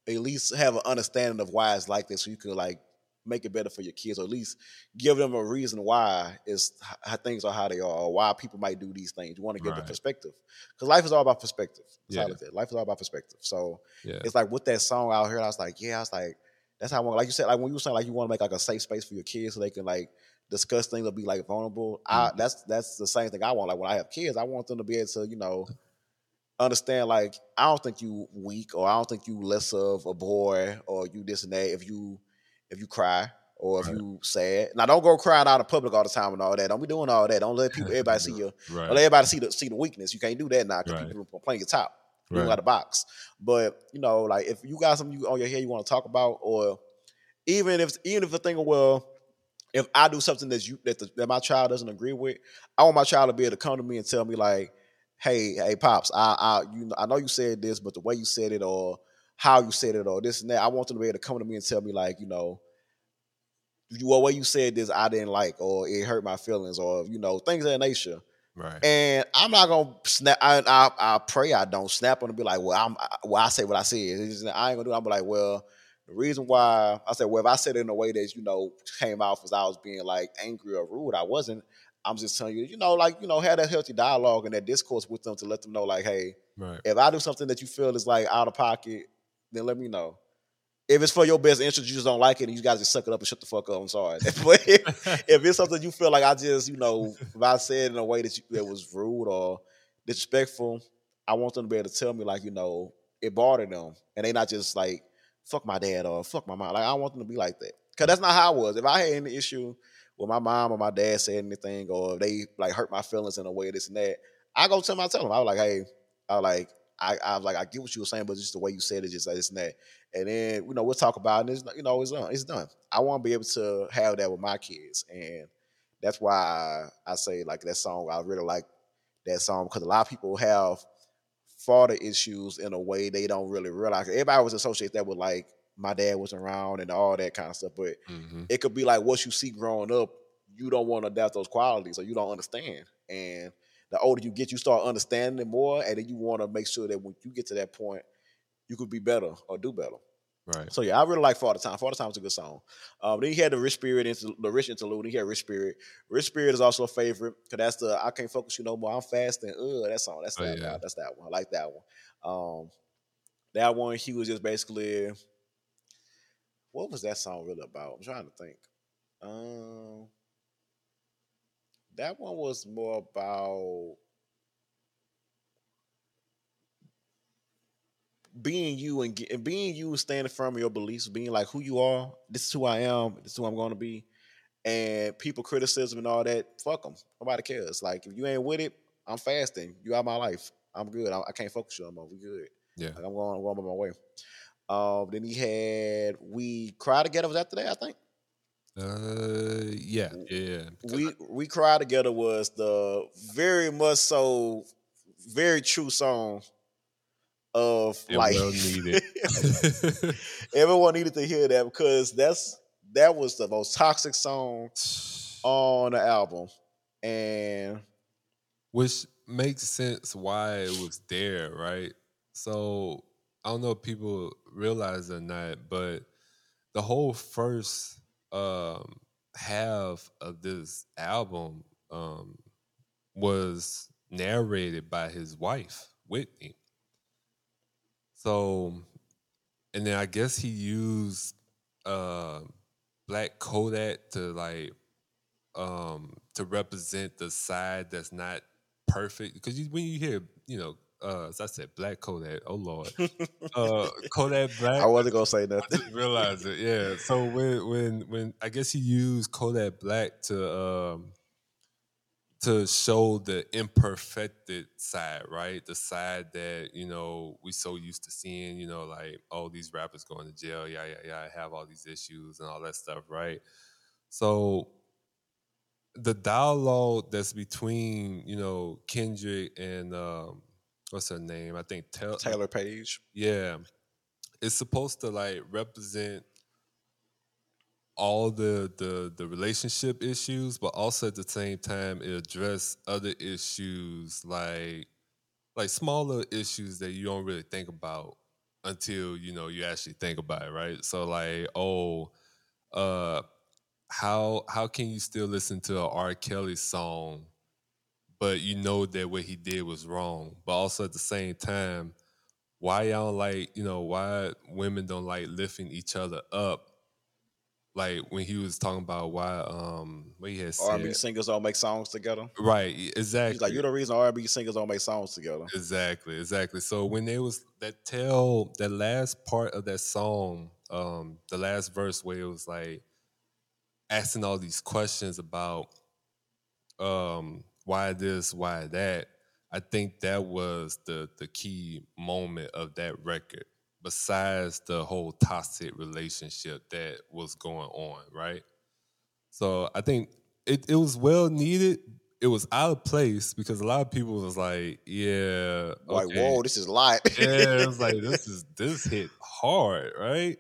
at least have an understanding of why it's like this so you could like make it better for your kids, or at least give them a reason why is how things are how they are, or why people might do these things. You want to give right. the perspective, because life is all about perspective. That's yeah. Life is all about perspective. So yeah. it's like with that song out here, I was like, yeah, I was like, that's how I want. Like you said, like when you were saying, like you want to make like a safe space for your kids so they can like discuss things or be like vulnerable. Mm-hmm. I that's that's the same thing I want. Like when I have kids, I want them to be able to, you know understand like I don't think you weak or I don't think you less of a boy or you this and that if you if you cry or if right. you sad. Now don't go crying out in public all the time and all that. Don't be doing all that. Don't let people everybody see you. Right. Let everybody see the see the weakness. You can't do that now because right. people are playing your top. You right. got a box. But you know, like if you got something you, on your head you want to talk about, or even if even if the thing of well, if I do something that you that, the, that my child doesn't agree with, I want my child to be able to come to me and tell me like, hey, hey, pops, I I you know I know you said this, but the way you said it or how you said it or this and that, I want them to be able to come to me and tell me like, you know, well, way you said this, I didn't like, or it hurt my feelings, or you know, things of that nature. Right. And I'm not gonna snap. I, I, I pray I don't snap on and be like, well, I'm well, I say what I said. Just, I ain't gonna do. It. I'm like, well, the reason why I said, well, if I said it in a way that you know came off as I was being like angry or rude, I wasn't. I'm just telling you, you know, like you know, have that healthy dialogue and that discourse with them to let them know, like, hey, right. if I do something that you feel is like out of pocket, then let me know if it's for your best interest, you just don't like it, and you guys just suck it up and shut the fuck up. I'm sorry. but if, if, it's something you feel like I just, you know, if I said in a way that you, that was rude or disrespectful, I want them to be able to tell me like, you know, it bothered them, and they not just like fuck my dad or fuck my mom. Like I want them to be like that, cause that's not how I was. If I had any issue with my mom or my dad said anything, or they like hurt my feelings in a way, this and that, I go tell them. I tell them. I was like, hey, I was like, I, I like, I get what you were saying, but just the way you said it, just like this and that. And then, you know, we'll talk about it. And it's, you know, it's done. It's done. I want to be able to have that with my kids. And that's why I, say, like, that song, I really like that song because a lot of people have father issues in a way they don't really realize. Everybody was associate that with, like, my dad wasn't around and all that kind of stuff. But mm-hmm. it could be like what you see growing up, you don't want to adapt those qualities or you don't understand. And the older you get, you start understanding it more, and then you want to make sure that when you get to that point, you could be better or do better. Right. So yeah, I really like Father Time. Father Time is a good song. Um, then he had the Rich Spirit, into the Rich interlude. He had Rich Spirit. Rich Spirit is also a favorite because that's the I can't focus you no more. I'm fasting. Ugh, that song. That's oh, that. Yeah. That's that one. I like that one. Um, that one he was just basically. What was that song really about? I'm trying to think. Um, that one was more about being you and, and being you, and standing firm in your beliefs, being like who you are. This is who I am. This is who I'm going to be. And people criticism and all that, fuck them. Nobody cares. Like if you ain't with it, I'm fasting. You out my life. I'm good. I, I can't focus you no more. We good. Yeah. Like I'm going, I'm going by my way. Um, then he had We Cry Together. Was after that, I think? Uh, yeah, yeah, We We Cry Together was the very much so very true song of it like well needed. everyone needed to hear that because that's that was the most toxic song on the album. And Which makes sense why it was there, right? So I don't know if people realize or not, but the whole first um, half of this album um, was narrated by his wife, Whitney. So, and then I guess he used uh, Black Kodak to like um to represent the side that's not perfect because when you hear you know uh as I said Black Kodak oh lord uh Kodak Black I wasn't gonna say I nothing. didn't realize it. Yeah. So when when when I guess he used Kodak Black to um to show the imperfected side, right? The side that you know we so used to seeing, you know, like oh these rappers going to jail, yeah, yeah, yeah, I have all these issues and all that stuff, right? So the dialogue that's between you know Kendrick and um what's her name? I think Tel- Taylour Paige. yeah. It's supposed to like represent all the the the relationship issues, but also at the same time it address other issues like like smaller issues that you don't really think about until you know you actually think about it, right? So like, oh, uh how how can you still listen to a R. Kelly song, but you know that what he did was wrong, but also at the same time, why y'all like you know why women don't like lifting each other up, like when he was talking about why um what he had said, R&B singers don't make songs together. right? Exactly. He's like, you're the reason R&B singers don't make songs together. Exactly, exactly. So when there was that tell that last part of that song, um, the last verse where it was like asking all these questions about um why this, why that, I think that was the the key moment of that record, besides the whole toxic relationship that was going on, right? So I think it, it was well needed. It was out of place because a lot of people was like, yeah, Like, okay. whoa, this is a lot. yeah, it was like this is this hit hard, right?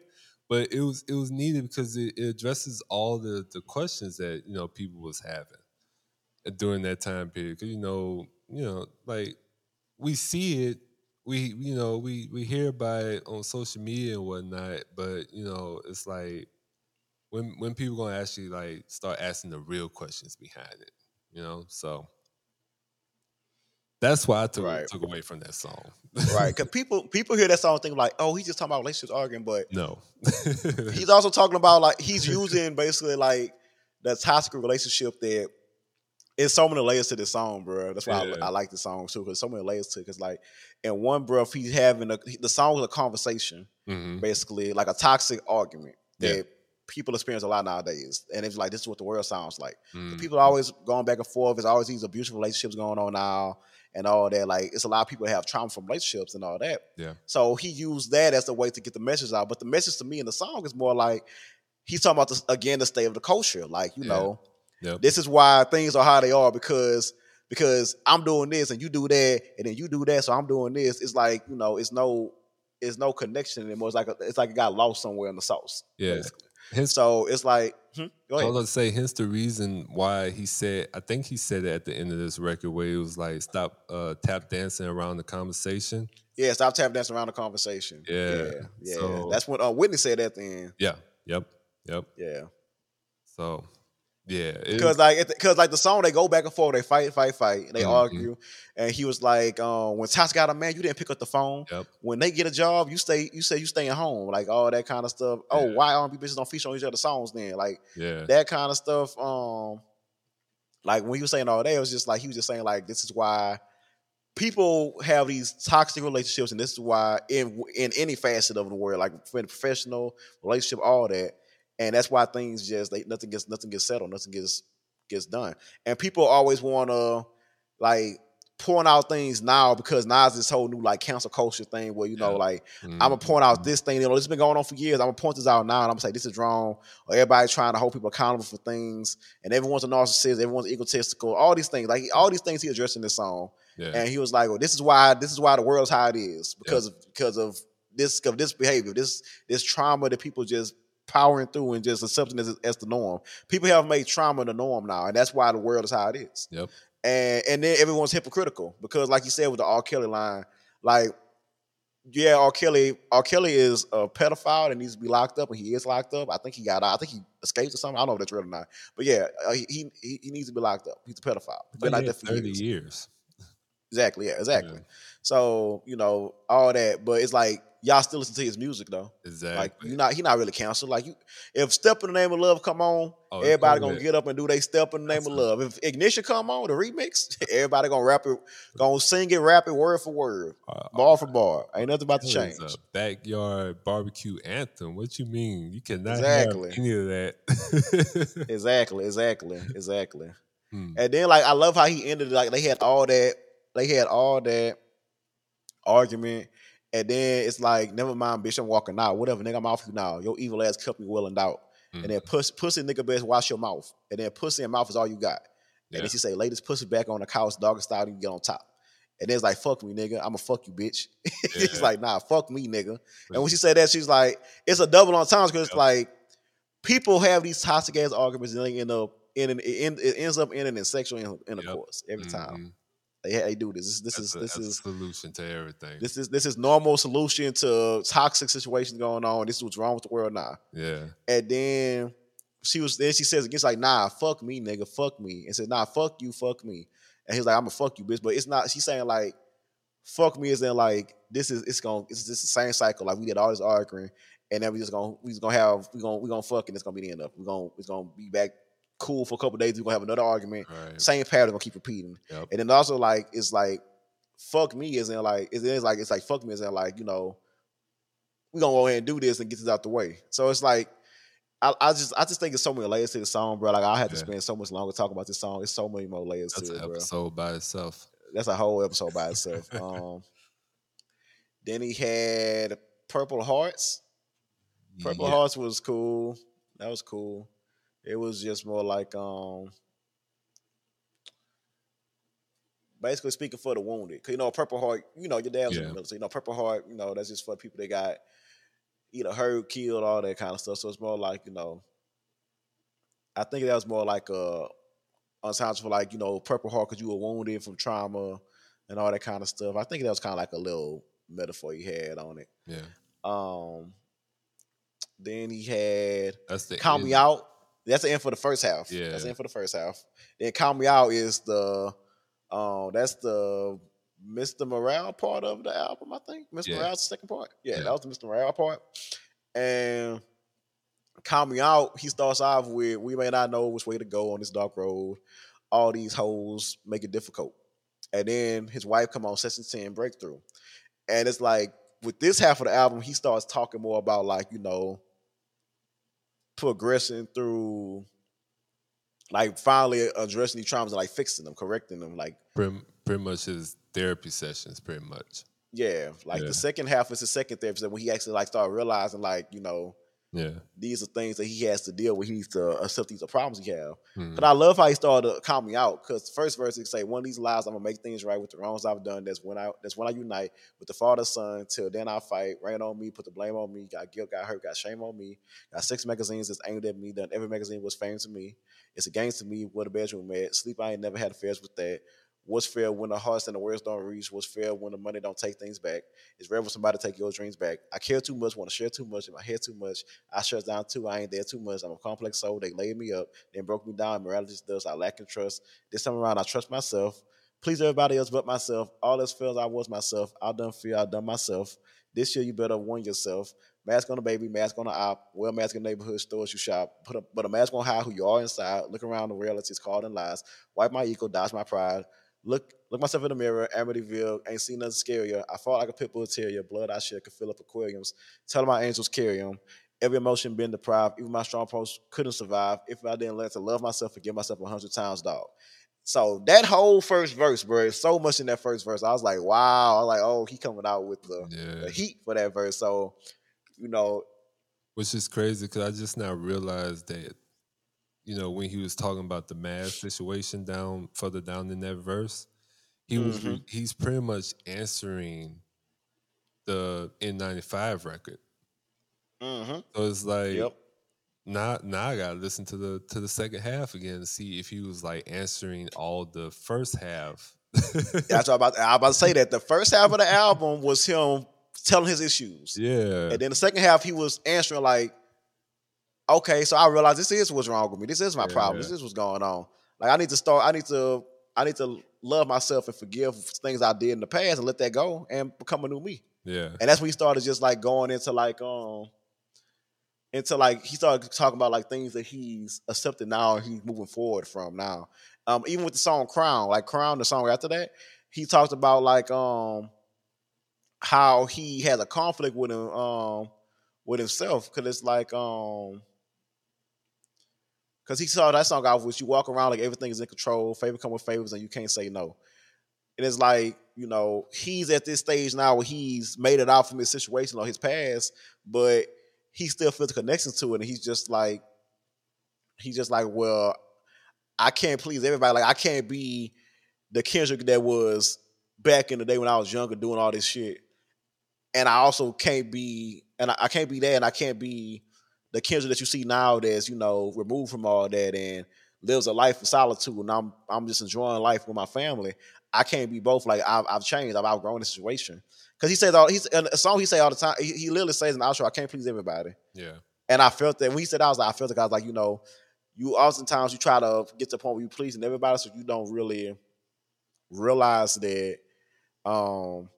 But it was it was needed because it, it addresses all the the questions that you know people was having during that time period. Because you know, you know, like we see it, we you know we we hear about it on social media and whatnot, but you know, it's like when when people gonna actually like start asking the real questions behind it, you know. So that's why I took Right. took away from that song. right. Because people people hear that song and think like, oh, he's just talking about relationships arguing, but no. he's also talking about like he's using basically like the toxic relationship that it's so many layers to this song, bro. That's why Yeah. I, I like the song too, because so many layers to it. Because like in one breath, he's having a the song is a conversation, Mhm. basically like a toxic argument that Yeah. people experience a lot nowadays, and it's like this is what the world sounds like. Mm. People are always going back and forth. There's always these abusive relationships going on now, and all that. Like it's a lot of people that have trauma from relationships and all that. Yeah. So he used that as the way to get the message out. But the message to me in the song is more like he's talking about this again the state of the culture. Like you Yeah. know, Yep. this is why things are how they are because because I'm doing this and you do that and then you do that, so I'm doing this. It's like you know, it's no, it's no connection anymore. It's like a, it's like it got lost somewhere in the sauce. Yeah. basically. Hence, So it's like, hmm, go I ahead. was gonna say, hence the reason why he said. I think he said it at the end of this record where he was like, "Stop uh, tap dancing around the conversation." Yeah, stop tap dancing around the conversation. Yeah, yeah. yeah. so- That's what uh, Whitney said at the end. Yeah. Yep. Yep. Yeah. So, yeah. Because like, because like the song, they go back and forth, they fight, fight, fight, they Mhm. argue, and he was like, um, "When Tosh got a man, you didn't pick up the phone. Yep. When they get a job, you stay, you say you staying home, like all that kind of stuff. Oh, why R&B bitches don't feature on each other's songs then? Like yeah. that kind of stuff. Um, like when he was saying all that, it was just like he was just saying like this is why people have these toxic relationships, and this is why in in any facet of the world, like in professional relationship, all that, and that's why things just they nothing gets nothing gets settled, nothing gets gets done, and people always want to like point out things now because now it's this whole new like cancel culture thing where you know Yeah. like Mhm. I'm gonna point out this thing. You know, this has been going on for years. I'm gonna point this out now, and I'm gonna say this is wrong. Or everybody's trying to hold people accountable for things, and everyone's a narcissist. Everyone's egotistical. All these things, like all these things, he addressed in this song, yeah. and he was like, "Well, this is why this is why the world's how it is because of because of this of this behavior, this this trauma that people just powering through and just accepting as, as the norm. People have made trauma the norm now, and that's why the world is how it is. Yep. And and then everyone's hypocritical because, like you said, with the R. Kelly line, like yeah, R. Kelly, R. Kelly is a pedophile and needs to be locked up, and he is locked up. I think he got out. I think he escaped or something. I don't know if that's real or not. But yeah, uh, he, he he needs to be locked up. He's a pedophile. He's been like that for thirty years. years. Exactly. Yeah. Exactly. Yeah, So you know all that, but it's like y'all still listen to his music though. exactly. Like you not he not really canceled. Like you, if "Step in the Name of Love" come on, Oh, everybody gonna get up and do they "Step in the Name That's of. Love." If "Ignition" come on, the remix, everybody gonna rap it, gonna sing it, rap it word for word, Uh, bar for bar. Ain't nothing about to change. backyard barbecue anthem. What you mean? You cannot Exactly. have any of that. Exactly, exactly, exactly. Hmm. And then like I love how he ended it. Like they had all that, they had all that argument, and then it's like, never mind, bitch, I'm walking out. Whatever, nigga, I'm off you now. Your evil ass kept me well and out. Hmm. And then pussy, pussy nigga best wash your mouth. And then pussy and mouth is all you got. And then she say, lay this pussy back on the couch, dog style, you get on top. And then it's like, fuck me, nigga. I'ma fuck you, bitch. Yeah. like, nah, fuck me, nigga. And when she said that, she's like, it's a double on times because it's like people have these toxic ass arguments and they end up in it, end, it ends up ending in sexual in- intercourse every time. Mhm. They they do this. This, this is a, this is solution to everything. this is this is normal solution to toxic situations going on. This is what's wrong with the world now. yeah. And then she was then she says against like, nah, fuck me, nigga, fuck me. And said, nah, fuck you, fuck me. And he's like, I'm gonna fuck you, bitch. But it's not, she's saying like, fuck me is in like, this is it's gonna it's just the same cycle. Like we did all this arguing, and then we just gonna we just gonna have we gonna we gonna fuck and it's gonna be the end of it. We're gonna it's gonna be back cool for a couple days. We're gonna have another argument. Right. Same pattern gonna keep repeating. Yep. And then also like it's like fuck me is in like it is like it's like fuck me is in like, you know, we gonna go ahead and do this and get this out the way. So it's like I, I just I just think it's so many layers to the song, bro. Like I had to Yeah. spend so much longer talking about this song. It's so many more layers That's to it, bro. episode by itself. That's a whole episode by itself. um then he had Purple Hearts. Purple Yeah. Hearts was cool. That was cool. It was just more like um basically speaking for the wounded. Cause you know, Purple Heart, you know, your dad was in the military. You know, Purple Heart, you know, that's just for people that got either hurt, killed, all that kind of stuff. So it's more like, you know, I think that was more like on times for like, you know, Purple Heart because you were wounded from trauma and all that kind of stuff. I think that was kind of like a little metaphor he had on it. Yeah. Um then he had That's the Count end. Me Out. That's the end for the first half. Yeah. That's the end for the first half. Then Count Me Out is the um that's the Mr. Morale part of the album, I think. Mr. Yeah. Morale's second part. Yeah, Yeah. that was the Mr. Morale part. And Count Me Out, he starts off with we may not know which way to go on this dark road. All these holes make it difficult. And then his wife come on Session 10 Breakthrough. And it's like with this half of the album, he starts talking more about like, you know, progressing through like finally addressing these traumas and like fixing them, correcting them. Like, Pretty, pretty much his therapy sessions, pretty much. yeah, like Yeah. the second half is the second therapy when he actually like started realizing like, you know, Yeah. these are things that he has to deal with. He needs to accept these are problems he have. Mhm. But I love how he started to count me out because the first verse he say, "One of these lives, I'm gonna make things right with the wrongs I've done. That's when I that's when I unite with the Father, Son. Till then I fight. Rain on me, put the blame on me. Got guilt, got hurt, got shame on me. Got six magazines that's aimed at me. Done every magazine was fame to me. It's against to me what a bedroom at. Sleep, I ain't never had affairs with that. What's fair when the hearts and the words don't reach? What's fair when the money don't take things back? It's rare for somebody to take your dreams back. I care too much, want to share too much, in my head too much. I shut down too. I ain't there too much. I'm a complex soul. They laid me up, then broke me down. Morality does. I lack in trust. This time around, I trust myself. Please everybody else but myself. All else fails, I was myself. I done fear, I done myself. This year, you better warn yourself. Mask on the baby, mask on the op. Wear mask in neighborhood stores you shop. Put a, but a mask on hide who you are inside. Look around the realities called in lies. Wipe my ego, dodge my pride. Look, look myself in the mirror. Amityville ain't seen nothing scarier. I fought like a pit bull terrier. Blood I shed could fill up aquariums. Tell my angels carry them. Every emotion been deprived. Even my strong post couldn't survive if I didn't learn to love myself and give myself a hundred times, dog. So that whole first verse, bro, so much in that first verse. I was like, wow. I was like, oh, he coming out with the, Yeah. the heat for that verse. So, you know, Which is crazy because I just now realized that, you know, when he was talking about the math situation down further down in that verse, he was Mm-hmm. re- he's pretty much answering the N95 record. mhm, So it's like yep. now now I gotta listen to the to the second half again to see if he was like answering all the first half. That's what I'm about, I'm about to say that the first half of the album was him telling his issues. yeah. And then the second half, he was answering like, okay, so I realized this is what's wrong with me. This is my Yeah, problem. yeah. This is what's going on. Like I need to start, I need to, I need to love myself and forgive things I did in the past and let that go and become a new me. yeah. And that's when he started just like going into like um into like he started talking about like things that he's accepted now and he's moving forward from now. Um, even with the song Crown, like Crown, the song after that, he talked about like um how he has a conflict with him um with himself because it's like um because he saw that song out which you walk around like everything is in control, favor come with favors, and you can't say no. And it's like, you know, he's at this stage now where he's made it out from his situation or his past, but he still feels a connection to it. And he's just like, he's just like, well, I can't please everybody. Like, I can't be the Kendrick that was back in the day when I was younger doing all this shit. And I also can't be, and I, I can't be that, and I can't be the Kendrick that you see now that's, you know, removed from all that and lives a life of solitude. And I'm I'm just enjoying life with my family. I can't be both. Like I've, I've changed. I've outgrown the situation. Because he says all he's a song he say all the time. He, he literally says in the outro, "I can't please everybody." Yeah. And I felt that when he said that, I was like, I felt like I was like, you know, you oftentimes you try to get to the point where you pleasing everybody, so you don't really realize that um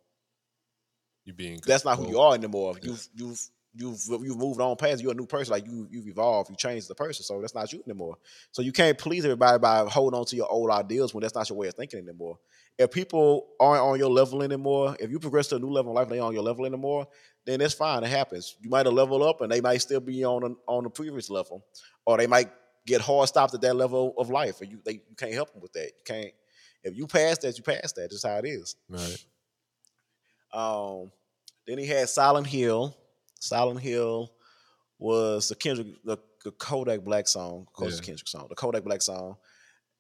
You being that's not who you are anymore. You've you've you've you've moved on past. You're a new person. Like you you've evolved. You changed the person. So that's not you anymore. So you can't please everybody by holding on to your old ideals when that's not your way of thinking anymore. If people aren't on your level anymore, if you progress to a new level in life and they on your level anymore, then that's fine. It happens. You might have leveled up and they might still be on a, on the previous level, or they might get hard stopped at that level of life, and you they you can't help them with that. You can't. If you pass that, you pass that. That's how it is. Right. Um, then he had Silent Hill. Silent Hill was the Kendrick, the, the Kodak Black song, of course, Yeah. Kendrick song, the Kodak Black song,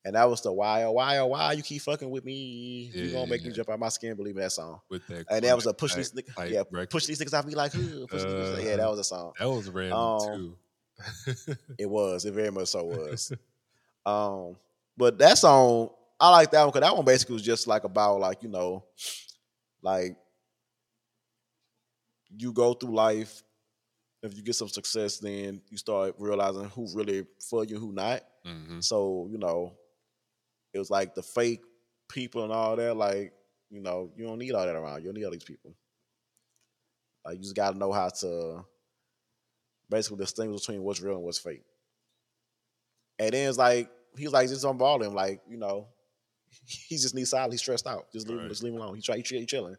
and that was the why oh why oh why you keep fucking with me, you gonna yeah, make me jump out my skin, believe me that song. With that. And that was a push these yeah, record. push these niggas off me like, "Huh, push these yeah, that Uh, was a song. That was random Um, too. It was, it very much so was. um, but that song, I like that one because that one basically was just like about like you know, like you go through life. If you get some success, then you start realizing who really for you, who not. hmm So you know, it was like the fake people and all that. Like you know, you don't need all that around. You don't need all these people. Like you just got to know how to basically distinguish between what's real and what's fake. And then it's like he's like just unball him, like you know, he just needs silence. He's stressed out. Just leave him. Right. Just leave him alone. He try. He, he chilling.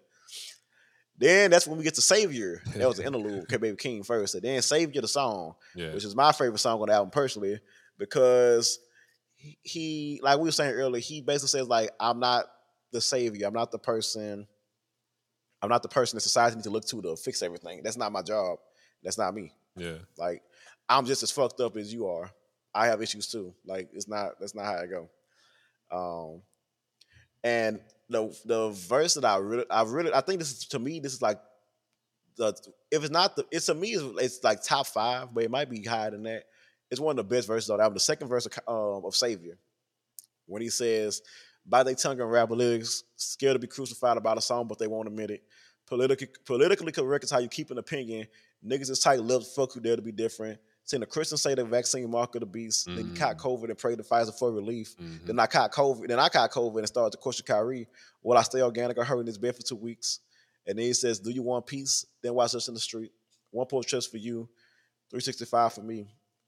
Then that's when we get to Savior. That was the interlude. Okay, Baby Keem first, and then Savior the song Yeah. which is my favorite song on the album personally, because he, he, like we were saying earlier, he basically says like, "I'm not the savior. I'm not the person. I'm not the person that society needs to look to to fix everything. That's not my job. That's not me. Yeah. Like, I'm just as fucked up as you are. I have issues too. Like, it's not. That's not how I go. Um, and the the verse that I really, I really, I think this is to me, this is like the if it's not the it's to me it's, it's like top five, but it might be higher than that. It's one of the best verses on the album. The second verse of, um, of Savior, when he says, "By their tongue and rap lyrics, scared to be crucified about a song, but they won't admit it. Politically, politically correct is how you keep an opinion. Niggas is tight lips, fuck who dare to be different. Seeing the Christians say the vaccine mark of the beast. Then you caught COVID and prayed to Pfizer for relief. Mhm. Then I caught COVID. Then I caught COVID and started to question Kyrie. Will I stay organic or hurt in this bed for two weeks? And then he says, Do you want peace? Then watch us in the street. One post trust for you, 365 for me.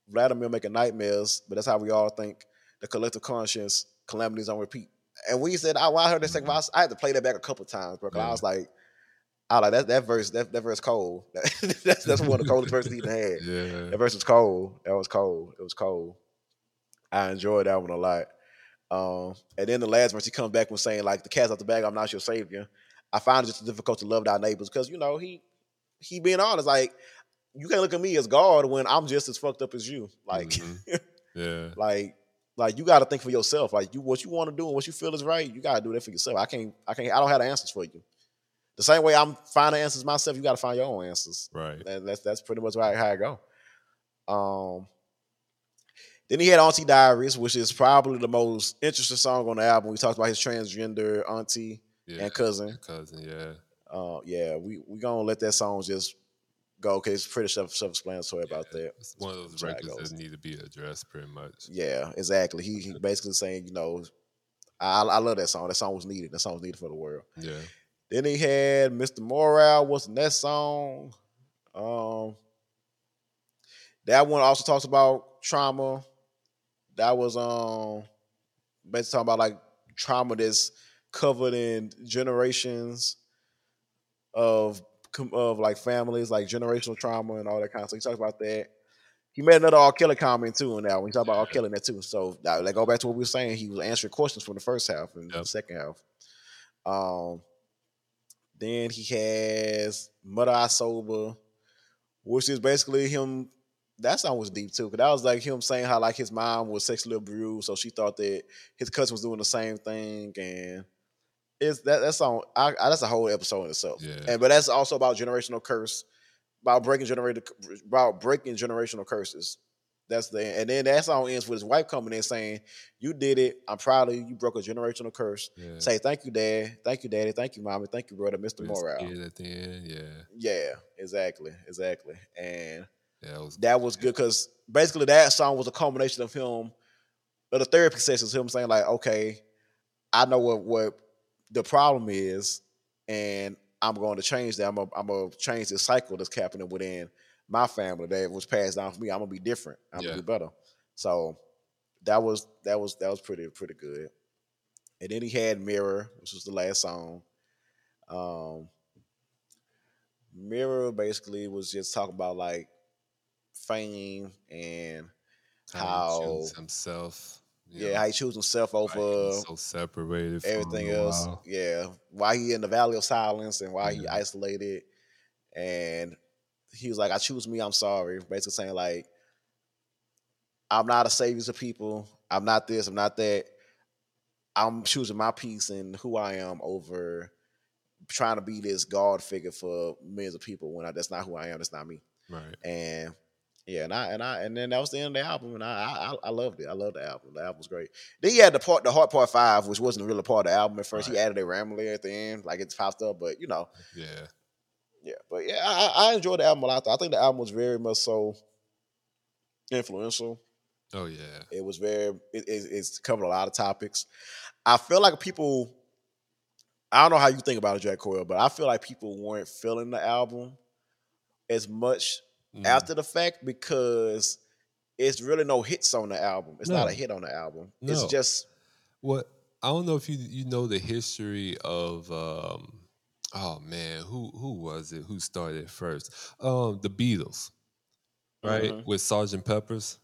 Vladimir making nightmares, but that's how we all think. The collective conscience, calamities on repeat. And when he said, I, when I heard that second verse, I had to play that back a couple times, bro. 'cause I Yeah. was like, I like that that verse, that, that verse cold. that's that's one of the coldest verses he even had. Yeah. That verse was cold. That was cold. It was cold. I enjoyed that one a lot. Um, and then the last verse, he comes back with saying like, "The cat's out the bag. I'm not your savior. I find it just difficult to love thy neighbors because you know he he being honest. Like you can't look at me as God when I'm just as fucked up as you. Like, Mm-hmm. Yeah. like, like you got to think for yourself. Like you, what you want to do and what you feel is right, you got to do that for yourself. I can't, I can't, I don't have the answers for you. The same way I'm finding answers myself, you got to find your own answers. Right. That, that's that's pretty much how, how I go. Um, then he had Auntie Diaries, which is probably the most interesting song on the album. We talked about his transgender auntie Yeah. and cousin. Cousin. Yeah. Uh, yeah, we we gonna let that song just go because it's pretty self self-explanatory about that. It's one of those records that need to be addressed, pretty much. Yeah, exactly. He he basically saying, you know, I I love that song. That song was needed. That song was needed for the world. Yeah. Then he had Mr. Morale. What's the next song? Um, that one also talks about trauma. That was um basically talking about like trauma that's covered in generations of of like families, like generational trauma and all that kind of stuff. He talks about that. He made another all killer comment too in that one. He talked about. Kelly in that too. So like go back to what we were saying. He was answering questions from the first half and the second half. Um, then he has Mother I Sober, which is basically him. That song was deep too, because that was like him saying how like his mom was sexually abused, so she thought that his cousin was doing the same thing, and it's that that song. I, I, that's a whole episode in itself. Yeah. And but that's also about generational curse, about breaking generated about breaking generational curses. That's the and then that song ends with his wife coming in saying, "You did it. I'm proud of you. You broke a generational curse. Yeah. Say thank you, dad. Thank you, daddy. Thank you, mommy. Thank you, brother, Mr. Morale." at the end. Yeah. Yeah, exactly, exactly. And Yeah. That was. that was good because basically that song was a culmination of him, of the therapy sessions, him saying like, "Okay, I know what what the problem is, and I'm going to change that. I'm gonna, I'm gonna change this cycle that's happening within my family that was passed down for me. I'm gonna be different. I'm Yeah. gonna be better." So that was that was that was pretty pretty good. And then he had Mirror, which was the last song. Um, Mirror basically was just talking about like fame and how how- he chose himself. yeah, know, how he chose himself over so separated. from everything else. while. Yeah, why he in the valley of silence and why he isolated. And he was like, "I choose me. I'm sorry." Basically saying like, "I'm not a savior to people. I'm not this. I'm not that. I'm choosing my peace and who I am over trying to be this God figure for millions of people when I, that's not who I am. That's not me." Right. and yeah, and I and I and then that was the end of the album, and I I, I loved it. I loved the album. The album was great. Then he had the part, the Heart Part five, which wasn't really part of the album at first. He added a rambler at the end, like it's popped up, but you know, Yeah. Yeah. But yeah, I, I enjoyed the album a lot. I think the album was very much so influential. Oh yeah. It was very it, it, it's covered a lot of topics. I feel like people. I don't know how you think about it, Jacquel, but I feel like people weren't feeling the album as much Mm. after the fact because it's really no hits on the album. It's not a hit on the album. No. It's just What I don't know if you you know the history of um oh man who who was it who started first um the Beatles right Mhm. with Sergeant Peppers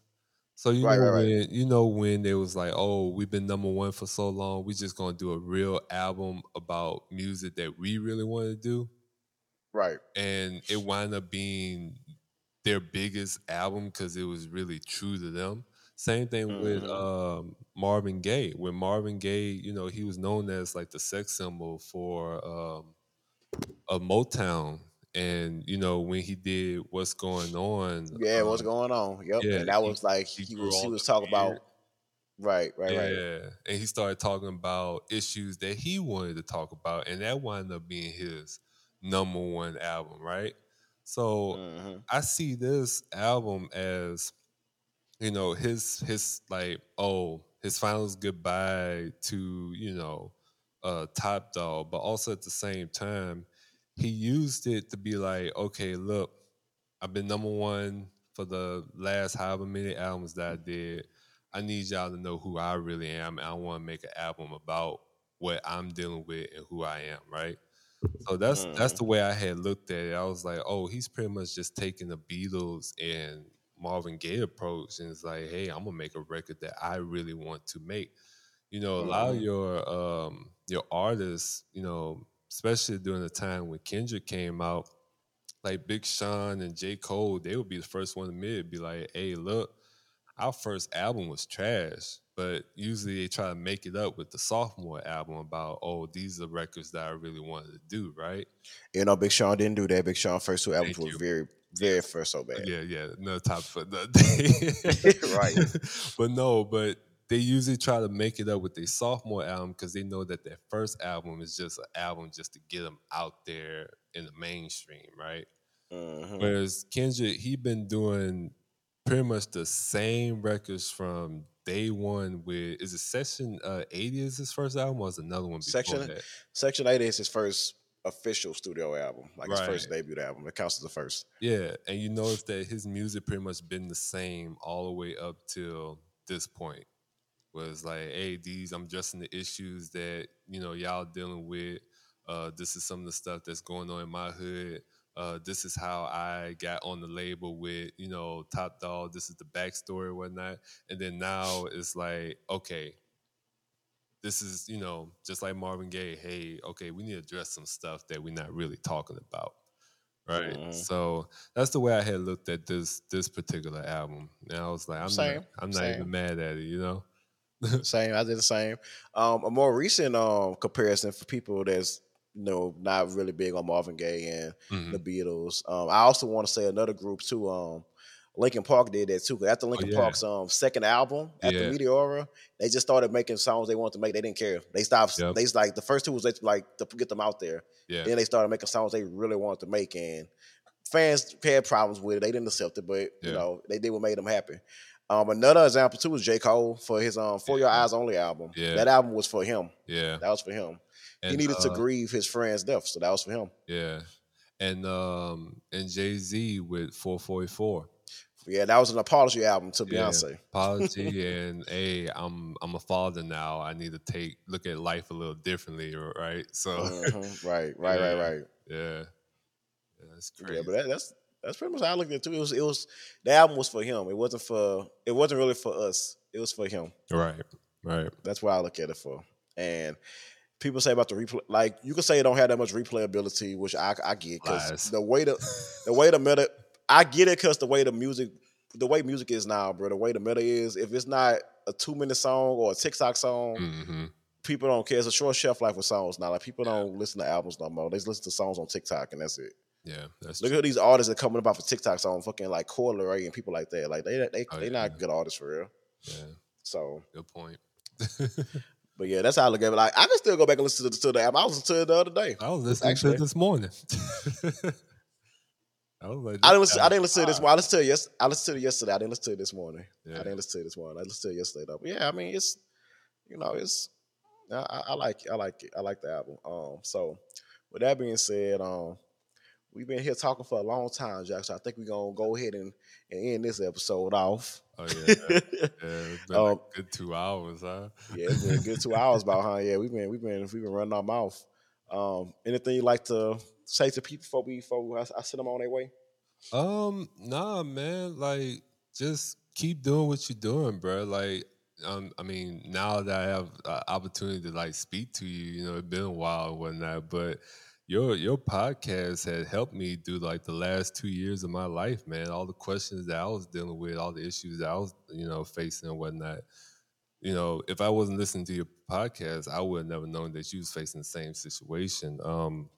so you Right, know right, right. when you know when they was like oh we've been number one for so long we just gonna do a real album about music that we really want to do right. and it wound up being their biggest album because it was really true to them. Same thing with Mhm. um, Marvin Gaye. When Marvin Gaye, you know, he was known as like the sex symbol for um, a Motown, and you know when he did "What's Going On," Yeah, what's um, going on? Yep. yeah, and that he- was like he he, was he was talking beard. about right, right, yeah, right. and he started talking about issues that he wanted to talk about, and that wound up being his number one album, right? So Mhm. I see this album as you know his his like oh his finals goodbye to you know uh Top Dawg but also at the same time he used it to be like okay look i've been number one for the last however many albums that i did i need y'all to know who i really am and i want to make an album about what i'm dealing with and who i am right so that's that's Mhm. the way I had looked at it. I was like, oh, he's pretty much just taking the Beatles and Marvin Gaye approach, and it's like, hey, I'm gonna make a record that I really want to make. You know, a lot of Mhm. your um your artists, you know, especially during the time when Kendrick came out, like Big Sean and J. Cole, they would be the first one to admit, be like, hey, look, our first album was trash. But usually they try to make it up with the sophomore album about, oh, these are records that I really wanted to do, right? You know, Big Sean didn't do that. Big Sean first two albums Thank were you. very, very first so bad. Yeah, yeah, No topic for the day. Right. But no, but they usually try to make it up with their sophomore album because they know that their first album is just an album just to get them out there in the mainstream, right? Mhm. Whereas Kendrick, he been doing pretty much the same records from day one. With is it Section uh, Eighty is his first album, or is another one before Section- that? Section Eight is his first official studio album, like his first debut album. It counts as the first. Yeah, and you notice that his music pretty much been the same all the way up till this point. Was like, hey, these I'm addressing the issues that you know y'all dealing with. Uh, this is some of the stuff that's going on in my hood. Uh, this is how I got on the label with you know Top Dawg. This is the backstory and whatnot. And then now it's like, okay, this is you know just like Marvin Gaye. Hey, okay, we need to address some stuff that we're not really talking about, right? Mhm. So that's the way I had looked at this this particular album. And I was like, I'm Same, not, I'm not same. even mad at it, you know. Same. I did the same. Um, a more recent um comparison for people that's you know not really big on Marvin Gaye and Mhm. the Beatles. Um, I also want to say another group too. Um, Linkin Park did that too. after Linkin Oh, yeah. Park's um second album, after Yeah. Meteora, they just started making songs they wanted to make. They didn't care. They stopped. Yep. They like the first two was they, like to get them out there. Yeah, Then they started making songs they really wanted to make, and fans had problems with it. They didn't accept it, but you know they did what made them happy. Um, another example too was J Cole for his um For Your Eyes Only album. Yeah. That album was for him. yeah. That was for him. he And, needed to uh, grieve his friend's death, so that was for him. Yeah, and um and Jay Z with 4:44. Yeah, that was an apology album to Yeah. Beyonce. Apology and hey, I'm I'm a father now. I need to take look at life a little differently, right? So Mhm. Right, right, Yeah. right, right. yeah, yeah, that's crazy. Yeah, but that, that's that's pretty much how I looked at it too. It was it was the album was for him. It wasn't for it wasn't really for us. It was for him. right, right. That's what I look at it for. And people say about the replay, like you could say it don't have that much replayability, which I I get because the way the the way the meta, I get it because the way the music, the way music is now, bro. The way the meta is, if it's not a two minute song or a TikTok song, hmm people don't care. It's a short shelf life with songs now. Like people don't listen to albums no more. They just listen to songs on TikTok and that's it. Yeah, that's Look true. at these artists that coming about for TikToks on fucking like Coil and people like that. Like they they Oh, they yeah. not good artists for real. Yeah, So, good point. but yeah, that's how I look at it. Like I can still go back and listen to the, to the album. I listened to it the other day. I was listening Actually- to it this morning. I like, I didn't listen. I didn't listen to this morning. I listened to it yes. I listened to it yesterday. I didn't listen to it this morning. Yeah. I didn't listen to it this morning. I listened to it yesterday though. But yeah, I mean, it's you know, it's I, I like it. I like it. I like the album. Um, so with that being said, um, we've been here talking for a long time, Jack. So I think we're gonna go ahead and, and end this episode off. Oh yeah, yeah. It's been Um, a good two hours, huh? Yeah, it's been a good two hours about huh? Yeah, we've been we've been we've been running our mouth. Um, anything you like to say to people before we before I, I send them on their way? Um, nah, man. Like, just keep doing what you're doing, bro. Like, um, I mean, now that I have uh, opportunity to like speak to you, you know, it's been a while and whatnot, but your your podcast had helped me through like the last two years of my life, man. All the questions that I was dealing with, all the issues that I was, you know, facing and whatnot. You know, if I wasn't listening to your podcast, I would have never known that you was facing the same situation. Um,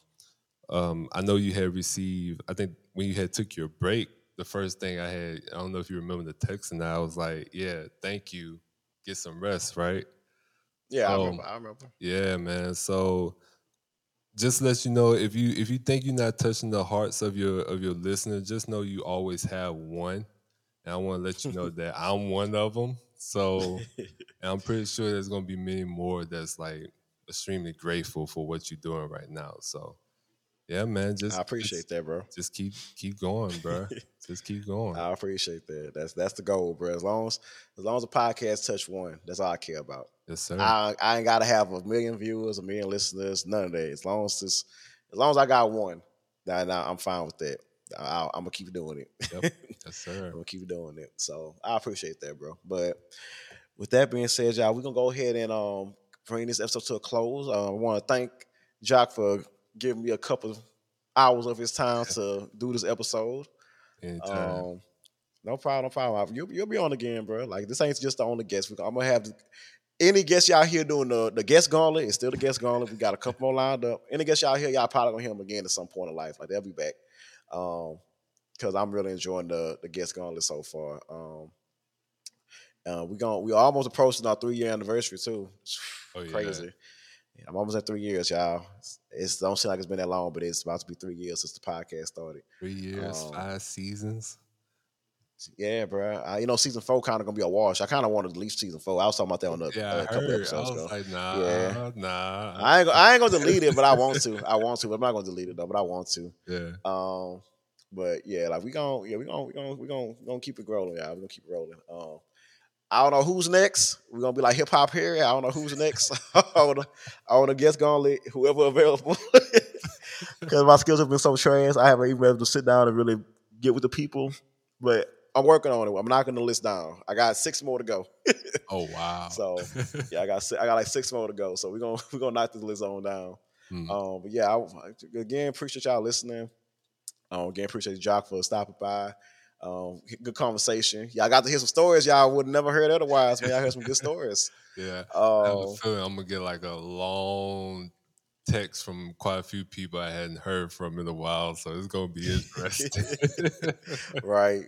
um, I know you had received. I think when you had took your break, the first thing I had, I don't know if you remember the text, and I was like, "Yeah, thank you. Get some rest, right?" Yeah, I Um, remember. I remember. Yeah, man. So just let you know if you if you think you're not touching the hearts of your of your listeners, just know you always have one. And I want to let you know that I'm one of them. So and I'm pretty sure there's gonna be many more that's like extremely grateful for what you're doing right now. So yeah, man. Just I appreciate just, that, bro. Just keep keep going, bro. just keep going. I appreciate that. That's that's the goal, bro. As long as as long as the podcast touch one, that's all I care about. yes, sir. I I ain't gotta have a million viewers, a million listeners, none of that. As long as it's, as long as I got one, nah, nah, I'm fine with that. I, I'm gonna keep doing it. Yep. yes, sir. I'm gonna keep doing it. So I appreciate that, bro. But with that being said, y'all, we're gonna go ahead and um bring this episode to a close. Uh, I want to thank Jock for giving me a couple hours of his time to do this episode. Um, no problem, no problem. You'll, you'll be on again, bro. Like this ain't just the only guest. I'm gonna have any guest y'all here doing the, the guest gauntlet. It's still the guest gauntlet. We got a couple more lined up. Any guest y'all here, y'all probably gonna hear them again at some point in life. Like they'll be back. Um, because I'm really enjoying the the guest gauntlet so far. Um, uh, we going we almost approaching our three year anniversary too. Oh, yeah. Crazy. I'm almost at three years, y'all. It's, it's don't seem like it's been that long, but it's about to be three years since the podcast started. Three years, Um, five seasons. Yeah, bro. Uh, you know, season four kind of gonna be a wash. I kind of wanted to leave season four. I was talking about that on the Yeah, uh, I a couple. I episodes was ago. like, nah, Yeah. nah. I ain't, I ain't gonna delete it, but I want to. I want to. But I'm not gonna delete it though, but I want to. yeah. Um, but yeah, like we gonna yeah we gonna we gonna we gonna we gonna keep it rolling, y'all. We gonna keep it rolling. Um, I don't know who's next. We're gonna be like hip hop here. I don't know who's next. I wanna I wanna guess gauntlet whoever available. Because my skills have been so trash, I haven't even been able to sit down and really get with the people. But I'm working on it. I'm knocking the list down. I got six more to go. Oh wow. So yeah, I got I got like six more to go. So we're gonna we're gonna knock this list on down. Mm. Um, but yeah, I, again, appreciate y'all listening. Um, again, appreciate Jock for stopping by. Um, good conversation. Y'all got to hear some stories y'all would never heard otherwise. Man, y'all heard some good stories. yeah. I Um, feeling I'm gonna get like a long text from quite a few people I hadn't heard from in a while, so it's gonna be interesting. right,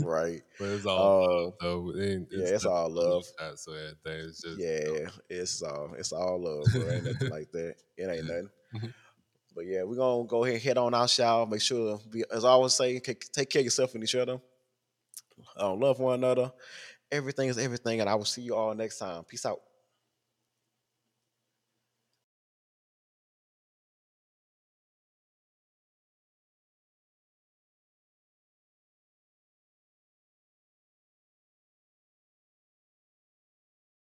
right. but it's all Uh, love, though. It ain't- yeah, it's all love. shots or anything. It's just Yeah, it's all it's all love, bro. Ain't nothing like that. It ain't nothing. But yeah, we're gonna go ahead and head on out, y'all. Make sure, be, as I always say, take care of yourself and each other. Um, love one another. Everything is everything, and I will see you all next time. Peace out.